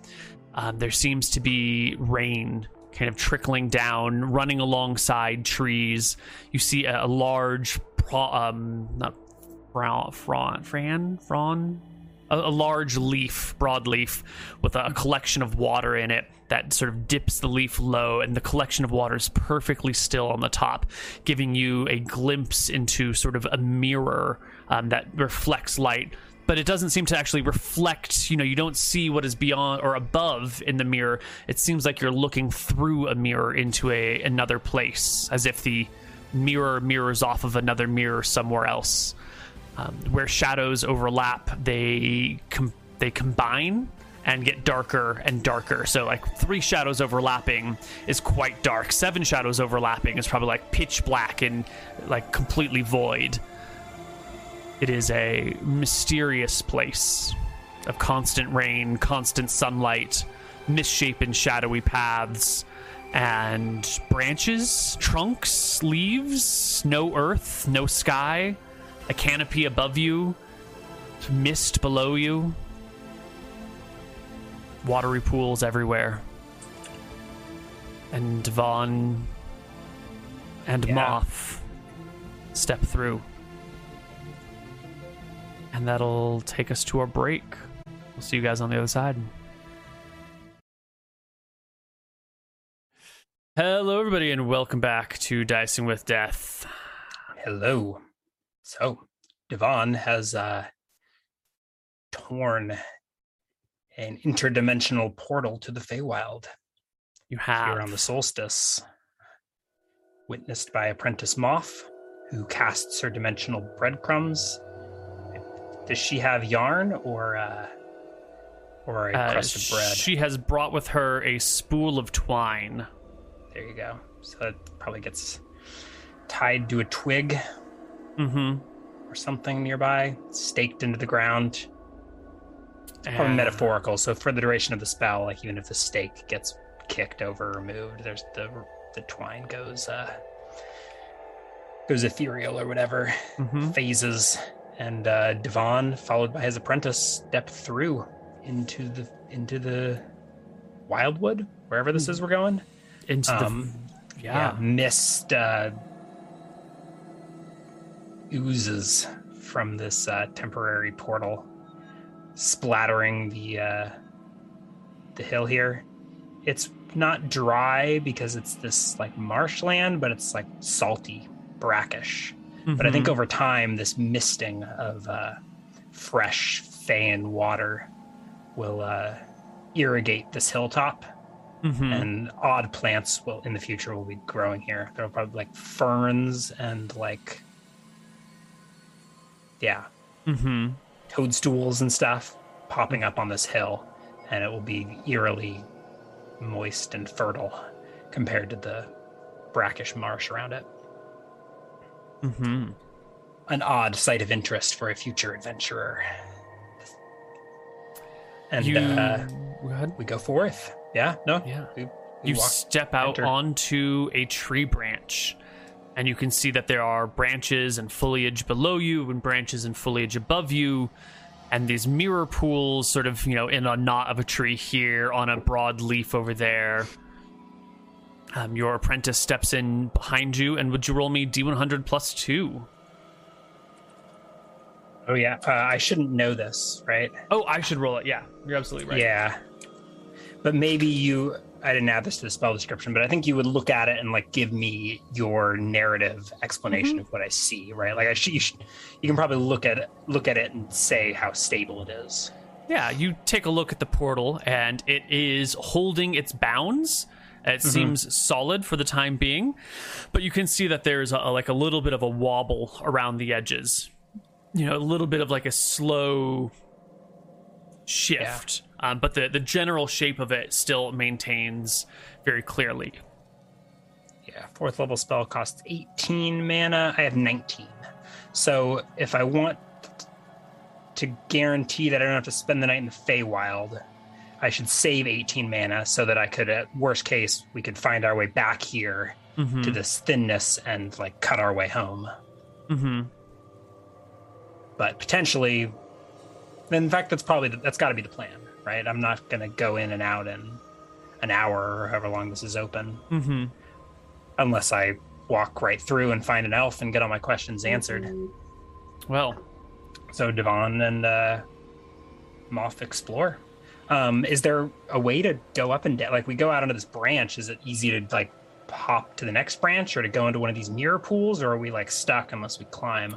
Um, there seems to be rain kind of trickling down, running alongside trees. You see a, a large, pro, um, not fran, fran, fran, a, a large leaf, broadleaf, with a, a collection of water in it that sort of dips the leaf low, and the collection of water is perfectly still on the top, giving you a glimpse into sort of a mirror um, that reflects light. But it doesn't seem to actually reflect, you know, you don't see what is beyond or above in the mirror. It seems like you're looking through a mirror into a another place, as if the mirror mirrors off of another mirror somewhere else. Um, where shadows overlap, they com- they combine and get darker and darker. So like three shadows overlapping is quite dark. Seven shadows overlapping is probably like pitch black and like completely void. It is a mysterious place of constant rain, constant sunlight, misshapen shadowy paths and branches, trunks, leaves, no earth, no sky, a canopy above you, mist below you watery pools everywhere. And Vaughn and yeah. Moth step through. And that'll take us to our break. We'll see you guys on the other side. Hello, everybody, and welcome back to Dicing with Death. Hello. So, Divan has uh, torn an interdimensional portal to the Feywild. You have here on the solstice, witnessed by apprentice Moth, who casts her dimensional breadcrumbs. Does she have yarn or uh, or a uh, crust of bread? She has brought with her a spool of twine. There you go. So it probably gets tied to a twig, mm-hmm. or something nearby, staked into the ground probably metaphorical. So for the duration of the spell, like even if the stake gets kicked over or moved, there's the the twine goes uh goes ethereal or whatever, mm-hmm. phases, and uh Divan, followed by his apprentice, step through into the into the wildwood, wherever this is we're going. Into um, the yeah. yeah, mist uh oozes from this uh temporary portal splattering the uh, the hill here. It's not dry because it's this like marshland, but it's like salty, brackish. Mm-hmm. But I think mm-hmm. over time, this misting of uh, fresh Feyan water will uh, irrigate this hilltop, mm-hmm. and odd plants will in the future will be growing here. There'll probably like ferns and like yeah, Mm-hmm. toadstools and stuff popping up on this hill, and it will be eerily moist and fertile compared to the brackish marsh around it. Mm-hmm. An odd site of interest for a future adventurer. And You uh, go we go forth. Yeah, no, Yeah. we, we You walk- step out enter. onto a tree branch, and you can see that there are branches and foliage below you, and branches and foliage above you, and these mirror pools, sort of, you know, in a knot of a tree here, on a broad leaf over there. Um, your apprentice steps in behind you, and would you roll me D100 plus two? Oh yeah, uh, I shouldn't know this, right? Oh, I should roll it. Yeah, you're absolutely right. Yeah, but maybe you. I didn't add this to the spell description, but I think you would look at it and like give me your narrative explanation Mm-hmm. of what I see, right? Like I should, you, should, you can probably look at it, look at it and say how stable it is. Yeah, you take a look at the portal, and it is holding its bounds. It seems solid for the time being, but you can see that there's a, like a little bit of a wobble around the edges. You know, a little bit of like a slow shift, um, but the the general shape of it still maintains very clearly. Yeah, fourth level spell costs 18 mana. I have 19. So if I want to guarantee that I don't have to spend the night in the Feywild, I should save 18 mana so that I could, at worst case, we could find our way back here Mm-hmm. to this thinness and like cut our way home. Mm-hmm. But potentially, in fact, that's probably the, that's got to be the plan, right? I'm not going to go in and out in an hour or however long this is open. Mm-hmm. unless I walk right through and find an elf and get all my questions answered. Well, So Devon and uh, Moth explore. Um, is there a way to go up and down? Like we go out onto this branch. Is it easy to like hop to the next branch or to go into one of these mirror pools, or are we like stuck unless we climb?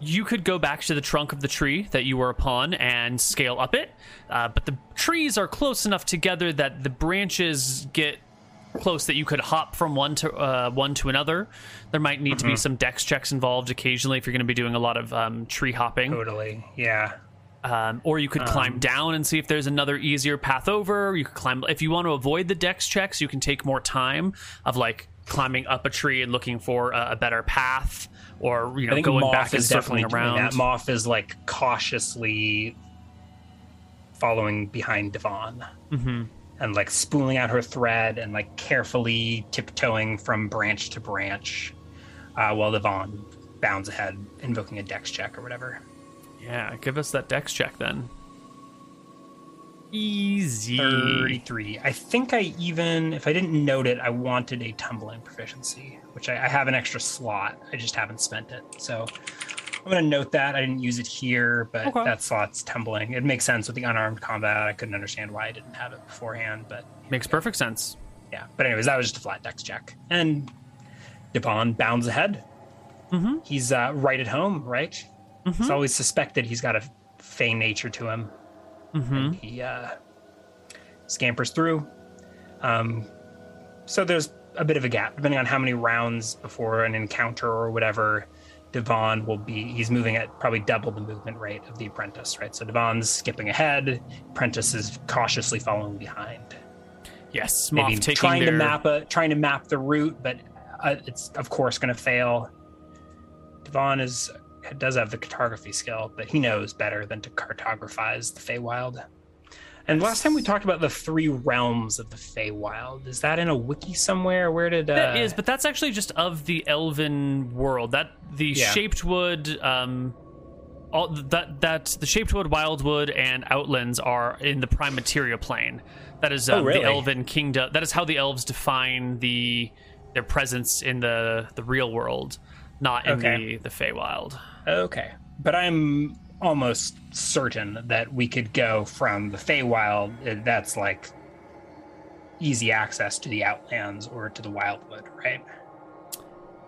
You could go back to the trunk of the tree that you were upon and scale up it, uh, but the trees are close enough together that the branches get close that you could hop from one to uh, one to another. There might need to be some dex checks involved occasionally if you're going to be doing a lot of um, tree hopping, Totally. Yeah. Um, or you could climb down and see if there's another easier path over. You could climb if you want to avoid the dex checks. You can take more time of like climbing up a tree and looking for a, a better path, or you know going Moth back and circling around. that. Moth is like cautiously following behind Divan. hmm and like spooling out her thread and like carefully tiptoeing from branch to branch uh, while Divan bounds ahead, invoking a dex check or whatever. Yeah, give us that dex check then. Easy. 33. I think I even, if I didn't note it, I wanted a tumbling proficiency, which I, I have an extra slot. I just haven't spent it. So I'm going to note that. I didn't use it here, but Okay. that slot's tumbling. It makes sense with the unarmed combat. I couldn't understand why I didn't have it beforehand, but Makes perfect sense. yeah. But anyways, that was just a flat dex check. And Divan bounds ahead. Mhm. He's uh, right at home, right? Mhm. It's always suspected he's got a fey nature to him. hmm He uh, scampers through. Um, so there's a bit of a gap, depending on how many rounds before an encounter or whatever. Divan will be, he's moving at probably double the movement rate of the apprentice, right? So Divan's skipping ahead, apprentice is cautiously following behind Yes, maybe trying their... to map a trying to map the route, but uh, it's of course going to fail. Divan is does have the cartography skill, but he knows better than to cartographize the Feywild. And last time we talked about the three realms of the Feywild. Is that in a wiki somewhere? Where did uh, That is, but that's actually just of the elven world. That the Yeah. shaped wood, um, all that that the shaped wood, wildwood, and outlands are in the prime materia plane. That is um, Oh, really? the elven kingdom. That is how the elves define the their presence in the the real world, not in Okay. the the Feywild. Okay, but I'm almost certain that we could go from the Feywild. uh, That's like easy access to the Outlands or to the Wildwood, right?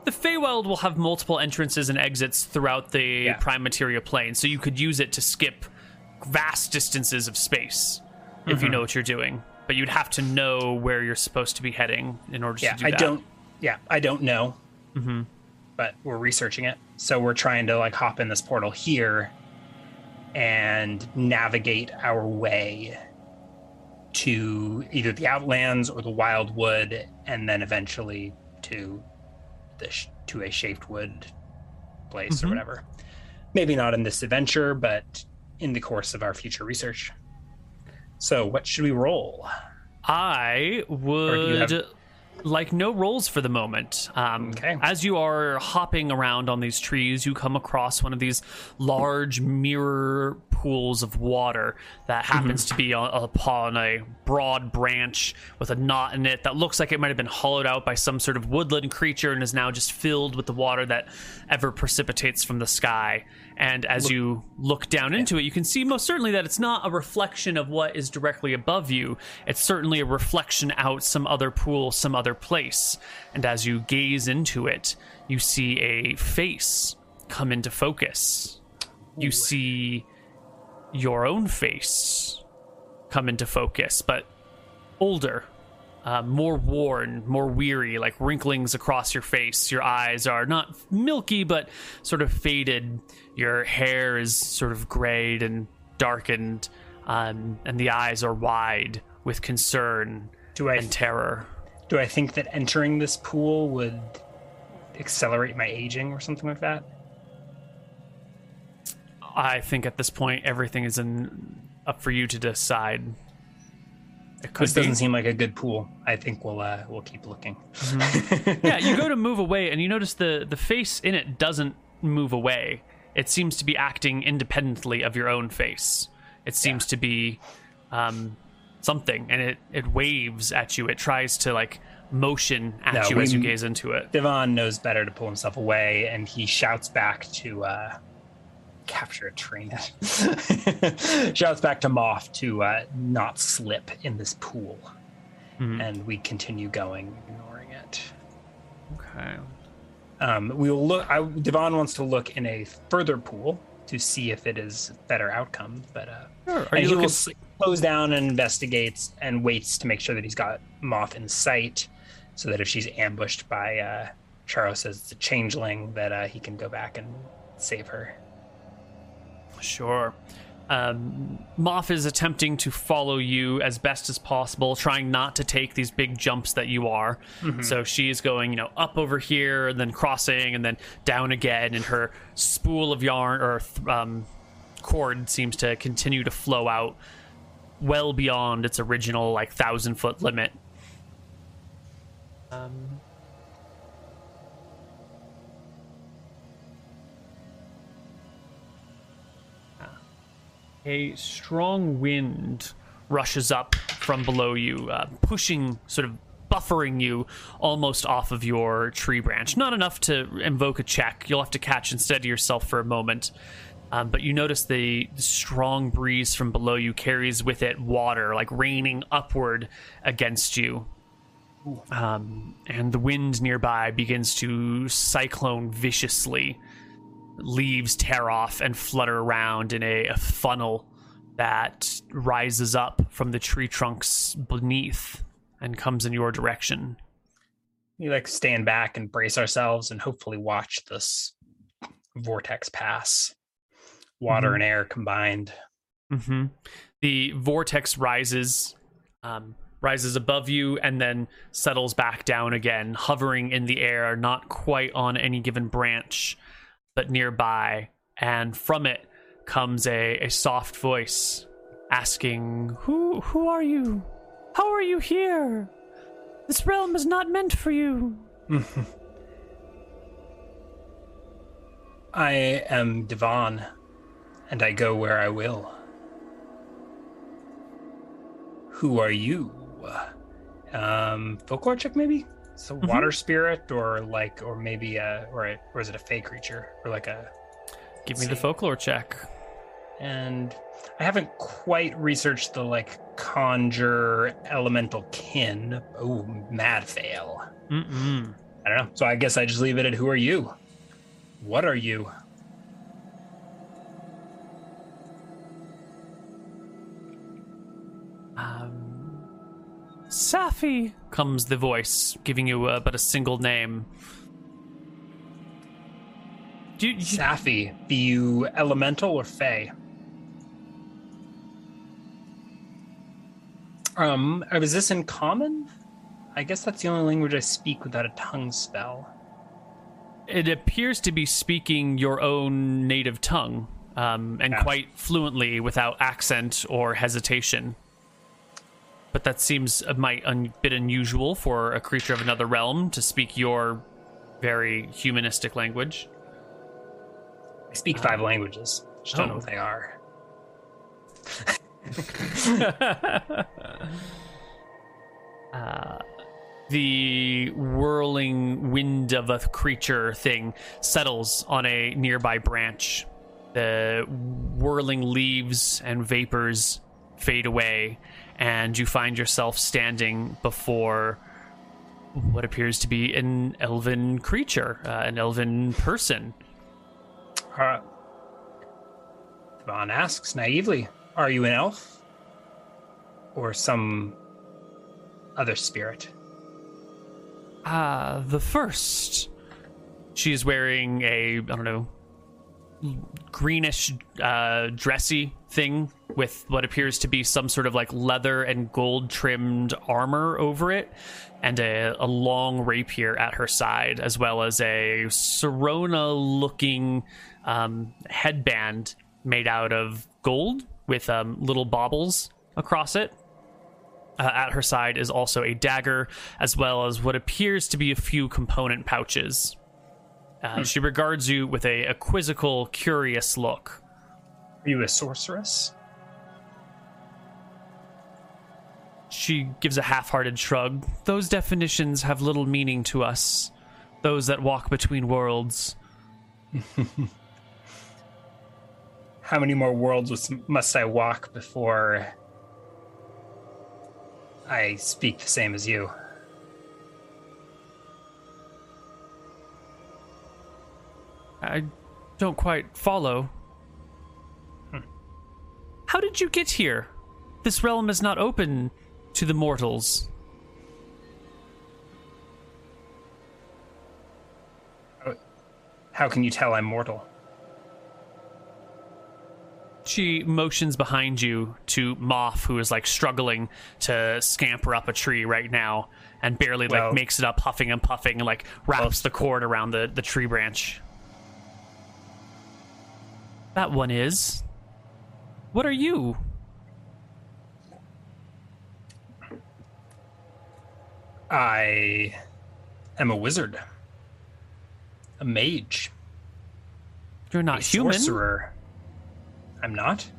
The Feywild will have multiple entrances and exits throughout the Yeah. prime materia plane, so you could use it to skip vast distances of space if you Mm-hmm. know what you're doing. But you'd have to know where you're supposed to be heading in order yeah to do i that. don't yeah i don't know Mhm. But we're researching it. So we're trying to like hop in this portal here and navigate our way to either the outlands or the wildwood, and then eventually to the sh- to a shaped wood place Mhm. or whatever. Maybe not in this adventure, but in the course of our future research. So, what should we roll? I do you would have- like no rolls for the moment. Um, Okay. As you are hopping around on these trees, you come across one of these large mirror pools of water that happens to be on, upon a broad branch with a knot in it that looks like it might have been hollowed out by some sort of woodland creature and is now just filled with the water that ever precipitates from the sky. And as you look down into it, you can see most certainly that it's not a reflection of what is directly above you. It's certainly a reflection out some other pool, some other place. And as you gaze into it, you see a face come into focus. You see your own face come into focus, but older, uh, more worn, more weary, like wrinklings across your face. Your eyes are not milky, but sort of faded. Your hair is sort of grayed and darkened, um, and the eyes are wide with concern Do I and terror. do I think that entering this pool would accelerate my aging or something like that? I think at this point, everything is in, up for you to decide. It could This be. doesn't seem like a good pool. I think we'll uh, we'll keep looking. yeah, you go to move away, and you notice the the face in it doesn't move away. It seems to be acting independently of your own face. It seems to be um, something, and it it waves at you. It tries to like motion at No, you as you gaze into it. Divan knows better to pull himself away, and he shouts back to uh, capture a train. shouts back to Moth to uh, not slip in this pool, Mhm. and we continue going, ignoring it. Okay. Um, we will look. I, Divan wants to look in a further pool to see if it is better outcome, but uh, Sure. Are and you he will looking? s- slows down and investigates and waits to make sure that he's got Moth in sight, so that if she's ambushed by uh, Charo says it's a changeling, that uh, he can go back and save her. Sure. Um, Moth is attempting to follow you as best as possible, trying not to take these big jumps that you are. So she's going, you know, up over here, and then crossing, and then down again, and her spool of yarn or th- um, cord seems to continue to flow out well beyond its original like thousand foot limit. Um, a strong wind rushes up from below you, uh, pushing, sort of buffering you almost off of your tree branch. Not enough to invoke a check. You'll have to catch and steady yourself for a moment. Um, but you notice the strong breeze from below you carries with it water, like raining upward against you. Um, and the wind nearby begins to cyclone viciously leaves tear off and flutter around in a, a funnel that rises up from the tree trunks beneath and comes in your direction. We like stand back and brace ourselves and hopefully watch this vortex pass. Water Mhm. and air combined. hmm The vortex rises, um, rises above you, and then settles back down again, hovering in the air, not quite on any given branch, but nearby. And from it comes a, a soft voice asking, "Who who are you? How are you here? This realm is not meant for you." I am Divan, and I go where I will. Who are you? Um, folklore check maybe. So water spirit, or like, or maybe, uh, or a, or is it a fey creature, or like a? Give me the folklore check. And I haven't quite researched the like conjure elemental kin. Oh, mad fail. Mm-mm. I don't know. So I guess I just leave it at who are you? What are you? Safi comes the voice, giving you uh, but a single name. You, you, Safi, be you elemental or fey? Um, is this in common? I guess that's the only language I speak without a tongue spell. it appears to be speaking your own native tongue, um, and Yeah. quite fluently without accent or hesitation. But that seems a mite un- bit unusual for a creature of another realm to speak your very humanistic language. I speak five languages. Just don't know Oh. what they are. Uh, the whirling wind of a creature thing settles on a nearby branch. The whirling leaves and vapors fade away, and you find yourself standing before what appears to be an elven creature, uh, an elven person. Uh, Divan asks naively, Are you an elf? Or some other spirit? Ah, the first. She is wearing a, I don't know, greenish, uh, dressy thing with what appears to be some sort of like leather and gold trimmed armor over it, and a, a long rapier at her side, as well as a Sorona looking um, headband made out of gold with um, little baubles across it. Uh, at her side is also a dagger, as well as what appears to be a few component pouches. Uh, She regards you with a, a quizzical, curious look. Are you a sorceress? She gives a half hearted shrug. Those definitions have little meaning to us, those that walk between worlds. How many more worlds must I walk before I speak the same as you? I don't quite follow. How did you get here? This realm is not open to the mortals. How can you tell I'm mortal? She motions behind you to Moth, who is like struggling to scamper up a tree right now and barely like Well- makes it up, huffing and puffing, and like wraps Well- the cord around the, the tree branch. That one is. What are you? I am a wizard, a mage, You're not a human. sorcerer. I'm not.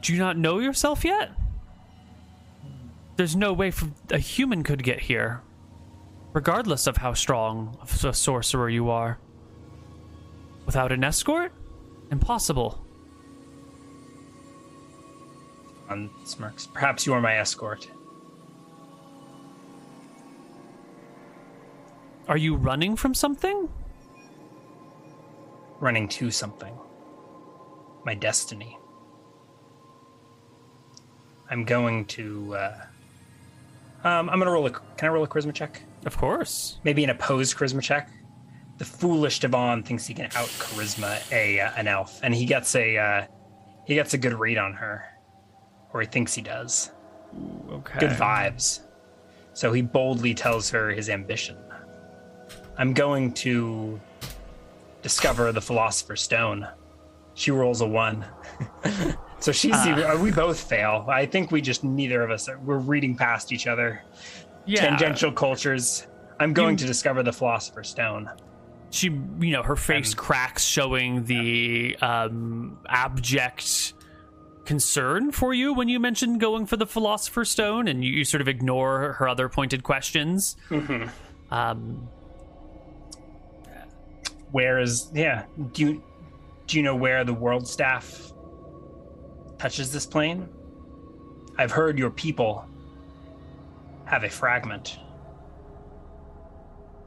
Do you not know yourself yet? There's no way for a human could get here, regardless of how strong of a sorcerer you are. Without an escort? Impossible. On smirks. Perhaps you are my escort. Are you running from something? running to something. My destiny. I'm going to. Uh, um, I'm gonna roll a. Can I roll a charisma check? Of course. Maybe an opposed charisma check. The foolish Divan thinks he can out charisma a uh, an elf, and he gets a uh, he gets a good read on her, or he thinks he does. Okay. Good vibes. So he boldly tells her his ambition. I'm going to discover the Philosopher's Stone. She rolls a one. so she's Ah. we both fail. I think we just neither of us are, we're reading past each other. Yeah. Tangential cultures. I'm going You- to discover the Philosopher's Stone. She, you know, her face Um, cracks, showing the um, abject concern for you when you mentioned going for the Philosopher's Stone, and you, you sort of ignore her other pointed questions. Um, Where is yeah? Do you do you know where the world staff touches this plane? I've heard your people have a fragment.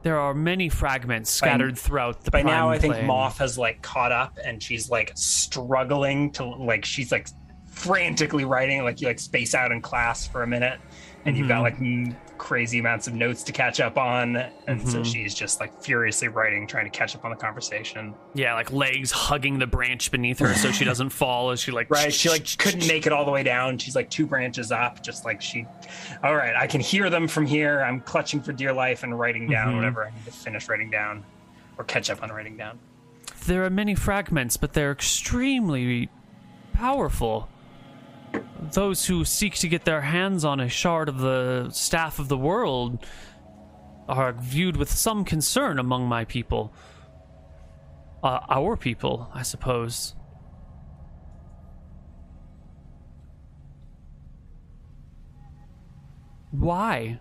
There are many fragments scattered throughout the By now, I think. Moth has like caught up and she's like struggling to like she's like frantically writing, like you like space out in class for a minute, and you've got Mhm. like crazy amounts of notes to catch up on, and so Mhm. she's just like furiously writing, trying to catch up on the conversation. Yeah, like legs hugging the branch beneath her so she doesn't fall as she like Right? She like couldn't make it all the way down. She's like two branches up, just like she. All right, I can hear them from here. I'm clutching for dear life and writing down Mhm. whatever I need to finish writing down, or catch up on writing down. There are many fragments, but they're extremely powerful. Those who seek to get their hands on a shard of the staff of the world are viewed with some concern among my people. Uh, our people, I suppose. Why?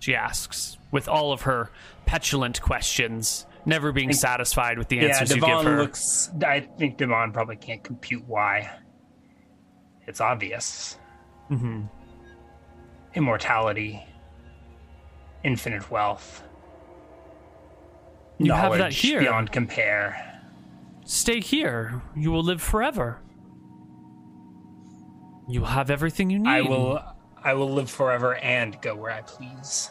She asks, with all of her petulant questions, never being satisfied with the Yeah, answers you give Divan her. looks. I think Divan probably can't compute why. It's obvious. Mhm. Immortality, infinite wealth, You have that here. beyond compare. Stay here. You will live forever. You will have everything you need. I will. I will live forever and go where I please.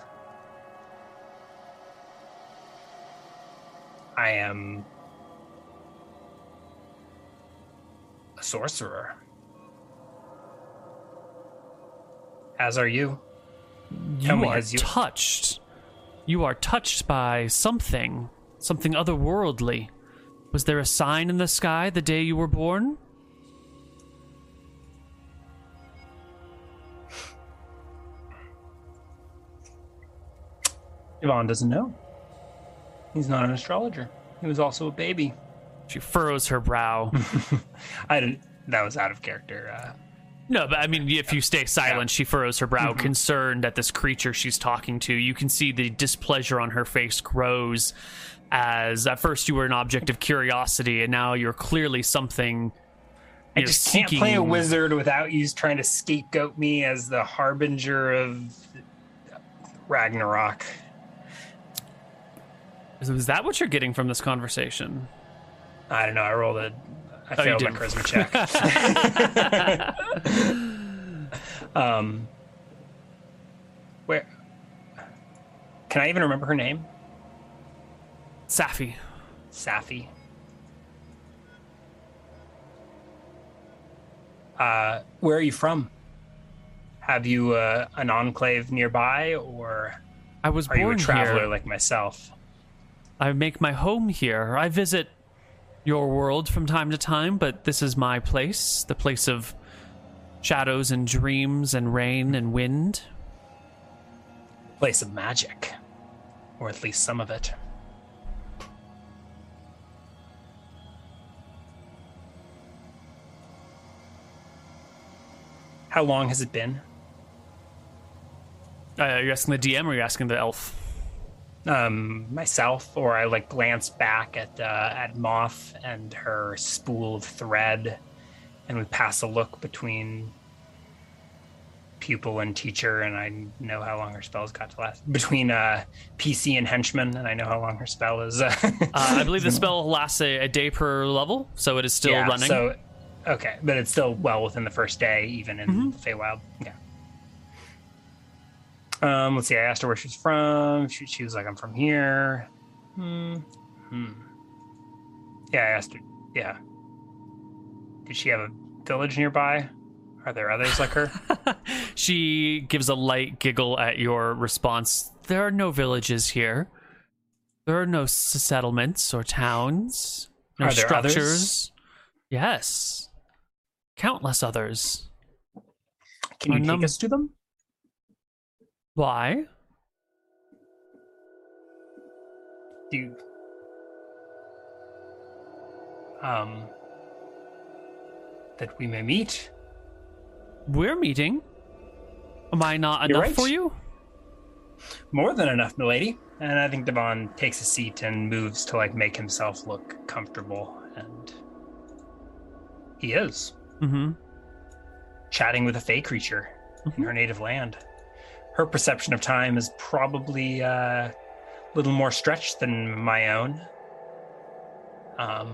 I am a sorcerer. As are you. tell You are you- touched. You are touched by something, something otherworldly. Was there a sign in the sky the day you were born? Divan doesn't know. He's not an astrologer. He was also a baby. She furrows her brow. I didn't. That was out of character. Uh, No, but I mean, if you stay silent, Yeah. she furrows her brow, Mm-hmm. concerned at this creature she's talking to. You can see the displeasure on her face grows as at first you were an object of curiosity, and now you're clearly something. I just can't play a wizard without you trying to scapegoat me as the harbinger of Ragnarok. Is, is that what you're getting from this conversation? I don't know. I rolled a. I Oh, failed my charisma check. um, where? Can I even remember her name? Safi. Safi. Uh, where are you from? Have you uh, an enclave nearby, or I was are you a traveler here. like myself? I make my home here. I visit your world from time to time, but this is my place, the place of shadows and dreams and rain and wind. Place of magic, or at least some of it. How long has it been? Uh, are you asking the DM or are you asking the elf? Um, myself, or I like glance back at uh, at Moth and her spool of thread, and we pass a look between pupil and teacher, and I know how long her spell's got to last. Between uh, PC and henchman, and I know how long her spell is. Uh, Uh, I believe the spell lasts a, a day per level, so it is still yeah, running. So, okay, but it's still well within the first day, even in Mm-hmm. Feywild. Yeah. Um, let's see. I asked her where she's from. She, she was like, "I'm from here." Hmm. Hmm. Yeah, I asked her. Yeah. Did she have a village nearby? Are there others like her? She gives a light giggle at your response. There are no villages here. There are no s- settlements or towns. No Are there others? structures. Yes. Countless others. Can you take num- us to them? Why? Do you... um that we may meet? We're meeting. Am I not You're enough right. for you? More than enough, milady. And I think Divan takes a seat and moves to like make himself look comfortable, and he is Mm-hmm. chatting with a fey creature in her native land. Her perception of time is probably uh, a little more stretched than my own. Um,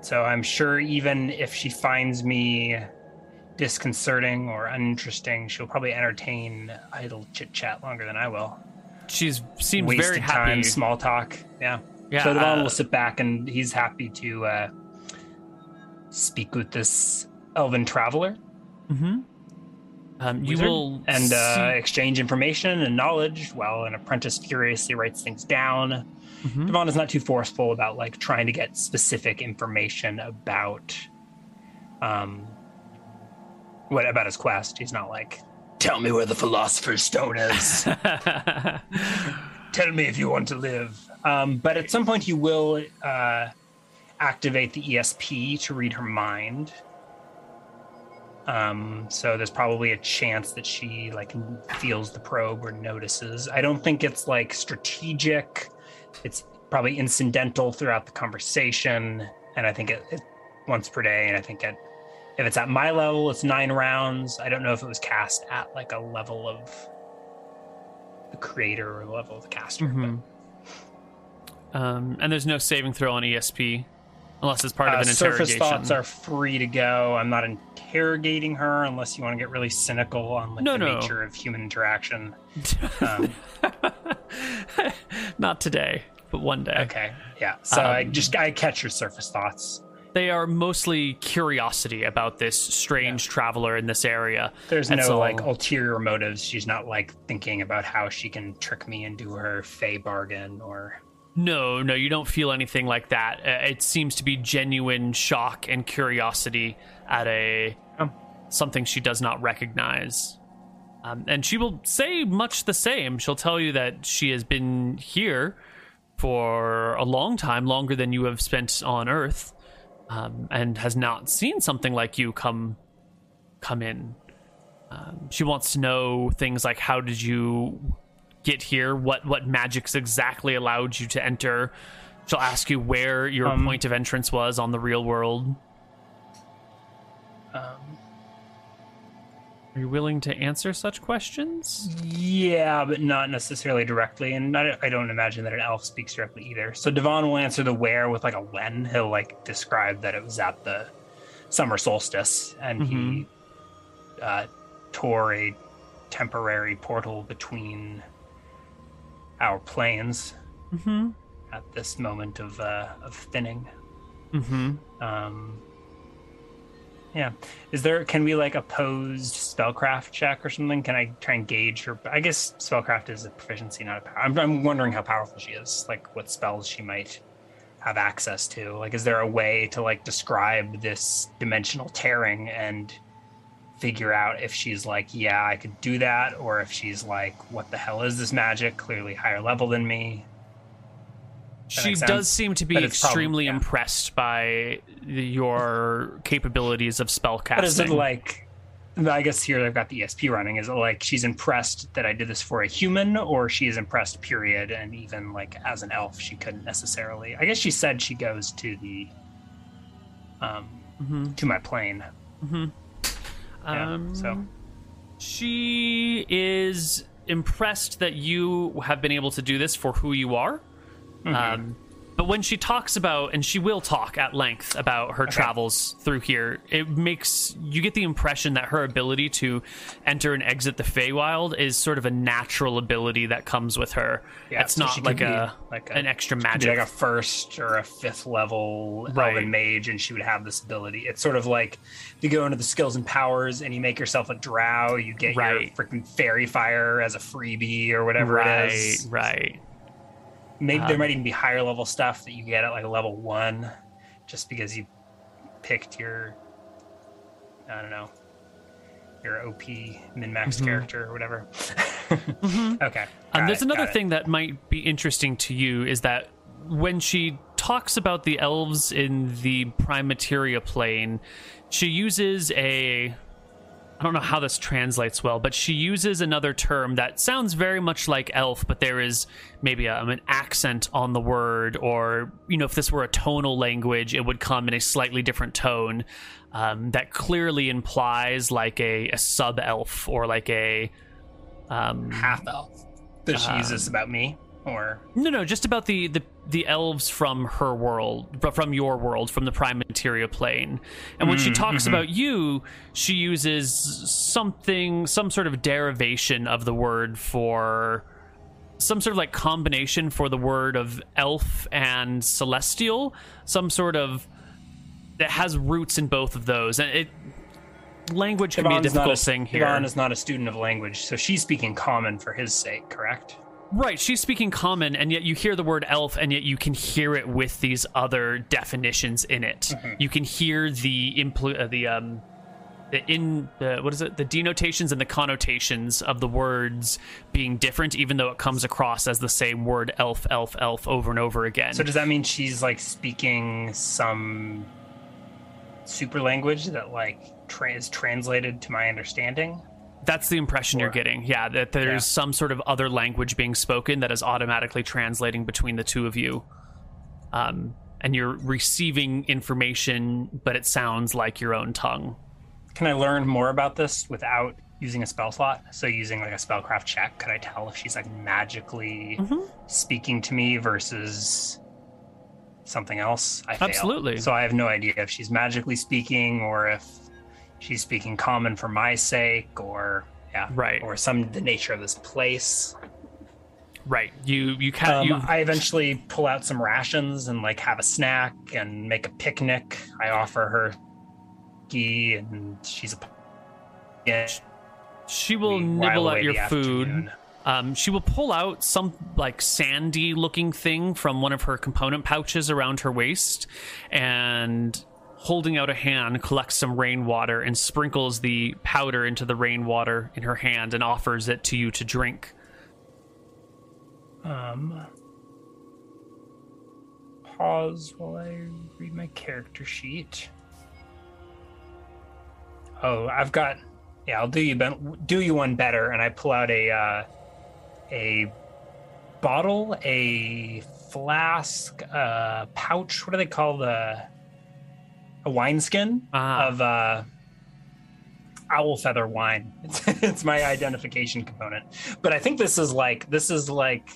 So I'm sure even if she finds me disconcerting or uninteresting, she'll probably entertain idle chit chat longer than I will. She's seems Wasted very happy. time, small talk. Yeah. Yeah, So Divan uh, will sit back and he's happy to uh, speak with this elven traveler mhm. Um, you will and uh, exchange information and knowledge while an apprentice furiously writes things down. Mhm. Divan is not too forceful about like trying to get specific information about um what about his quest. He's not like, tell me where the philosopher's stone is. tell me if you want to live. Um, but at some point you will uh, activate the ESP to read her mind. Um, so there's probably a chance that she like feels the probe or notices. I don't think it's like strategic. It's probably incidental throughout the conversation, and I think it, it once per day. And I think it, if it's at my level, it's nine rounds. I don't know if it was cast at like a level of the creator or level of the caster. Mhm. Um, and there's no saving throw on ESP unless it's part Uh, of an surface interrogation. Surface thoughts are free to go. I'm not interrogating her unless you want to get really cynical on like No, the no. nature of human interaction. Um, Not today, but one day. okay, yeah. So I Um, just I catch your surface thoughts. They are mostly curiosity about this strange traveler in this area. There's That's no all. like ulterior motives. She's not like thinking about how she can trick me into her fey bargain or No, no, you don't feel anything like that. Uh, It seems to be genuine shock and curiosity at a Oh. something she does not recognize. Um, and she will say much the same. She'll tell you that she has been here for a long time, longer than you have spent on Earth, um, and has not seen something like you come come in. Um, she wants to know things like how did you get here? What what magics exactly allowed you to enter? She'll ask you where your Um, point of entrance was on the real world. um, Are you willing to answer such questions? Yeah, but not necessarily directly, and I, I don't imagine that an elf speaks directly either. So Divan will answer the where with like a when. He'll like describe that it was at the summer solstice, and he uh, tore a temporary portal between our planes Mm-hmm. at this moment of uh, of thinning. Mm-hmm. Um, yeah, is there? Can we like opposed spellcraft check or something? Can I try and gauge her? I guess spellcraft is a proficiency, not a power. I'm, I'm wondering how powerful she is. Like what spells she might have access to. Like, is there a way to like describe this dimensional tearing and figure out if she's like, yeah, I could do that, or if she's like, what the hell is this magic? Clearly higher level than me. She does seem to be it's probably- extremely yeah. impressed by your capabilities of spell But is it like? I guess here they've got the ESP running. Is it like she's impressed that I did this for a human, or she is impressed, period? And even like as an elf, she couldn't necessarily. I guess she said she goes to the, um, Mhm. to my plane. Yeah, Um, so she is impressed that you have been able to do this for who you are. Mm-hmm. Um, but when she talks about, and she will talk at length about her travels through here, it makes you get the impression that her ability to enter and exit the Feywild is sort of a natural ability that comes with her. Yeah, it's so not like a like a- an extra magic. like a first or a fifth level Right. elven mage, and she would have this ability. It's sort of like you go into the skills and powers, and you make yourself a drow. You get Right. your freaking fairy fire as a freebie or whatever right, it is. right. Maybe there Um, might even be higher level stuff that you get at like level one, just because you picked your, I don't know, your OP min max Mhm. character or whatever. Okay. Um, there's it, another it. thing that might be interesting to you is that when she talks about the elves in the prime materia plane, she uses a I don't know how this translates well, but she uses another term that sounds very much like elf, but there is maybe a, an accent on the word, or you know, if this were a tonal language, it would come in a slightly different tone um, that clearly implies like a, a sub elf or like a um, half elf. Does she use Um, this about me or? no, no, just about the the the elves from her world, from your world, from the prime materia plane. And when she mm, talks mm-hmm. about you, she uses something, some sort of derivation of the word for some sort of like combination for the word of elf and celestial, some sort of that has roots in both of those, and it language can be a difficult thing here. Divan is not a student of language, so she's speaking common for his sake, correct? Right, she's speaking common, and yet you hear the word elf, and yet you can hear it with these other definitions in it. You can hear the impl- uh, the um, the in uh, what is it? The denotations and the connotations of the words being different, even though it comes across as the same word elf, elf, elf over and over again. So does that mean she's like speaking some super language that like tra- is translated to my understanding? That's the impression you're getting. Yeah, that there's Yeah. some sort of other language being spoken that is automatically translating between the two of you. Um, and you're receiving information, but it sounds like your own tongue. Can I learn more about this without using a spell slot? So using like a spellcraft check, could I tell if she's like magically Mm-hmm. speaking to me versus something else? I fail. Absolutely. So I have no idea if she's magically speaking or if she's speaking common for my sake or yeah, Right. or some the nature of this place. Right. You you can Um, you I eventually pull out some rations and like have a snack and make a picnic. I offer her ghee and she's a yeah, she will nibble at your food. afternoon. Um, she will pull out some like sandy looking thing from one of her component pouches around her waist and holding out a hand collects some rainwater and sprinkles the powder into the rainwater in her hand and offers it to you to drink. Um, pause while I read my character sheet. Oh, I've got. Yeah, I'll do you do you one better, and I pull out a uh, a bottle, a flask, a pouch. What do they call the a wineskin Ah. of uh, owl feather wine? It's, it's my identification component. But I think this is like this is like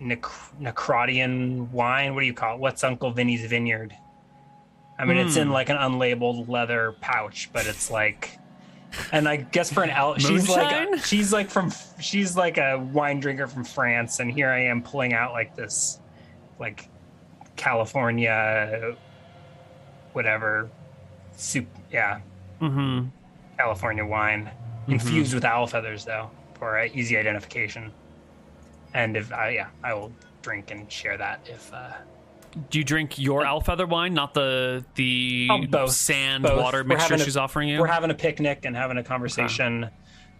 Nec- Necrotian wine. What do you call it? What's Uncle Vinny's vineyard? I mean, it's in Hmm. like an unlabeled leather pouch, but it's like, and I guess for an elf, she's like, she's like from, she's like a wine drinker from France, and here I am pulling out like this, like, California, whatever, soup, yeah, Mm-hmm. California wine infused with owl feathers though for uh, easy identification. And if I yeah, I will drink and share that if uh Do you drink your owl feather wine, not the the Oh, both. sand Both. water mixture a- she's offering you? we're having a picnic and having a conversation.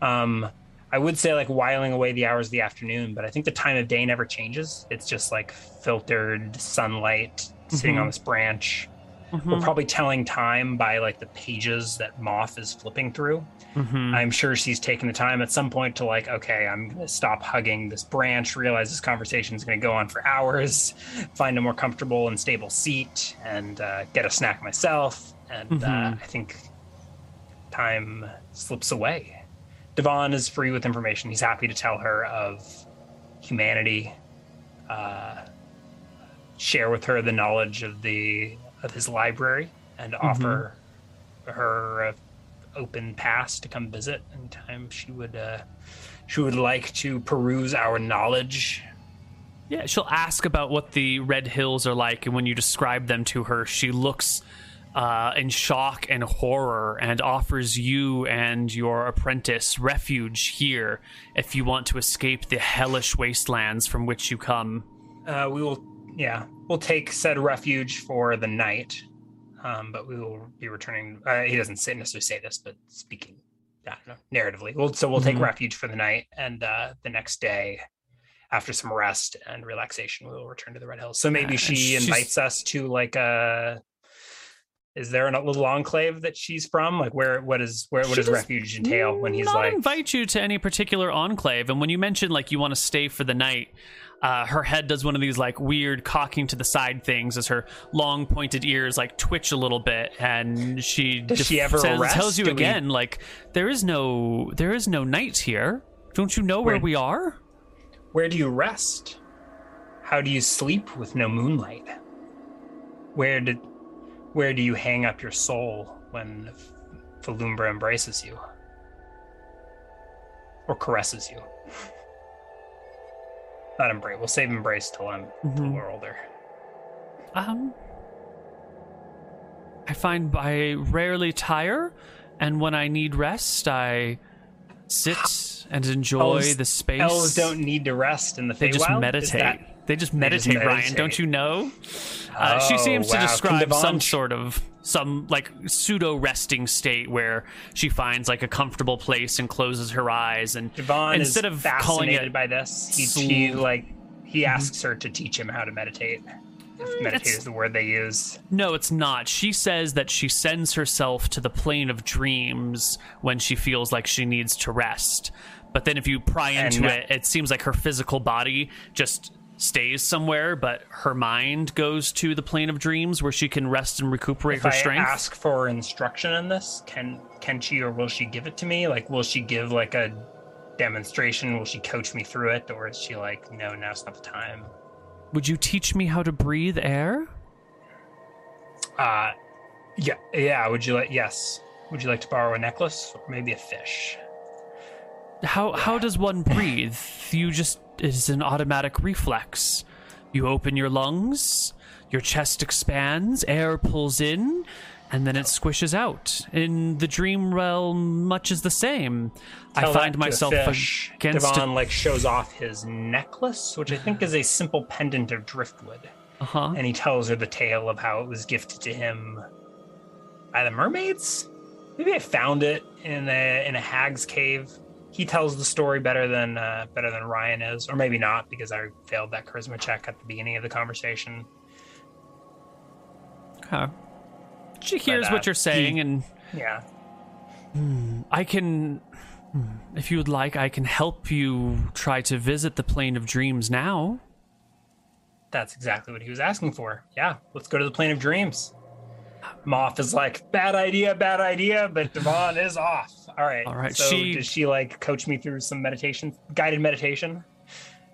Um I would say like whiling away the hours of the afternoon, but I think the time of day never changes. It's just like filtered sunlight sitting on this branch. We're Mhm. probably telling time by like the pages that Moth is flipping through. Mhm. I'm sure she's taking the time at some point to like, okay, I'm gonna stop hugging this branch, realize this conversation is gonna go on for hours, find a more comfortable and stable seat, and uh, get a snack myself. And uh, Mhm. I think time slips away. Divan is free with information. He's happy to tell her of humanity, uh, share with her the knowledge of the of his library, and offer her a open pass to come visit anytime she would uh, she would like to peruse our knowledge. Yeah, she'll ask about what the Red Hills are like, and when you describe them to her, she looks uh, in shock and horror and offers you and your apprentice refuge here if you want to escape the hellish wastelands from which you come. Uh, we will, yeah, we'll take said refuge for the night, um, but we will be returning. Uh, he doesn't say, necessarily say this, but speaking, I don't know, narratively. We'll, so we'll take Mhm. refuge for the night, and uh, the next day, after some rest and relaxation, we will return to the Red Hills. So maybe she she's- invites us to like a. Is there a little enclave that she's from? Like where? What is where? What does does refuge entail when he's not like? invite you to any particular enclave. And when you mention like you want to stay for the night, uh, her head does one of these like weird cocking to the side things as her long pointed ears like twitch a little bit, and she Does she ever says, tells you Do we- again like there is no there is no night here. Don't you know where Where- we are? Where do you rest? how do you sleep with no moonlight? Where did where do you hang up your soul when Falumbra embraces you? Or caresses you? Not embrace. We'll save embrace till I'm till Mhm. we're older. Um, I find I rarely tire, and when I need rest, I sit and enjoy Elves- the space. Elves don't need to rest in the They just Feywild? Is meditate. that- They just They meditate, Ryan. Don't you know? Uh, she Oh, seems to wow. Can describe some sort of some like pseudo resting state where she finds like a comfortable place and closes her eyes and Divan instead is of calling fascinated it by this. He, sl- he like he asks her to teach him how to meditate. If meditate it's- is the word they use. No, it's not. She says that she sends herself to the plane of dreams when she feels like she needs to rest. But then if you pry into no- it, it seems like her physical body just stays somewhere, but her mind goes to the plane of dreams where she can rest and recuperate If her I strength. ask for instruction in this, can can she or will she give it to me? Like, will she give like a demonstration? Will she coach me through it, or is she like, no, now's not the time? Would you teach me how to breathe air? Uh, yeah, yeah. Would you like? Yes. Would you like to borrow a necklace or maybe a fish? How how does one breathe? You just it's an automatic reflex. You open your lungs, your chest expands, air pulls in, and then it squishes out. In the dream realm, much is the same. I find a myself fish. against. Divan like shows off his necklace, which I think is a simple pendant of driftwood. Uh huh. and he tells her the tale of how it was gifted to him by the mermaids. Maybe I found it in a in a hag's cave. He tells the story better than uh, better than Ryan is, or maybe not because I failed that charisma check at the beginning of the conversation. Okay. She hears uh, what you're saying, he- and Yeah, I can. hmm, If you would like, I can help you try to visit the plane of dreams now. that's exactly what he was asking for. Yeah, let's go to the plane of dreams. Moth is like, bad idea, bad idea, but Divan is off. All right. All right, So she- does she like coach me through some meditation, guided meditation?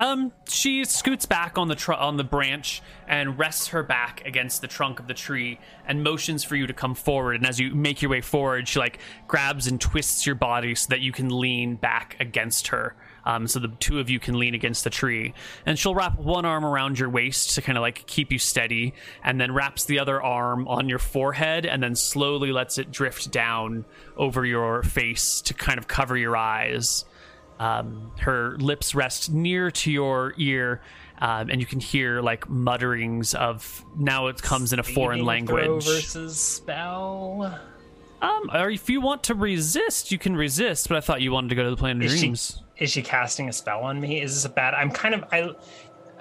Um, she scoots back on the tr- on the branch and rests her back against the trunk of the tree and motions for you to come forward. And as you make your way forward, she like grabs and twists your body so that you can lean back against her. Um, so the two of you can lean against the tree, and she'll wrap one arm around your waist to kind of like keep you steady, and then wraps the other arm on your forehead, and then slowly lets it drift down over your face to kind of cover your eyes. Um, her lips rest near to your ear, um, and you can hear like mutterings of. Now it comes in a foreign language. versus spell. Um, or if you want to resist, you can resist. But I thought you wanted to go to the plane of Is dreams. Is she casting a spell on me? Is this a bad? I'm kind of I,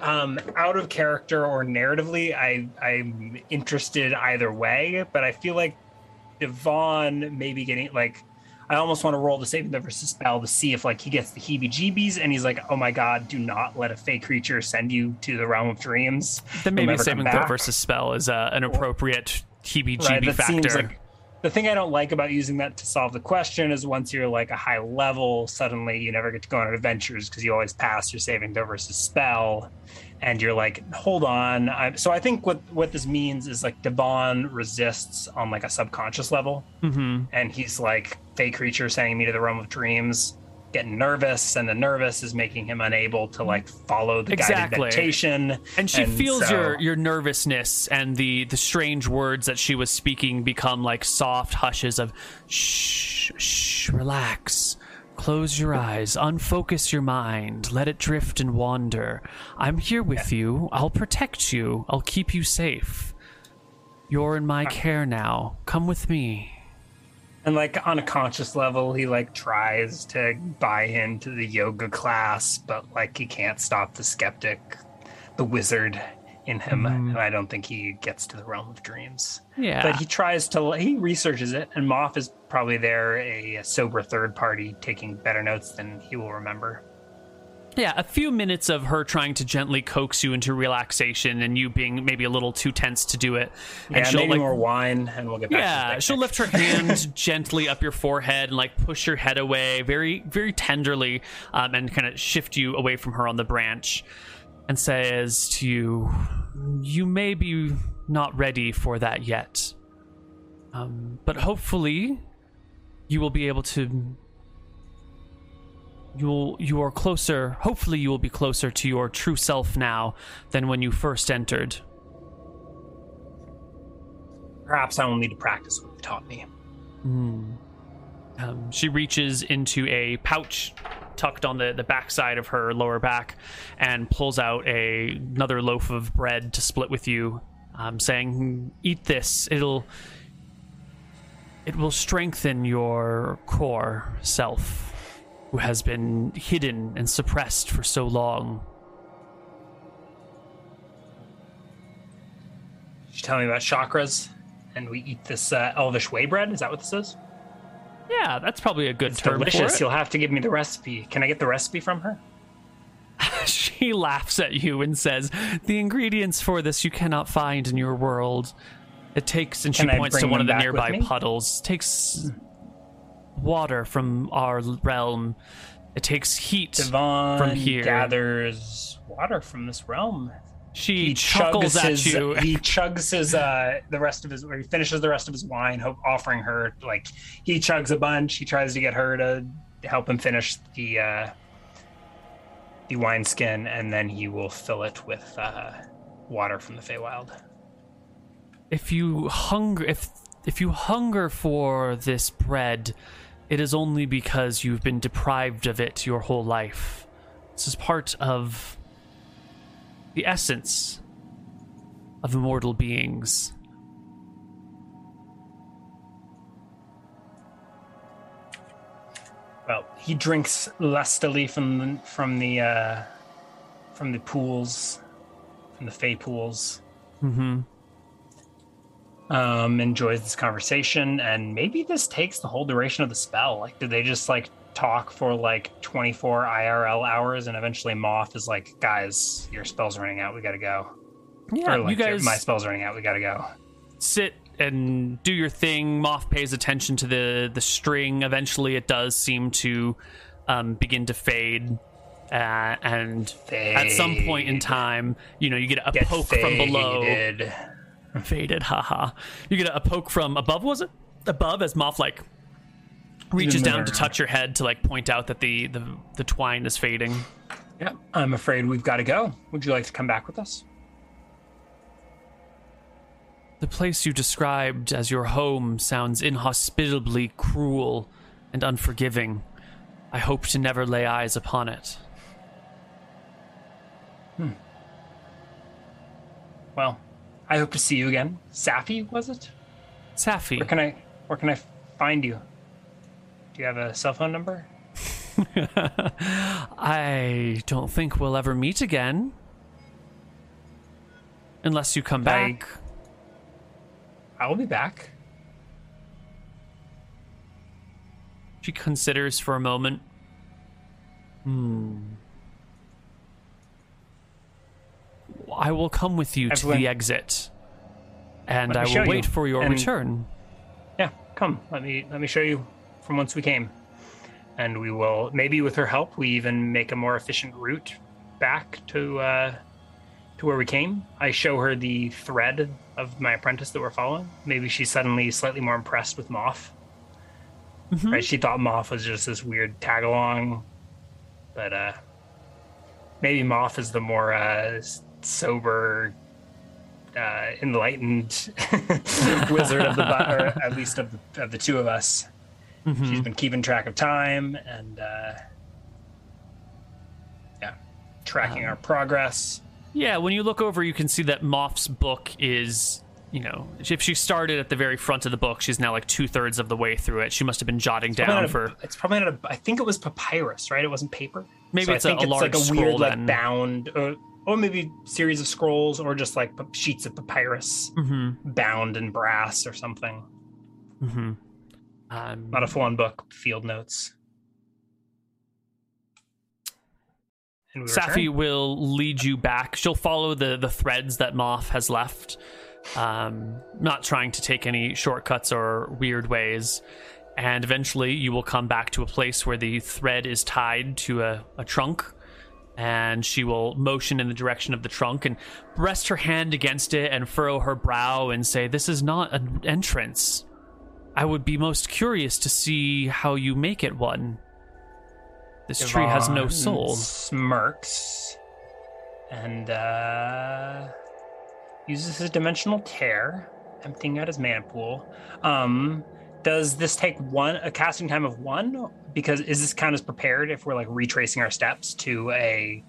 um, out of character or narratively. I I'm interested either way, but I feel like Divan maybe getting like. I almost want to roll the saving throw versus spell to see if like he gets the heebie-jeebies and he's like, "Oh my god, do not let a fey creature send you to the realm of dreams." Then maybe saving throw versus spell is uh, an appropriate heebie-jeebie Right, factor. like the thing I don't like about using that to solve the question is once you're like a high level, suddenly you never get to go on adventures because you always pass your saving throw versus spell, and you're like, hold on. I, so I think what what this means is like Divan resists on like a subconscious level, hmm and he's like fake creature sending me to the realm of dreams. Getting nervous, and the nervous is making him unable to like follow the guided meditation. And she feels so- your your nervousness and the the strange words that she was speaking become like soft hushes of shh shh relax. Close your eyes, unfocus your mind, let it drift and wander. I'm here with you. I'll protect you. I'll keep you safe. You're in my care now. Come with me. And like on a conscious level, he like tries to buy into the yoga class, but like he can't stop the skeptic, the wizard in him. Mhm. And I don't think he gets to the realm of dreams. Yeah. But he tries to, he researches it, and Moth is probably there, a sober third party, taking better notes than he will remember. Yeah, a few minutes of her trying to gently coax you into relaxation and you being maybe a little too tense to do it. And Yeah, she'll maybe like more wine, and we'll get back to Yeah, the she'll lift her hand gently up your forehead and like push your head away very, very tenderly, um, and kind of shift you away from her on the branch. and says to you, You may be not ready for that yet. Um, but hopefully, you will be able to. You'll you are closer. Hopefully, you will be closer to your true self now than when you first entered. Perhaps I will need to practice what you taught me. Um, she reaches into a pouch tucked on the, the backside of her lower back and pulls out a another loaf of bread to split with you, um, saying, "Eat this. It'll it will strengthen your core self, who has been hidden and suppressed for so long." She tell me about chakras, and we eat this uh, elvish way bread. Is that what this is? Yeah, that's probably a good It's term delicious. for it. You'll have to give me the recipe. Can I get the recipe from her? she laughs at you and says, "The ingredients for this you cannot find in your world. It takes," and she Can points to one of the nearby puddles. Takes water from our realm. It takes heat Divan from here. gathers water from this realm. She He chuckles at his. you. He chugs his. Uh, the rest of his. Or he finishes the rest of his wine, hope, offering her like he chugs a bunch. He tries to get her to help him finish the uh, the wine skin, and then he will fill it with uh, water from the Feywild. if you hunger, if if you hunger for this bread, it is only because you've been deprived of it your whole life. This is part of the essence of immortal beings. Well, he drinks lustily from the, from the uh, from the pools, from the Fey pools. Mm-hmm. Um, enjoys this conversation, and maybe this takes the whole duration of the spell. Like, did they just like talk for like twenty four IRL hours, and eventually Moth is like, "Guys, your spell's running out. We gotta go." Yeah, or like, you guys my spell's running out. We gotta go. sit and do your thing. Moth pays attention to the the string. Eventually, it does seem to um, begin to fade. Uh, and at some point in time, you know, you get a Get poke from below. Faded. Haha. You get a poke from above, was it? Above, as Moth like reaches down to touch your head to like point out that the the, the twine is fading. Yep, I'm afraid we've got to go. Would you like to come back with us? The place you described as your home sounds inhospitably cruel and unforgiving. I hope to never lay eyes upon it. Hmm. Well, I hope to see you again. Safi, was it? Safi, Where can I where can I find you? Do you have a cell phone number? I don't think we'll ever meet again. Unless you come I- back. I will be back. She considers for a moment. Hmm. I will come with you to the exit. And I will wait you. for your And- return. Yeah, come. Let me let me show you from whence we came. And we will maybe with her help we even make a more efficient route back to uh to where we came. I show her the thread of my apprentice that we're following. Maybe she's suddenly slightly more impressed with Moth. Mhm. Right? She thought Moth was just this weird tag along. But uh maybe Moth is the more uh sober uh, enlightened wizard of the or at least of the, of the two of us. Mhm. She's been keeping track of time and uh, yeah, tracking Um, our progress. Yeah, when you look over, you can see that Moth's book is, you know, if she started at the very front of the book, she's now like two thirds of the way through it. She must have been jotting Probably down a- for it's probably not a. I think it was papyrus, right? It wasn't paper. maybe So it's a, a it's large like a scroll weird, then. like bound, or, or maybe series of scrolls, or just like sheets of papyrus hmm bound in brass or something. hmm Um, Not a full-on book. Field notes. And we Safi return. will lead you back. She'll follow the the threads that Moth has left, um, not trying to take any shortcuts or weird ways. And eventually, you will come back to a place where the thread is tied to a, a trunk, and she will motion in the direction of the trunk and rest her hand against it and furrow her brow and say, This is not an entrance. I would be most curious to see how you make it one. This tree has no soul. Smirks and uh, uses his dimensional tear, emptying out his mana pool. Um, does this take one a casting time of one? Because is this count as prepared if we're like retracing our steps to a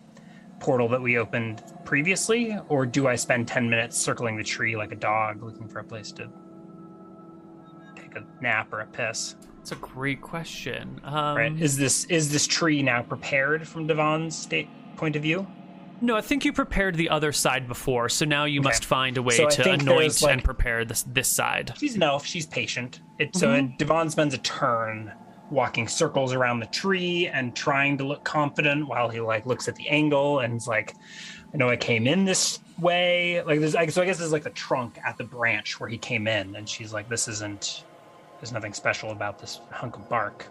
portal that we opened previously, or do I spend ten minutes circling the tree like a dog looking for a place to take a nap or a piss? It's a great question. Um, Right? Is this is this tree now prepared from Divan's state point of view? No, I think you prepared the other side before, so now you must find a way So to anoint like- and prepare this this side. She's an elf. She's patient. It, So Divan spends a turn walking circles around the tree and trying to look confident while he like looks at the angle and is like, I know I came in this way. Like this, I, so I guess there's like the trunk at the branch where he came in, and she's like, this isn't. There's nothing special about this hunk of bark.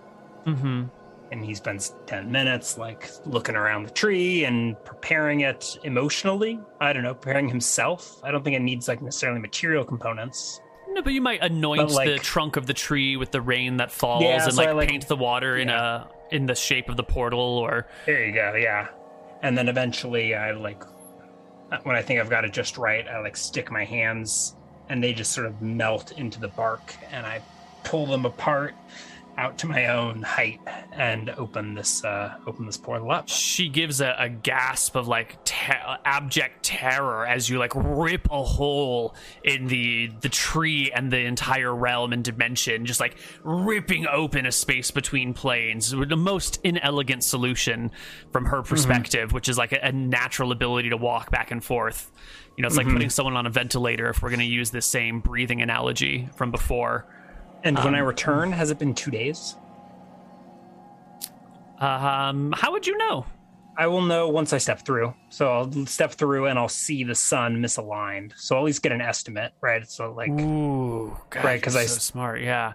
Mm-hmm. And he spends ten minutes like looking around the tree and preparing it emotionally. I don't know, preparing himself. I don't think it needs like necessarily material components. No, but you might anoint like- the trunk of the tree with the rain that falls Yeah, and so like, I, like- paint the water in a in the shape of the portal or There you go, yeah. And then eventually I like when I think I've got it just right, I like stick my hands and they just sort of melt into the bark and I pull them apart out to my own height and open this uh open this portal up. she gives a, a gasp of like te- abject terror as you like rip a hole in the the tree and the entire realm and dimension just like ripping open a space between planes the most inelegant solution from her perspective which is like a, a natural ability to walk back and forth. You know it's like putting someone on a ventilator if we're going to use the same breathing analogy from before And when I return, has it been two days? um how would you know I will know once I step through. So I'll step through and I'll see the sun misaligned. So I'll at least get an estimate, right? So like Ooh, God, Right, 'cause you're I so s- smart. Yeah,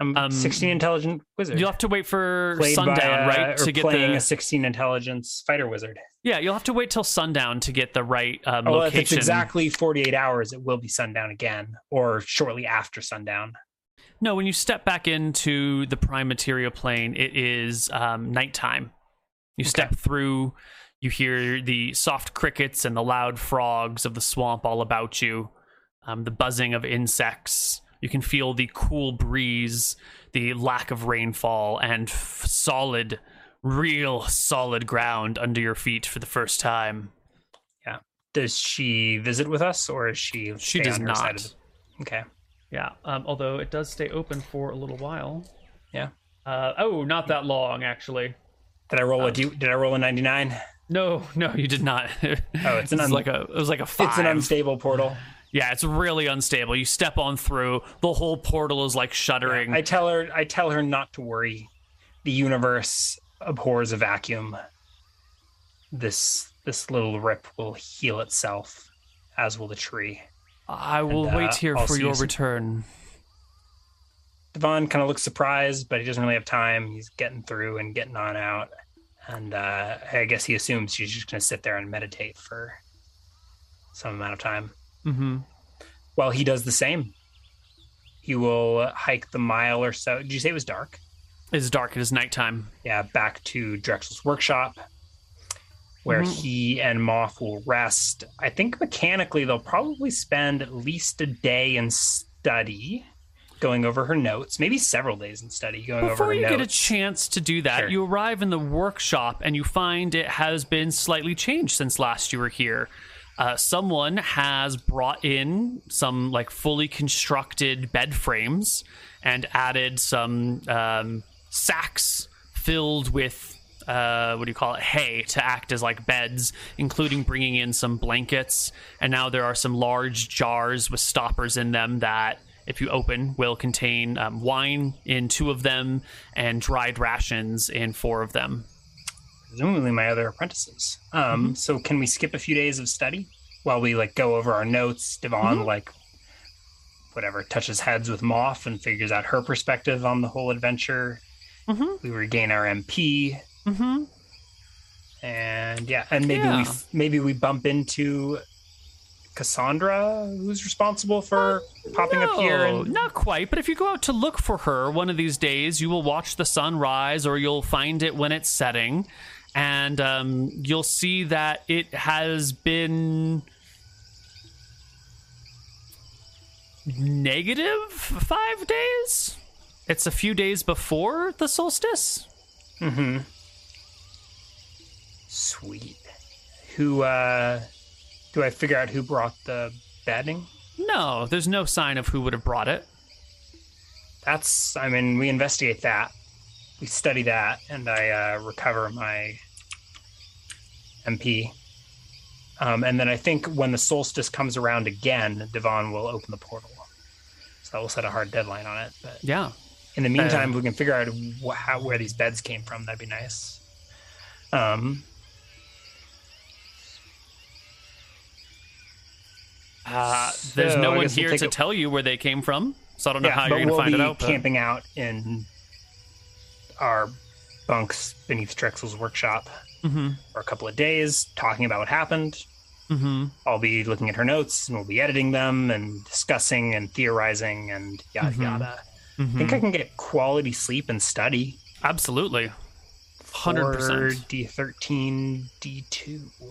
I'm um, 16 intelligent wizard. you'll have to wait for played sundown, by, uh, right, to get playing the a 16 intelligence fighter wizard. yeah. You'll have to wait till sundown to get the right um, Oh, well, if it's exactly 48 hours, it will be sundown again, or shortly after sundown. No, when you step back into the prime materia plane, it is um, nighttime. You step through, you hear the soft crickets and the loud frogs of the swamp all about you, um, the buzzing of insects. You can feel the cool breeze, the lack of rainfall, and f- solid, real solid ground under your feet for the first time. Yeah. Does she visit with us, or is she? She does not. the- Okay. Yeah, um, although it does stay open for a little while. Yeah. Uh, oh, not that long, actually. Did I roll Um, a D, Did I roll a 99? No, no, you did not. Oh, it's an It's un- like a it was like a five. It's an unstable portal. yeah, it's really unstable. You step on through, the whole portal is like shuddering. I tell her. I tell her not to worry. The universe abhors a vacuum. This this little rip will heal itself, as will the tree. I will and, uh, wait here I'll for your you return. Divan kind of looks surprised, but he doesn't really have time. He's getting through and getting on out. And uh, I guess he assumes she's just going to sit there and meditate for some amount of time. Mm-hmm. Well, he does the same. He will hike the mile or so. Did you say it was dark? It's dark. It is nighttime. Yeah, back to Drexel's workshop, where Mhm. he and Moth will rest. I think mechanically they'll probably spend at least a day in study, going over her notes. Maybe several days in study, going over Before her you notes. get a chance to do that, Sure. you arrive in the workshop and you find it has been slightly changed since last you were here. Uh, someone has brought in some like fully constructed bed frames and added some um, sacks filled with uh, what do you call it hay to act as like beds including bringing in some blankets and now there are some large jars with stoppers in them that if you open will contain um, wine in two of them and dried rations in four of them presumably my other apprentices. Um, Mm-hmm. So can we skip a few days of study while we like go over our notes? Divan Mm-hmm. like whatever touches heads with Moth and figures out her perspective on the whole adventure. Mhm. We regain our MP. Mm-hmm. and yeah, and maybe Yeah. we maybe we bump into Cassandra, who's responsible for popping up here. And not quite. But if you go out to look for her one of these days, you will watch the sun rise, or you'll find it when it's setting, and um, you'll see that it has been negative five days. It's a few days before the solstice. Sweet. Who uh do I figure out who brought the bedding? No, there's no sign of who would have brought it. That's I mean, we investigate that. We study that and I uh recover my MP. Um, and then I think when the solstice comes around again, Divan will open the portal. So that will set a hard deadline on it. But Yeah. in the meantime, if we can figure out wh- how, where these beds came from. That'd be nice. Um, Uh, there's So, no I one guess we'll here to a- tell you where they came from, so I don't know yeah, how you're going to we'll find be it out. but- camping out in our bunks beneath Drexel's workshop Mhm. for a couple of days, talking about what happened. Mhm. I'll be looking at her notes and we'll be editing them and discussing and theorizing and yada Mhm. yada. I think. I can get quality sleep and study. Absolutely. 100%. D13, D2. Eight,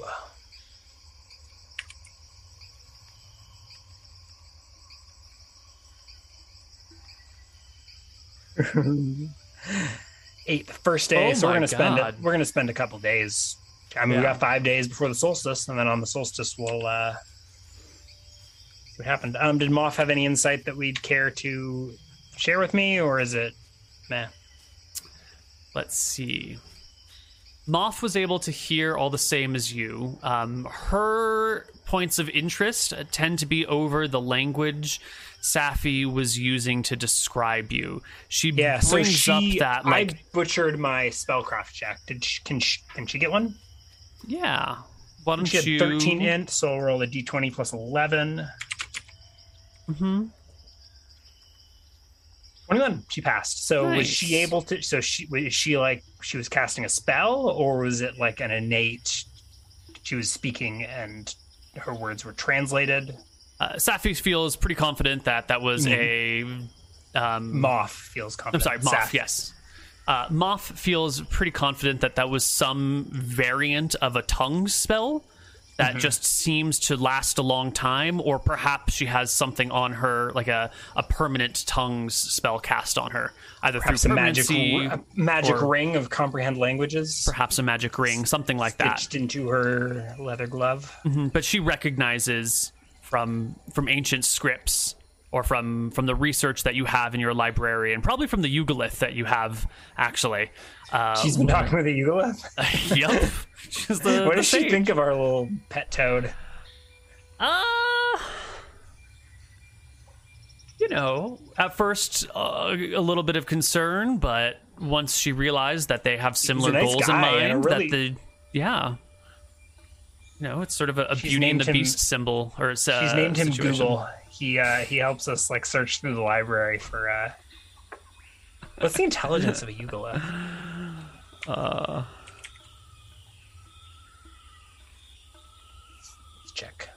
the first day. Oh so we're gonna spend it. We're gonna spend a couple days. I mean, we Yeah. got five days before the solstice, and then on the solstice we'll uh, what happened. Um, did Moth have any insight that we'd care to share with me, or is it meh? Let's see. Moth was able to hear all the same as you. Um, her points of interest tend to be over the language Safi was using to describe you. She Yeah, so brings she. up that like I butchered my spellcraft check. Did she, can she, can she get one? yeah. Why don't She had you? 13 int, so I'll roll a d20 plus 11. Mm-hmm. 21. She passed. So was she able to? So she was she like she was casting a spell, or was it like an innate? She was speaking and her words were translated. Uh, Safi feels pretty confident that that was a. Um, Moth feels confident. I'm sorry, Moth. Saf- Yes, uh, Moth feels pretty confident that that was some variant of a tongue spell that Mm-hmm. just seems to last a long time, or perhaps she has something on her, like a, a permanent tongues spell cast on her, either Perhaps through a magic a magic ring of comprehend languages perhaps a magic ring, something like that. stitched into her leather glove. Mhm, But she recognizes from from ancient scripts or from from the research that you have in your library, and probably from the Euglith that you have actually. Uh, She's been talking with the Eugolith. yep. She's the, What the does she think of our little pet toad? Uh, you know, at first uh, a little bit of concern, but once she realized that they have similar nice goals in guy and a mind, really- that the yeah, you know, it's sort of a, a Beauty and the him- Beast symbol, or it's, uh, She's named him situation. Google. He uh, he helps us like search through the library for uh what's the intelligence of a Eugolith? Uh, Let's check.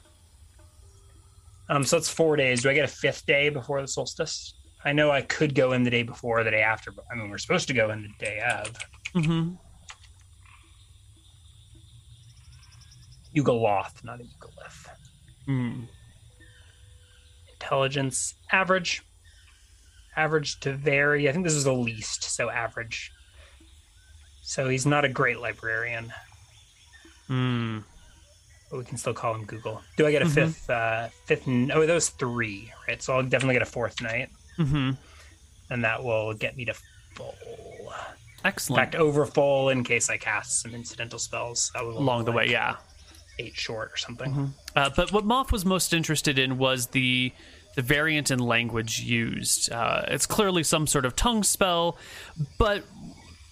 Um, so it's four days. Do I get a fifth day before the solstice? I know I could go in the day before, or the day after, but I mean we're supposed to go in the day of. hmm Eugoloth, not a Eugolith. Mm. Intelligence average. Average to vary. I think this is the least, so average. So he's not a great librarian, Mm. but we can still call him Google. Do I get a Mhm. fifth? Uh, fifth? Oh, those three, right? So I'll definitely get a fourth night, hmm and that will get me to full. Excellent. In fact, over full in case I cast some incidental spells. Along the way, yeah. Eight short or something. Uh, but what Moth was most interested in was the the variant in language used. Uh, it's clearly some sort of tongue spell, but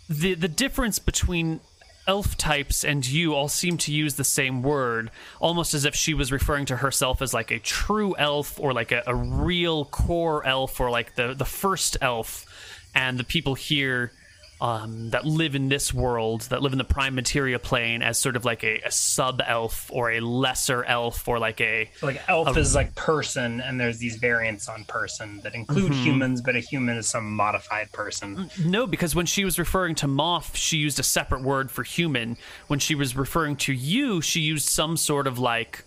the the difference between elf types and you all seem to use the same word, almost as if she was referring to herself as like a true elf or like a, a real core elf or like the the first elf, and the people here um, that live in this world, that live in the prime material plane, as sort of like a, a sub elf or a lesser elf or like a Like elf is like person, and there's these variants on person that include Mm-hmm. humans, but a human is some modified person. No, because when she was referring to Moth, she used a separate word for human. When she was referring to you, she used some sort of like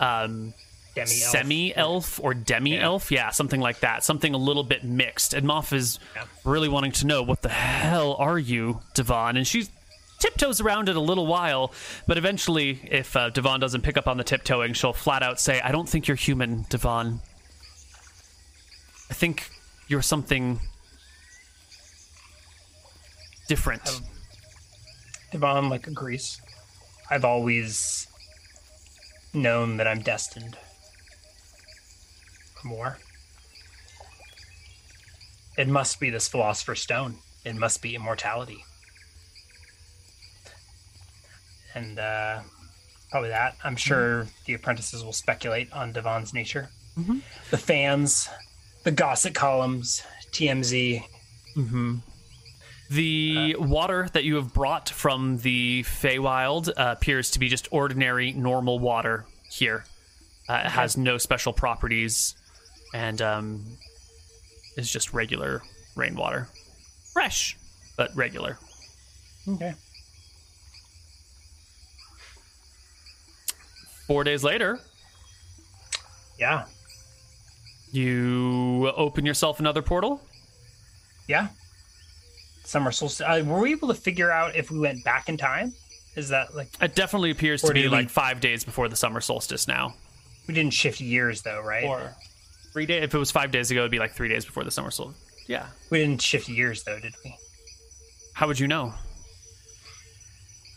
um, semi elf or demi elf. Yeah. something like that. Something a little bit mixed. And Moth is Yeah. really wanting to know what the hell are you, Divan? And she tiptoes around it a little while, but eventually, if uh, Divan doesn't pick up on the tiptoeing, she'll flat out say, I don't think you're human, Divan. I think you're something different. Divan like a agrees. I've always known that I'm destined more. It must be this philosopher's stone. It must be immortality. And uh, probably that. I'm sure the apprentices will speculate on Divan's nature. The fans, the gossip columns, TMZ. The water that you have brought from the Feywild uh, appears to be just ordinary, normal water here. Uh, It has no special properties and um, is just regular rainwater. Fresh, but regular. Okay. Four days later, Yeah. you open yourself another portal. Yeah. Summer solstice. Uh, were we able to figure out if we went back in time? Is that like It definitely appears to be did we- like five days before the summer solstice now. we didn't shift years though, right? Or three days. If it was five days ago, it'd be like three days before the summer solstice. Yeah. we didn't shift years though, did we? How would you know?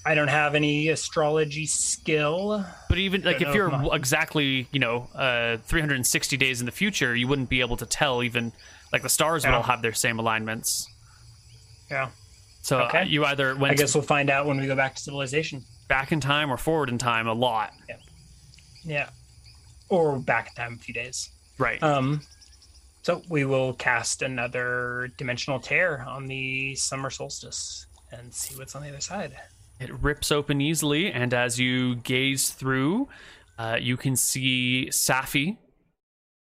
I don't have any astrology skill. But even like if you're my- exactly, you know, uh, 360 days in the future, you wouldn't be able to tell. Even like the stars would all have their same alignments. Yeah. So Okay. uh, you either went I guess we'll find out when we go back to civilization. back in time or forward in time a lot. Yeah. Yeah. Or back in time a few days. Right. Um so we will cast another dimensional tear on the summer solstice and see what's on the other side. It rips open easily, and as you gaze through, uh, you can see Safi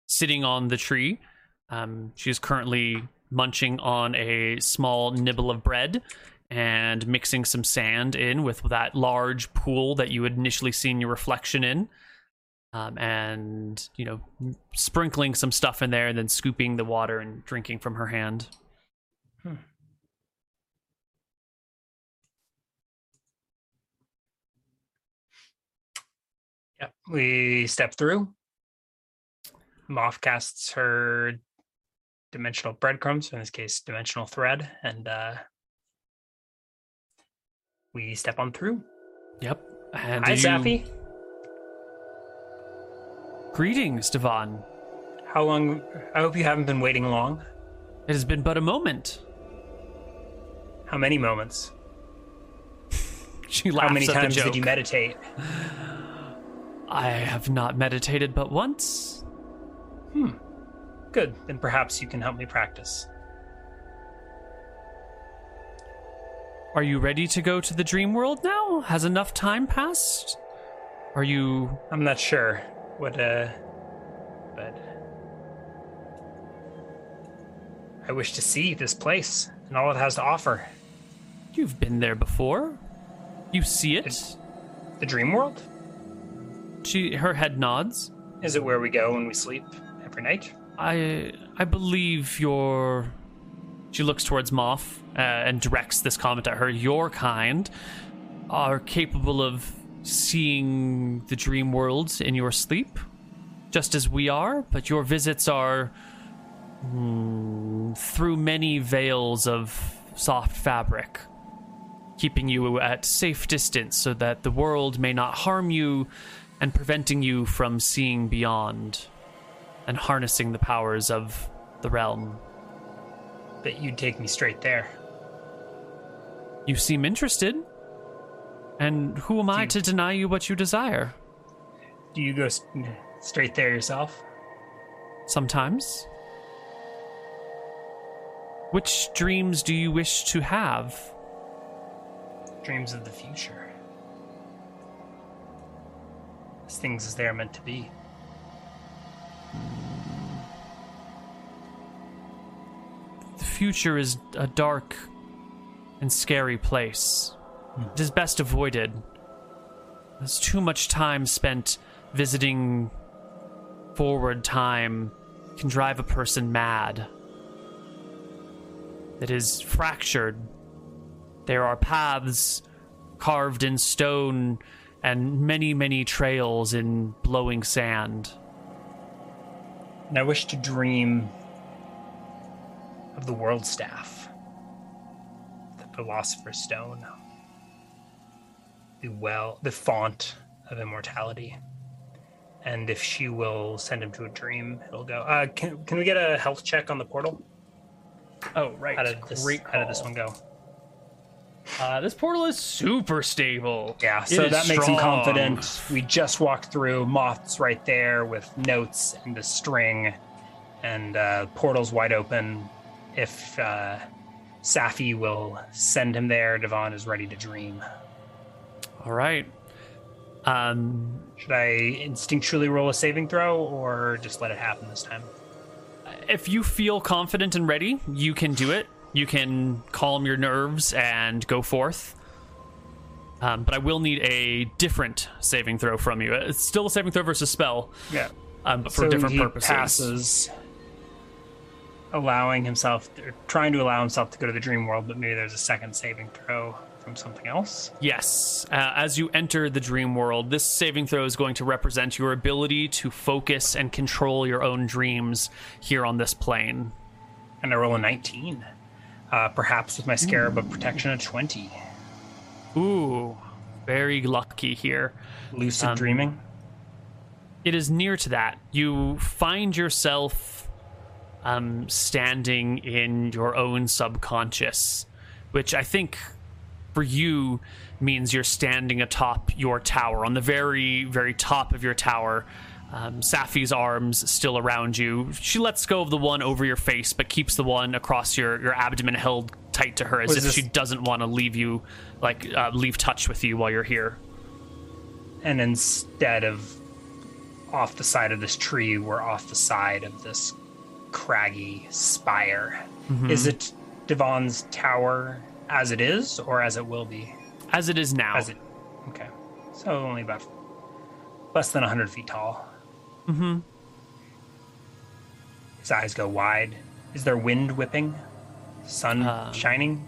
sitting on the tree. Um, she is currently munching on a small nibble of bread and mixing some sand in with that large pool that you had initially seen your reflection in. Um, and, you know, sprinkling some stuff in there and then scooping the water and drinking from her hand. Yep. We step through. Moth casts her dimensional breadcrumbs, in this case, dimensional thread, and uh, we step on through. Yep. And Hi, you- Safi. Greetings, Divan. How long? I hope you haven't been waiting long. It has been but a moment. How many moments? She laughs How many times did you meditate? I have not meditated but once. Hmm. Good. Then perhaps you can help me practice. Are you ready to go to the dream world now? Has enough time passed? Are you I'm not sure what, uh, but I wish to see this place and all it has to offer. you've been there before? You see it? The dream world? She her head nods. Is it where we go when we sleep every night? I I believe your she looks towards Moth uh, and directs this comment at her. Your kind are capable of seeing the dream worlds in your sleep, just as we are. But your visits are hmm, through many veils of soft fabric, keeping you at safe distance so that the world may not harm you, and preventing you from seeing beyond and harnessing the powers of the realm. That you'd take me straight there. You seem interested. And who am I to deny you what you desire? Do you go s- straight there yourself? Sometimes. Which dreams do you wish to have? Dreams of the future. As things as they are meant to be. The future is a dark and scary place. It is best avoided. There's too much time spent visiting forward time can drive a person mad. It is fractured. There are paths carved in stone and many, many trails in blowing sand. And I wish to dream of the world staff, the philosopher's stone, the well, the font of immortality. And if she will send him to a dream, it'll go. Uh, can can we get a health check on the portal? Oh, right. How did this Great How did this one go? Uh, this portal is super stable. Yeah, so that makes him confident. We just walked through moths right there with notes and a string, and uh, portal's wide open. If uh, Safi will send him there, Divan is ready to dream. All right. Um, Should I instinctually roll a saving throw or just let it happen this time? if you feel confident and ready, you can do it. You can calm your nerves and go forth. Um, but I will need a different saving throw from you. It's still a saving throw versus spell, Yeah. um, but for so different he purposes. passes, allowing himself, trying to allow himself to go to the dream world, but maybe there's a second saving throw from something else. Yes. Uh, as you enter the dream world, this saving throw is going to represent your ability to focus and control your own dreams here on this plane. And I roll a 19. Uh, perhaps with my scarab of protection, a 20. Ooh, very lucky here. Lucid Um, dreaming. it is near to that. You find yourself um, standing in your own subconscious, which I think for you means you're standing atop your tower, on the very, very top of your tower. Um, Safi's arms still around you. She lets go of the one over your face, but keeps the one across your, your abdomen held tight to her, as if she doesn't want to leave you, like uh, leave touch with you while you're here. And instead of off the side of this tree, we're off the side of this craggy spire. Mm-hmm. Is it Divan's tower as it is, or as it will be? As it is now. As it. Okay. So only about less than 100 feet tall. mm-hmm. His eyes go wide. Is there wind whipping? Sun Um, shining?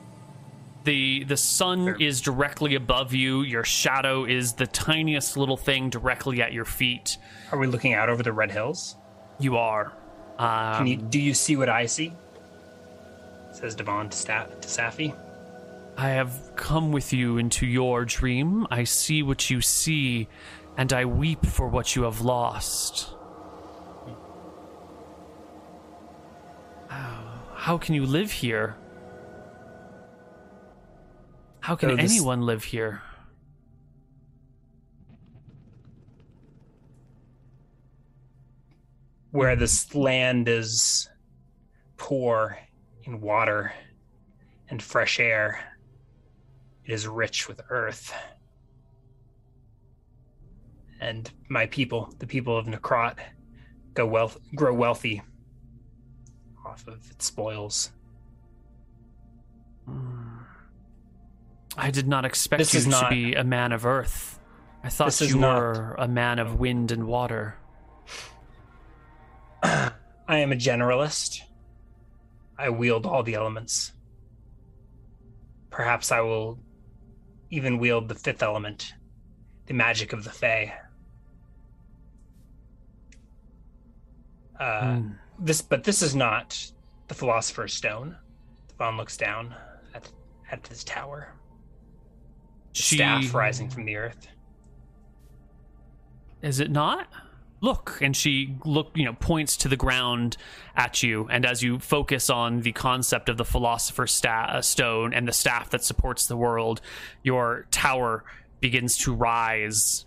the the sun Sure. is directly above you your shadow is the tiniest little thing directly at your feet Are we looking out over the red hills? you are um, Can you, do you see what I see? Says Divan to, Sta- to Safi. I have come with you into your dream. I see what you see and i weep for what you have lost. How, can you live here? How can So this- anyone live here? Where this land is poor in water and fresh air, it is rich with earth. And my people, the people of Necrot, go wealth, grow wealthy off of its spoils. I did not expect This you to not- be a man of earth. I thought you not- were a man of wind and water. I am a generalist. I wield all the elements. Perhaps I will even wield the fifth element, the magic of the Fae. Uh, Hmm. This, but this is not the Philosopher's Stone. Divan looks down at at his tower, She staff rising from the earth. Is it not? Look, and she look, you know, points to the ground at you, and as you focus on the concept of the philosopher's sta- uh, stone and the staff that supports the world, your tower begins to rise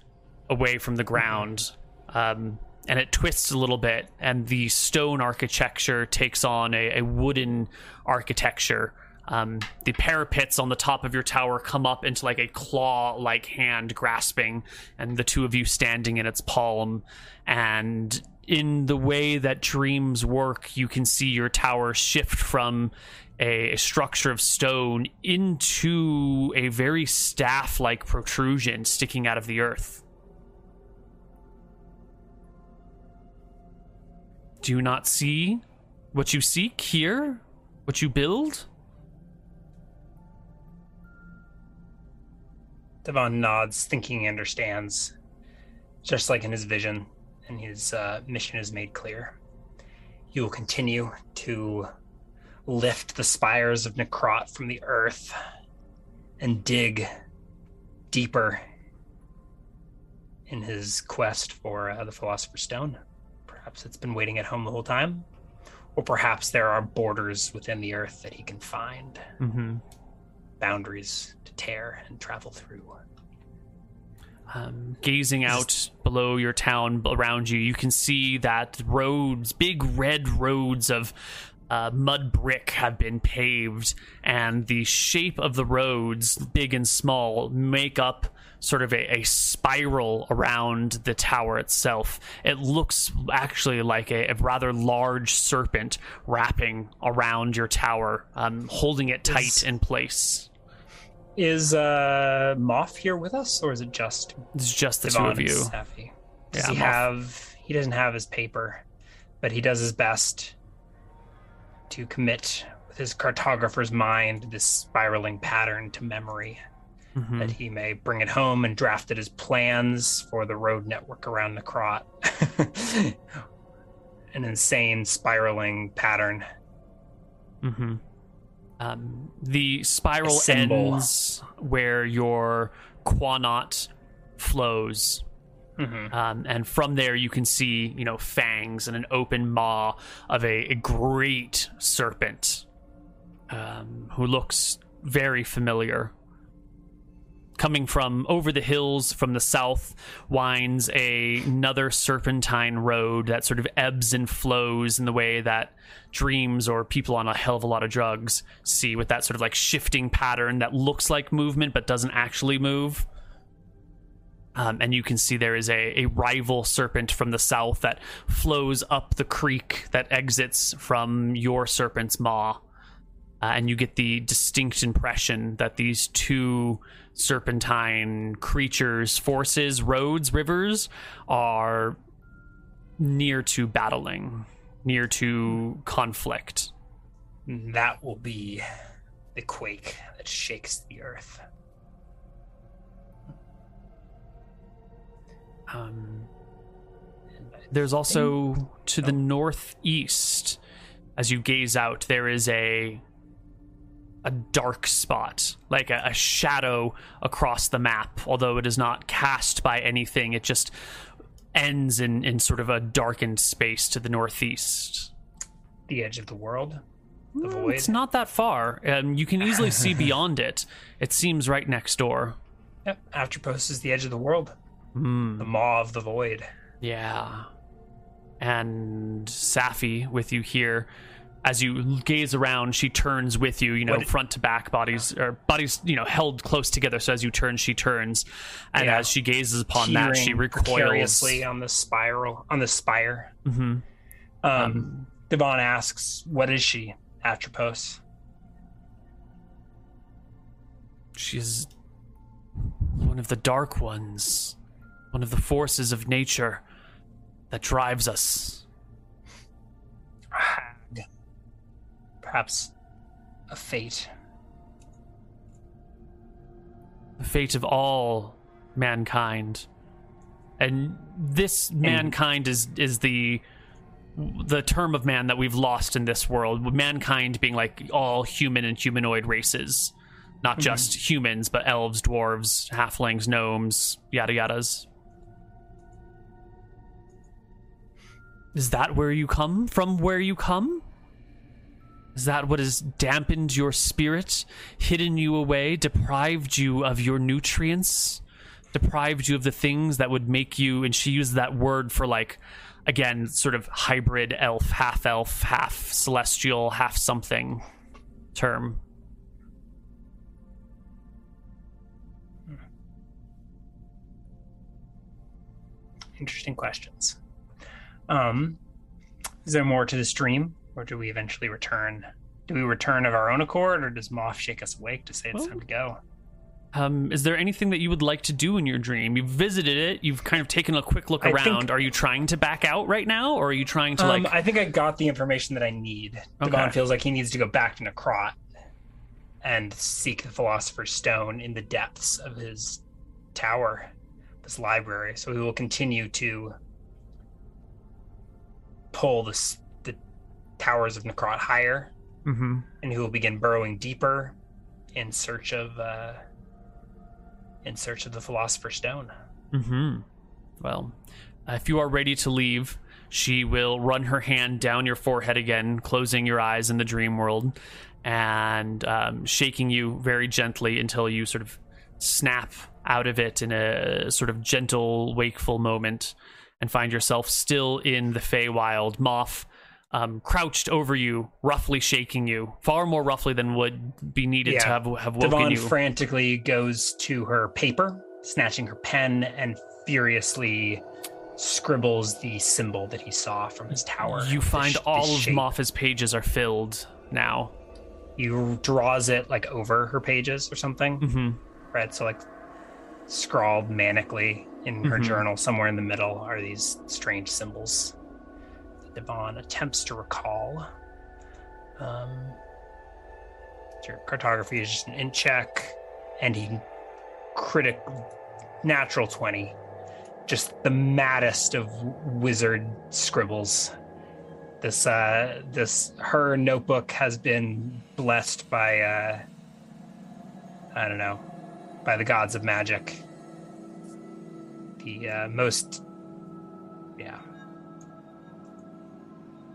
away from the ground. Um, and it twists a little bit, and the stone architecture takes on a, a wooden architecture. Um, the parapets on the top of your tower come up into like a claw like hand grasping, and the two of you standing in its palm. And in the way that dreams work, you can see your tower shift from a, a structure of stone into a very staff like protrusion sticking out of the earth. Do you not see what you seek here? What you build? Divan nods, thinking he understands, just like in his vision, and his uh, mission is made clear. You will continue to lift the spires of Necrot from the earth and dig deeper in his quest for uh, the Philosopher's Stone. Perhaps it's been waiting at home the whole time, or perhaps there are borders within the earth that he can find, Mm-hmm. Boundaries to tear and travel through. um, gazing out below your town around you, you can see that roads, big red roads of uh, mud brick, have been paved, and the shape of the roads, big and small, make up sort of a, a spiral around the tower itself. It looks actually like a, a rather large serpent wrapping around your tower, um, holding it tight Is- in place. Is uh, Moth here with us, or is it just It's just the Divan two of you. Safi? Does Yeah, he Moth. have? He doesn't have his paper, but he does his best to commit with his cartographer's mind this spiraling pattern to memory, Mhm. that he may bring it home and draft it as plans for the road network around Necrot. An insane spiraling pattern. hmm Um, the spiral ends where your qanat flows, Mhm. um, and from there you can see, you know, fangs and an open maw of a, a great serpent, um, who looks very familiar. Coming from over the hills from the south winds a, another serpentine road that sort of ebbs and flows in the way that dreams or people on a hell of a lot of drugs see with that sort of like shifting pattern that looks like movement but doesn't actually move. Um, and you can see there is a, a rival serpent from the south that flows up the creek that exits from your serpent's maw. Uh, and you get the distinct impression that these two serpentine creatures, forces, roads, rivers are near to battling, near to conflict. That will be the quake that shakes the earth. Um, there's also to the northeast, as you gaze out, there is a a dark spot, like a, a shadow across the map. Although it is not cast by anything, it just ends in, in sort of a darkened space to the northeast. The edge of the world. The Mm, void. It's not that far. Um, you can easily see beyond it. It seems right next door. Yep. Atropos is the edge of the world. Hmm. The maw of the void. Yeah. And Safi with you here. As you gaze around, she turns with you, you know, What- front to back, bodies or bodies, you know, held close together. So as you turn, she turns, and Yeah. as she gazes upon that, she recoils. on the spiral on the spire. Mhm. Um, Divan asks, "What is she?" Atropos. She's one of the dark ones, one of the forces of nature that drives us. Perhaps a fate. the fate of all mankind. And this mankind is is the the term of man that we've lost in this world. Mankind being like all human and humanoid races. Not mm-hmm. just humans but elves dwarves halflings gnomes yada yadas. Is that where you come? From where you come is that what has dampened your spirit, hidden you away, deprived you of your nutrients, deprived you of the things that would make you? And she used that word for like again, sort of hybrid elf, half elf, half celestial, half something term. Interesting questions. Um, is there more to this dream, or do we eventually return? Do we return of our own accord, or does Moth shake us awake to say it's Well, time to go? Um, is there anything that you would like to do in your dream? You've visited it. You've kind of taken a quick look I around. think- are you trying to back out right now, or are you trying to Um, like? I think I got the information that I need. Divan Okay. feels like he needs to go back to Necrot and seek the Philosopher's Stone in the depths of his tower, this library. So he will continue to pull this, the towers of Necrot higher, hmm and who will begin burrowing deeper in search of uh, in search of the Philosopher's Stone. hmm Well, if you are ready to leave, she will run her hand down your forehead again, closing your eyes in the dream world, and um, shaking you very gently until you sort of snap out of it in a sort of gentle, wakeful moment, and find yourself still in the Feywild. Moth. Um, crouched over you, roughly shaking you, far more roughly than would be needed to have have woken Divan you. frantically goes to her paper, snatching her pen, and furiously scribbles the symbol that he saw from his tower. you find sh- all of shape. Moth's pages are filled now. He draws it like over her pages or something, hmm right? So like scrawled manically in her Mhm. journal, somewhere in the middle, are these strange symbols. Divan attempts to recall. Um, your cartography is just an in check, and he critic natural twenty, just the maddest of wizard scribbles. This uh, this her notebook has been blessed by uh, I don't know, by the gods of magic. The uh, most,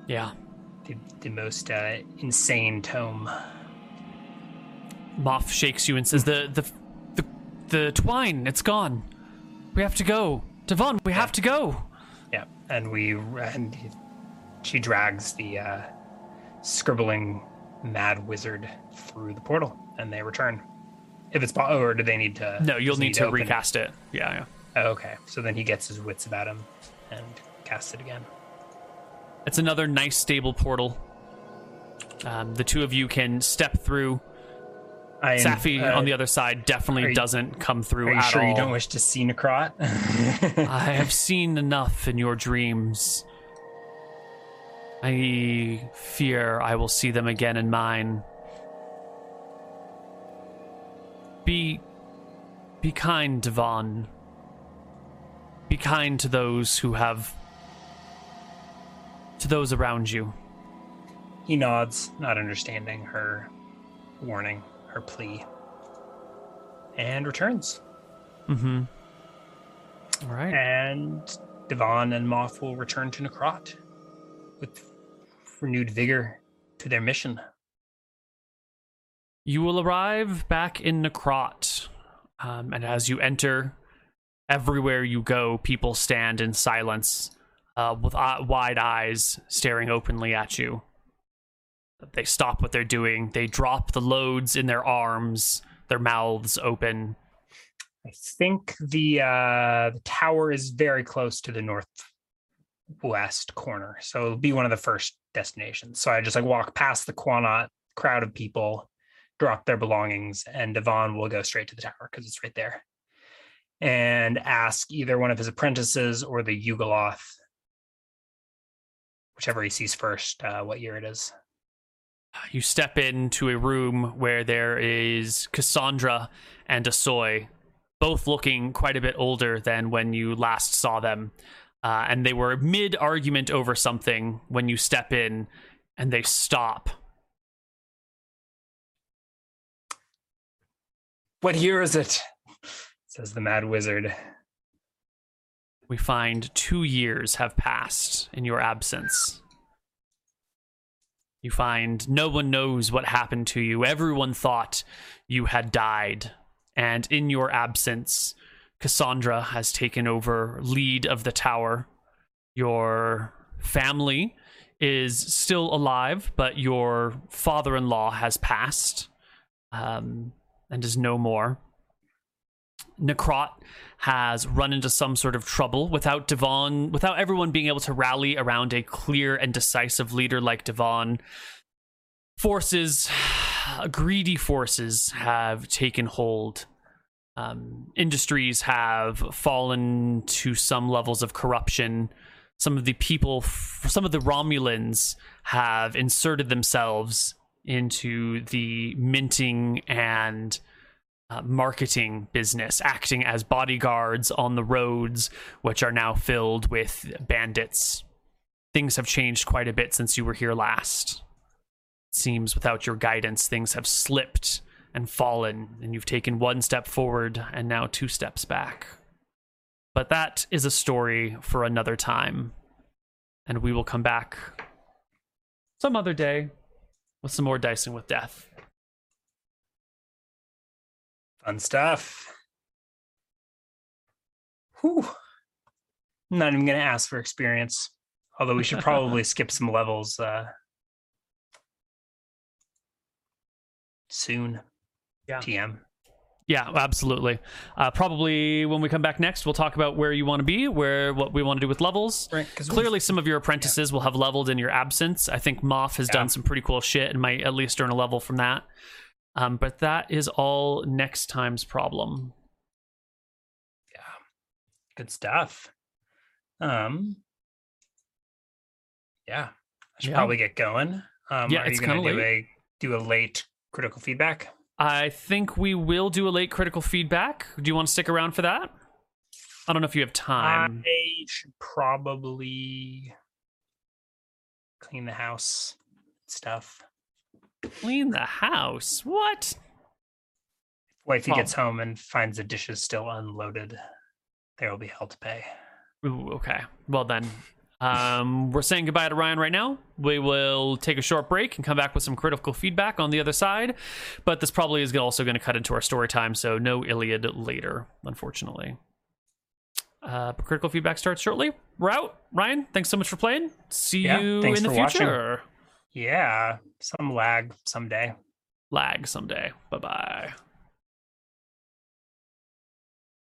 Yeah. the, the most uh, insane tome. Moth shakes you and says, "The the the the twine, it's gone. We have to go. Divan, we have to go." Yeah, and we and she drags the uh, scribbling mad wizard through the portal, and they return. If it's or do they need to? No, you'll it need to open? recast it. Yeah, yeah. Oh, okay, so then he gets his wits about him and casts it again. It's another nice stable portal. Um, the two of you can step through. I am- Safi uh, on the other side definitely you- doesn't come through Are you sure all. you don't wish to see Necrot? I have seen enough in your dreams. I fear I will see them again in mine. Be be kind, Divan. Be kind to those who have to those around you. he nods, not understanding her warning, her plea, and returns. Mm-hmm. All right. And Divan and Moth will return to Necrot with renewed vigor to their mission. You will arrive back in Necrot, um, and as you enter, everywhere you go, people stand in silence, uh, with uh, wide eyes staring openly at you. They stop what they're doing. They drop the loads in their arms, their mouths open. I think the uh, the tower is very close to the northwest corner, so it'll be one of the first destinations. So I just like walk past the Quanot crowd of people, drop their belongings, and Divan will go straight to the tower because it's right there, and ask either one of his apprentices or the Yugoloth, whichever he sees first, uh, what year it is. You step into a room where there is Cassandra and Asoy, both looking quite a bit older than when you last saw them. Uh, and they were mid argument over something when you step in, and they stop. What year is it? Says the Mad Wizard. We find two years have passed in your absence. You find no one knows what happened to you. Everyone thought you had died. And in your absence, Cassandra has taken over lead of the tower. Your family is still alive, but your father in law has passed um, and is no more. Necrot has run into some sort of trouble without Divan, without everyone being able to rally around a clear and decisive leader like Divan. Forces, greedy forces, have taken hold. Um, industries have fallen to some levels of corruption. Some of the people, some of the Romulans have inserted themselves into the minting and uh, marketing business, acting as bodyguards on the roads, which are now filled with bandits. Things have changed quite a bit since you were here last. Seems without your guidance, things have slipped and fallen, and you've taken one step forward and now two steps back. But that is a story for another time, and we will come back some other day with some more dicing with death. Fun stuff. Whew. I'm not even going to ask for experience, although we should probably skip some levels uh, soon. Yeah. TM. Yeah, absolutely. Uh, probably when we come back next, we'll talk about where you want to be, where what we want to do with levels. Right. Clearly, some of your apprentices will have leveled in your absence. I think Moth has Yeah. done some pretty cool shit and might at least earn a level from that. Um, but that is all next time's problem. Yeah. Good stuff. Um. Yeah. I should Yeah. probably get going. Um, Yeah, are it's you going to do a do a late critical feedback? I think we will do a late critical feedback. Do you want to stick around for that? I don't know if you have time. I should probably clean the house stuff. Clean the house. What? If Wifey Oh. gets home and finds the dishes still unloaded. There will be hell to pay. Ooh, okay. Well then, um, we're saying goodbye to Ryan right now. We will take a short break and come back with some critical feedback on the other side. But this probably is also going to cut into our story time, so no Iliad later, unfortunately. Uh, but critical feedback starts shortly. We're out. Ryan, thanks so much for playing. See Yeah, you in the future. watching. Yeah, some lag someday. Lag someday. Bye bye.